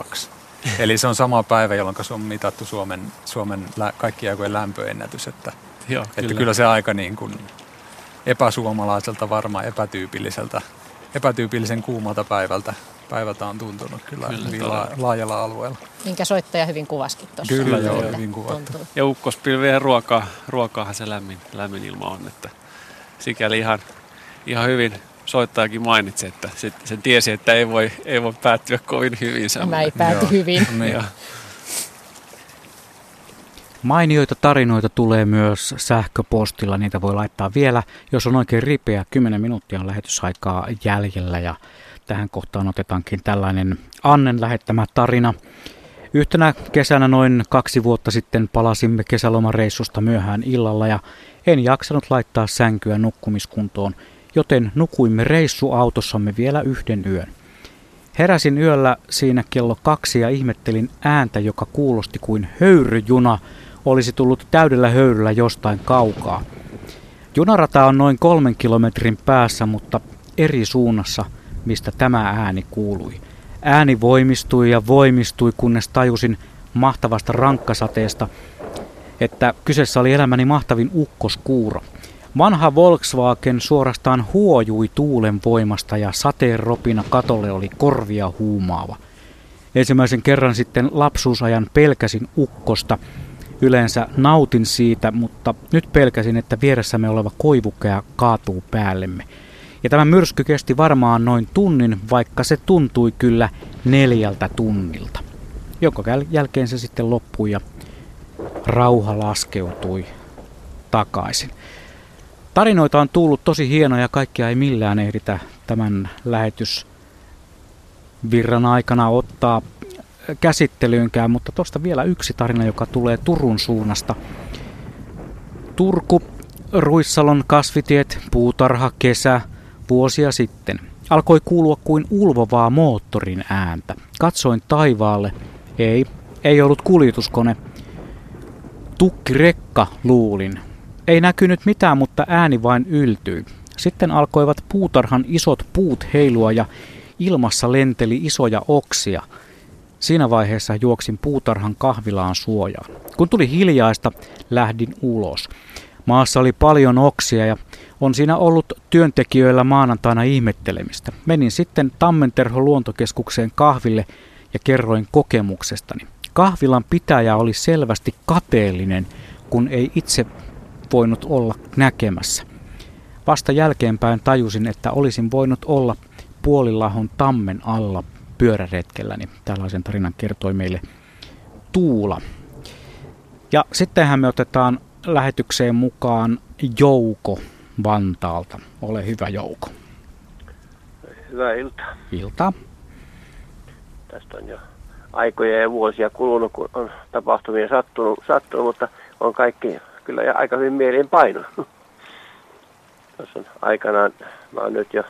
37,2. Eli se on sama päivä, jolloin se on mitattu Suomen, Suomen lä- kaikkien aikojen lämpöennätys. Että, Joo, että kyllä. kyllä se aika niin kuin epäsuomalaiselta varmaan epätyypilliseltä, epätyypillisen kuumalta päivältä päivältä on tuntunut kyllä, kyllä hyvin la- laajalla alueella. Minkä soittaja hyvin kuvaskin tuossa. Kyllä, joo, hyvin kuvattu. Ja ukkospilvien ruokaa, ruokaahan se lämmin, lämmin ilma on, että sikäli ihan, ihan hyvin soittajakin mainitsi, että sit, sen tiesi, että ei voi, ei voi päättyä kovin hyvin. Tämä ei pääty hyvin. Niin. Mainioita tarinoita tulee myös sähköpostilla. Niitä voi laittaa vielä, jos on oikein ripeä. 10 minuuttia on lähetysaikaa jäljellä ja tähän kohtaan otetaankin tällainen Annen lähettämä tarina. Yhtenä kesänä noin kaksi vuotta sitten palasimme kesälomareissusta myöhään illalla ja en jaksanut laittaa sänkyä nukkumiskuntoon, joten nukuimme reissuautossamme vielä yhden yön. Heräsin yöllä siinä kello kaksi ja ihmettelin ääntä, joka kuulosti kuin höyryjuna olisi tullut täydellä höyryllä jostain kaukaa. Junarata on noin kolmen kilometrin päässä, mutta eri suunnassa, mistä tämä ääni kuului. Ääni voimistui ja voimistui, kunnes tajusin mahtavasta rankkasateesta, että kyseessä oli elämäni mahtavin ukkoskuuro. Vanha Volkswagen suorastaan huojui tuulen voimasta ja sateen ropina katolle oli korvia huumaava. Ensimmäisen kerran sitten lapsuusajan pelkäsin ukkosta. Yleensä nautin siitä, mutta nyt pelkäsin, että vieressämme oleva koivukea kaatuu päällemme. Ja tämä myrsky kesti varmaan noin tunnin, vaikka se tuntui kyllä neljältä tunnilta. Jonka jälkeen se sitten loppui ja rauha laskeutui takaisin. Tarinoita on tullut tosi hienoja, kaikkia ei millään ehditä tämän lähetysvirran aikana ottaa käsittelyynkään, mutta tuosta vielä yksi tarina, joka tulee Turun suunnasta. Turku, Ruissalon kasvitiet, puutarha, kesä, vuosia sitten. Alkoi kuulua kuin ulvovaa moottorin ääntä. Katsoin taivaalle. Ei, ei ollut kuljetuskone. Tukkirekka luulin. Ei näkynyt mitään, mutta ääni vain yltyi. Sitten alkoivat puutarhan isot puut heilua ja ilmassa lenteli isoja oksia. Siinä vaiheessa juoksin puutarhan kahvilaan suojaan. Kun tuli hiljaista, lähdin ulos. Maassa oli paljon oksia ja on siinä ollut työntekijöillä maanantaina ihmettelemistä. Menin sitten Tammenterho luontokeskukseen kahville ja kerroin kokemuksestani. Kahvilan pitäjä oli selvästi kateellinen, kun ei itse voinut olla näkemässä. Vasta jälkeenpäin tajusin, että olisin voinut olla puolilahon tammen alla pyöräretkelläni. Tällaisen tarinan kertoi meille Tuula. Ja sittenhän me otetaan lähetykseen mukaan Jouko Vantaalta. Ole hyvä Jouko. Hyvää iltaa. Iltaa. Tästä on jo aikoja ja vuosia kulunut, kun on tapahtumia sattunut, sattunut mutta on kaikki kyllä ja aika hyvin mieleen paino. On aikanaan, mä oon nyt jo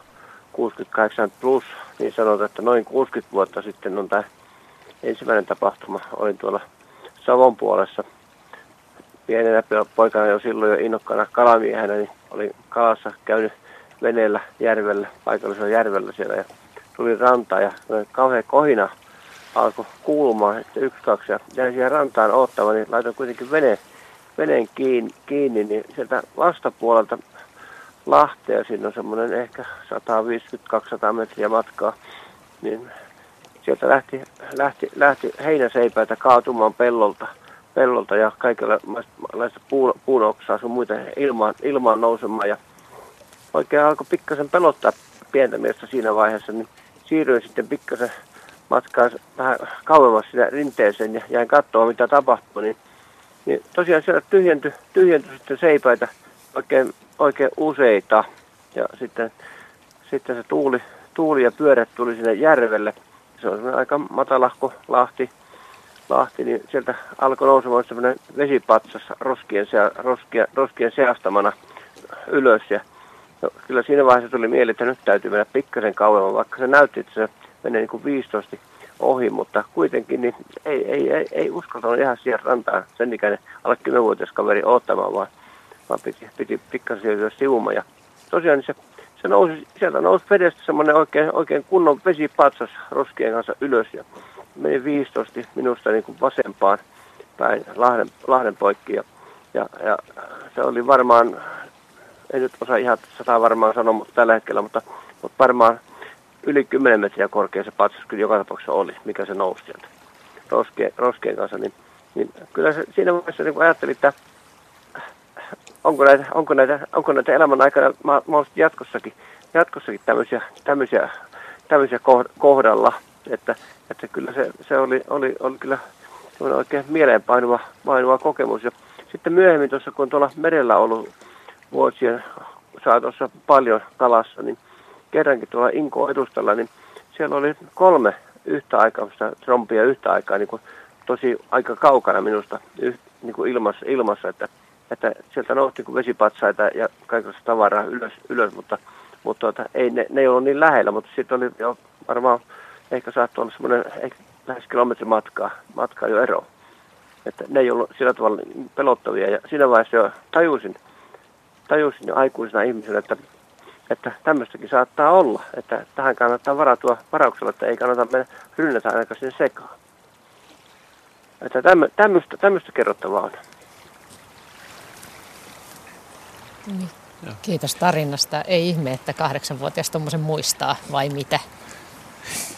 68 plus, niin sanotaan, että noin 60 vuotta sitten on tämä ensimmäinen tapahtuma. Olin tuolla Savon puolessa pienenä poikana jo silloin jo innokkaana kalamiehenä, niin olin kalassa käynyt veneellä järvellä, paikallisella järvellä siellä ja tuli rantaan ja kauhean kohina alkoi kuulumaan, että yksi, kaksi ja jäin siihen rantaan ottamaan, niin laitoin kuitenkin vene, veneen kiinni, kiinni, niin sieltä vastapuolelta Lahtea, siinä on semmoinen ehkä 150-200 metriä matkaa, niin sieltä lähti, lähti, lähti heinäseipäitä kaatumaan pellolta, pellolta ja kaikenlaista puun, puunoksaa sun muita ilmaan, ilmaan nousemaan. Ja oikein alkoi pikkasen pelottaa pientä miestä siinä vaiheessa, niin siirryin sitten pikkasen matkaa vähän kauemmas sinne rinteeseen ja jäin katsoa mitä tapahtui, niin, niin tosiaan siellä tyhjentyi, tyhjentyi sitten seipäitä oikein, oikein useita ja sitten, sitten se tuuli, tuuli ja pyörät tuli sinne järvelle. Se on aika matalahko lahti, lahti, niin sieltä alkoi nousemaan semmoinen vesipatsas roskien, sea, roskien, roskien seastamana ylös. Ja no, kyllä siinä vaiheessa tuli mieli, että nyt täytyy mennä pikkasen kauemmin, vaikka se näytti, että se menee niin kuin 15 ohi, mutta kuitenkin niin ei, ei, ei, ei uskaltanut jäädä siihen rantaan. Sen ikäinen alle 10-vuotias kaveri ottamaan, vaan, vaan piti, piti pikkasen siirtyä sivumaan. Ja tosiaan niin se, se nousi, sieltä nousi vedestä semmoinen oikein, oikein kunnon vesipatsas roskien kanssa ylös. Ja meni 15 minusta niin kuin vasempaan päin Lahden, Lahden poikki. Ja, ja, ja, se oli varmaan, en nyt osaa ihan sata varmaan sanoa mutta tällä hetkellä, mutta, mutta varmaan yli 10 metriä korkea se patsas kyllä joka tapauksessa oli, mikä se nousi sieltä roskien, roskien kanssa. Niin, niin kyllä se, siinä vaiheessa niin ajattelin, että onko näitä, onko näitä, onko näitä elämän aikana mahdollisesti jatkossakin, jatkossakin tämmöisiä, tämmöisiä, tämmöisiä kohdalla, että, että kyllä se, se oli, oli, oli kyllä oikein mieleenpainuva painuva kokemus. Ja sitten myöhemmin tuossa, kun tuolla merellä ollut vuosien saatossa paljon kalassa, niin kerrankin tuolla Inko edustalla, niin siellä oli kolme yhtä aikaa, trompia yhtä aikaa, niin kuin tosi aika kaukana minusta niin kuin ilmassa, ilmassa että, että sieltä nousi niin vesipatsaita ja kaikenlaista tavaraa ylös, ylös mutta, mutta tuota, ei, ne, ne ei ollut niin lähellä, mutta sitten oli jo varmaan, ehkä saattoi olla semmoinen lähes kilometrin matkaa, matkaa jo ero. Että ne ei ollut sillä tavalla pelottavia ja siinä vaiheessa jo tajusin, tajusin jo aikuisena ihmisenä, että että tämmöistäkin saattaa olla, että tähän kannattaa varautua varauksella, että ei kannata mennä rynnätä ainakaan sinne sekaan. Että tämmöistä, tämmöistä kerrottavaa on. Niin. Kiitos tarinasta. Ei ihme, että kahdeksanvuotias tuommoisen muistaa, vai mitä?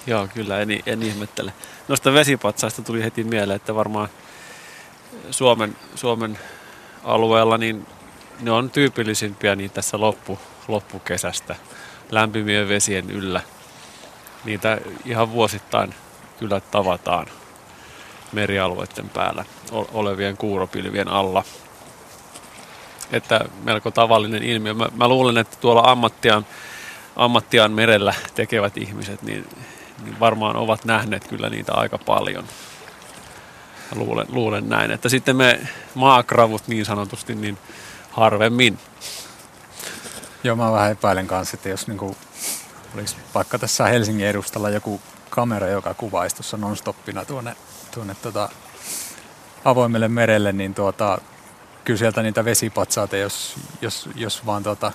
Joo, kyllä, en, en ihmettele. Noista vesipatsaista tuli heti mieleen, että varmaan Suomen, Suomen alueella niin ne on tyypillisimpiä niin tässä loppu, loppukesästä lämpimien vesien yllä. Niitä ihan vuosittain kyllä tavataan merialueiden päällä olevien kuuropilvien alla. Että melko tavallinen ilmiö. Mä, mä luulen, että tuolla ammattiaan, ammattiaan merellä tekevät ihmiset, niin, niin varmaan ovat nähneet kyllä niitä aika paljon. luulen, luulen näin. Että sitten me maakravut niin sanotusti, niin harvemmin. Joo, mä vähän epäilen kanssa, että jos niin kuin olisi vaikka tässä Helsingin edustalla joku kamera, joka kuvaisi tuossa nonstoppina tuonne, tuonne tuota avoimelle merelle, niin tuota, kyllä sieltä niitä vesipatsaita, jos, jos, jos vaan tuota,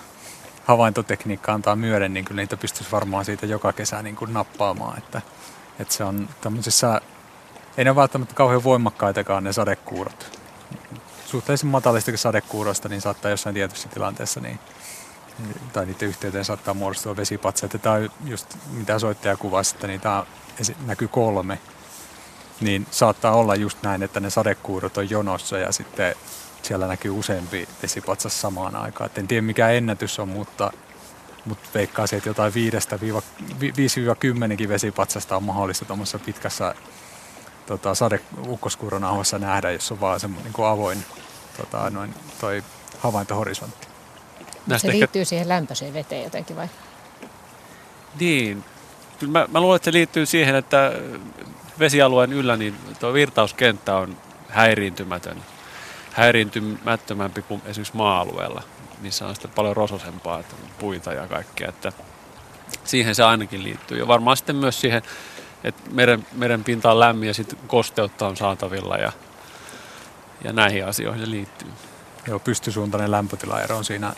havaintotekniikka antaa myöden, niin kyllä niitä pystyisi varmaan siitä joka kesä niin kuin nappaamaan. Että, että se on tämmöisissä, ei ne välttämättä kauhean voimakkaitakaan ne sadekuurot. Suhteellisen matalistakin sadekuurosta, niin saattaa jossain tietyssä tilanteessa niin tai niiden yhteyteen saattaa muodostua vesipatsaita. Tämä on just mitä soittaja kuvasi, että niitä näkyy kolme. Niin saattaa olla just näin, että ne sadekuurot on jonossa ja sitten siellä näkyy useampi vesipatsas samaan aikaan. Et en tiedä mikä ennätys on, mutta, mutta veikkaa se, että jotain 5-10 vesipatsasta on mahdollista tuommoisessa pitkässä tota, sade nähdä, jos on vaan semmoinen niin avoin tota, noin, toi havaintohorisontti. Näistä se liittyy ehkä... siihen lämpöiseen veteen jotenkin vai? Niin. Kyllä mä, mä luulen, että se liittyy siihen, että vesialueen yllä niin tuo virtauskenttä on häiriintymätön, häiriintymättömämpi kuin esimerkiksi maa-alueella. missä on sitten paljon rososempaa, että puita ja kaikkea. Että siihen se ainakin liittyy. Ja varmaan sitten myös siihen, että meren, meren pinta on lämmin ja sitten kosteutta on saatavilla ja, ja näihin asioihin se liittyy. Joo, pystysuuntainen lämpötilaero on siinä,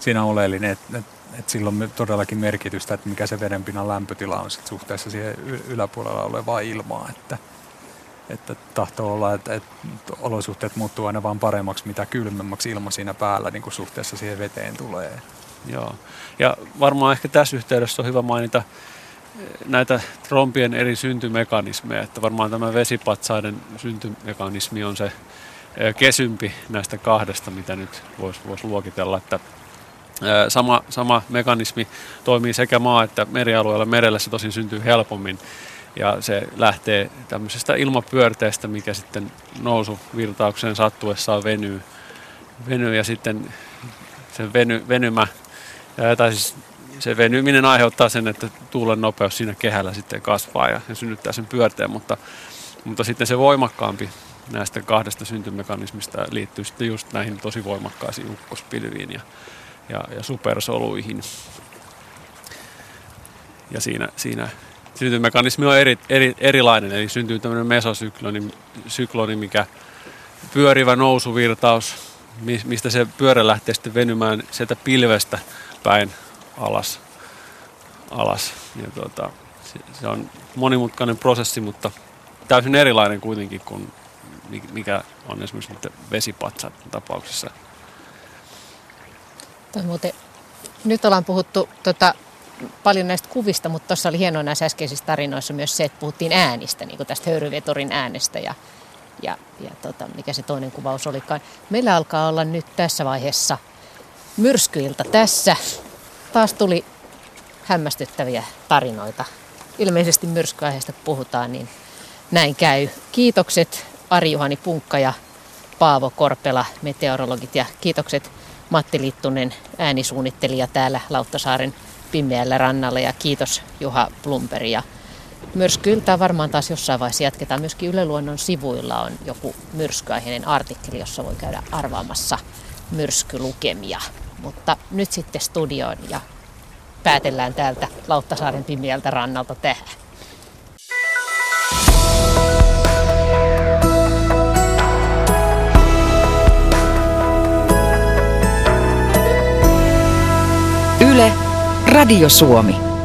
siinä oleellinen, että et, et sillä on todellakin merkitystä, että mikä se vedenpinnan lämpötila on sit suhteessa siihen yläpuolella olevaan ilmaan. Että, että tahtoo olla, että, että olosuhteet muuttuu aina vaan paremmaksi, mitä kylmemmäksi ilma siinä päällä niin kuin suhteessa siihen veteen tulee. Joo. Ja varmaan ehkä tässä yhteydessä on hyvä mainita eh, näitä trompien eri syntymekanismeja, että varmaan tämä vesipatsaiden syntymekanismi on se eh, kesympi näistä kahdesta, mitä nyt voisi vois luokitella, että eh, Sama, sama mekanismi toimii sekä maa- että merialueella. Merellä se tosin syntyy helpommin ja se lähtee tämmöisestä ilmapyörteestä, mikä sitten nousuvirtaukseen sattuessaan venyy, venyy ja sitten se veny, venymä tai siis se venyminen aiheuttaa sen, että tuulen nopeus siinä kehällä sitten kasvaa ja, ja synnyttää sen pyörteen, mutta, mutta sitten se voimakkaampi näistä kahdesta syntymekanismista liittyy sitten just näihin tosi voimakkaisiin ukkospilviin ja, ja, ja supersoluihin. Ja siinä, siinä syntymekanismi on eri, eri, erilainen, eli syntyy tämmöinen mesosykloni, sykloni, mikä pyörivä nousuvirtaus, mistä se pyörä lähtee sitten venymään sieltä pilvestä päin alas. alas. Ja tuota, se, on monimutkainen prosessi, mutta täysin erilainen kuitenkin kuin mikä on esimerkiksi nyt vesipatsat tapauksessa. Muuten, nyt ollaan puhuttu tota, paljon näistä kuvista, mutta tuossa oli hienoa näissä äskeisissä tarinoissa myös se, että puhuttiin äänistä, niin kuin tästä höyryvetorin äänestä ja, ja, ja tota, mikä se toinen kuvaus olikaan. Meillä alkaa olla nyt tässä vaiheessa myrskyiltä tässä. Taas tuli hämmästyttäviä tarinoita. Ilmeisesti myrskyaiheesta puhutaan, niin näin käy. Kiitokset Ari-Juhani Punkka ja Paavo Korpela, meteorologit, ja kiitokset Matti Littunen, äänisuunnittelija täällä Lauttasaaren pimeällä rannalla, ja kiitos Juha Plumperi. Ja myrskyiltä varmaan taas jossain vaiheessa jatketaan. Myöskin Yle Luonnon sivuilla on joku myrskyaiheinen artikkeli, jossa voi käydä arvaamassa myrskylukemia. Mutta nyt sitten studioon ja päätellään täältä Lauttasaaren pimeältä rannalta tähän. Yle, Radio Suomi.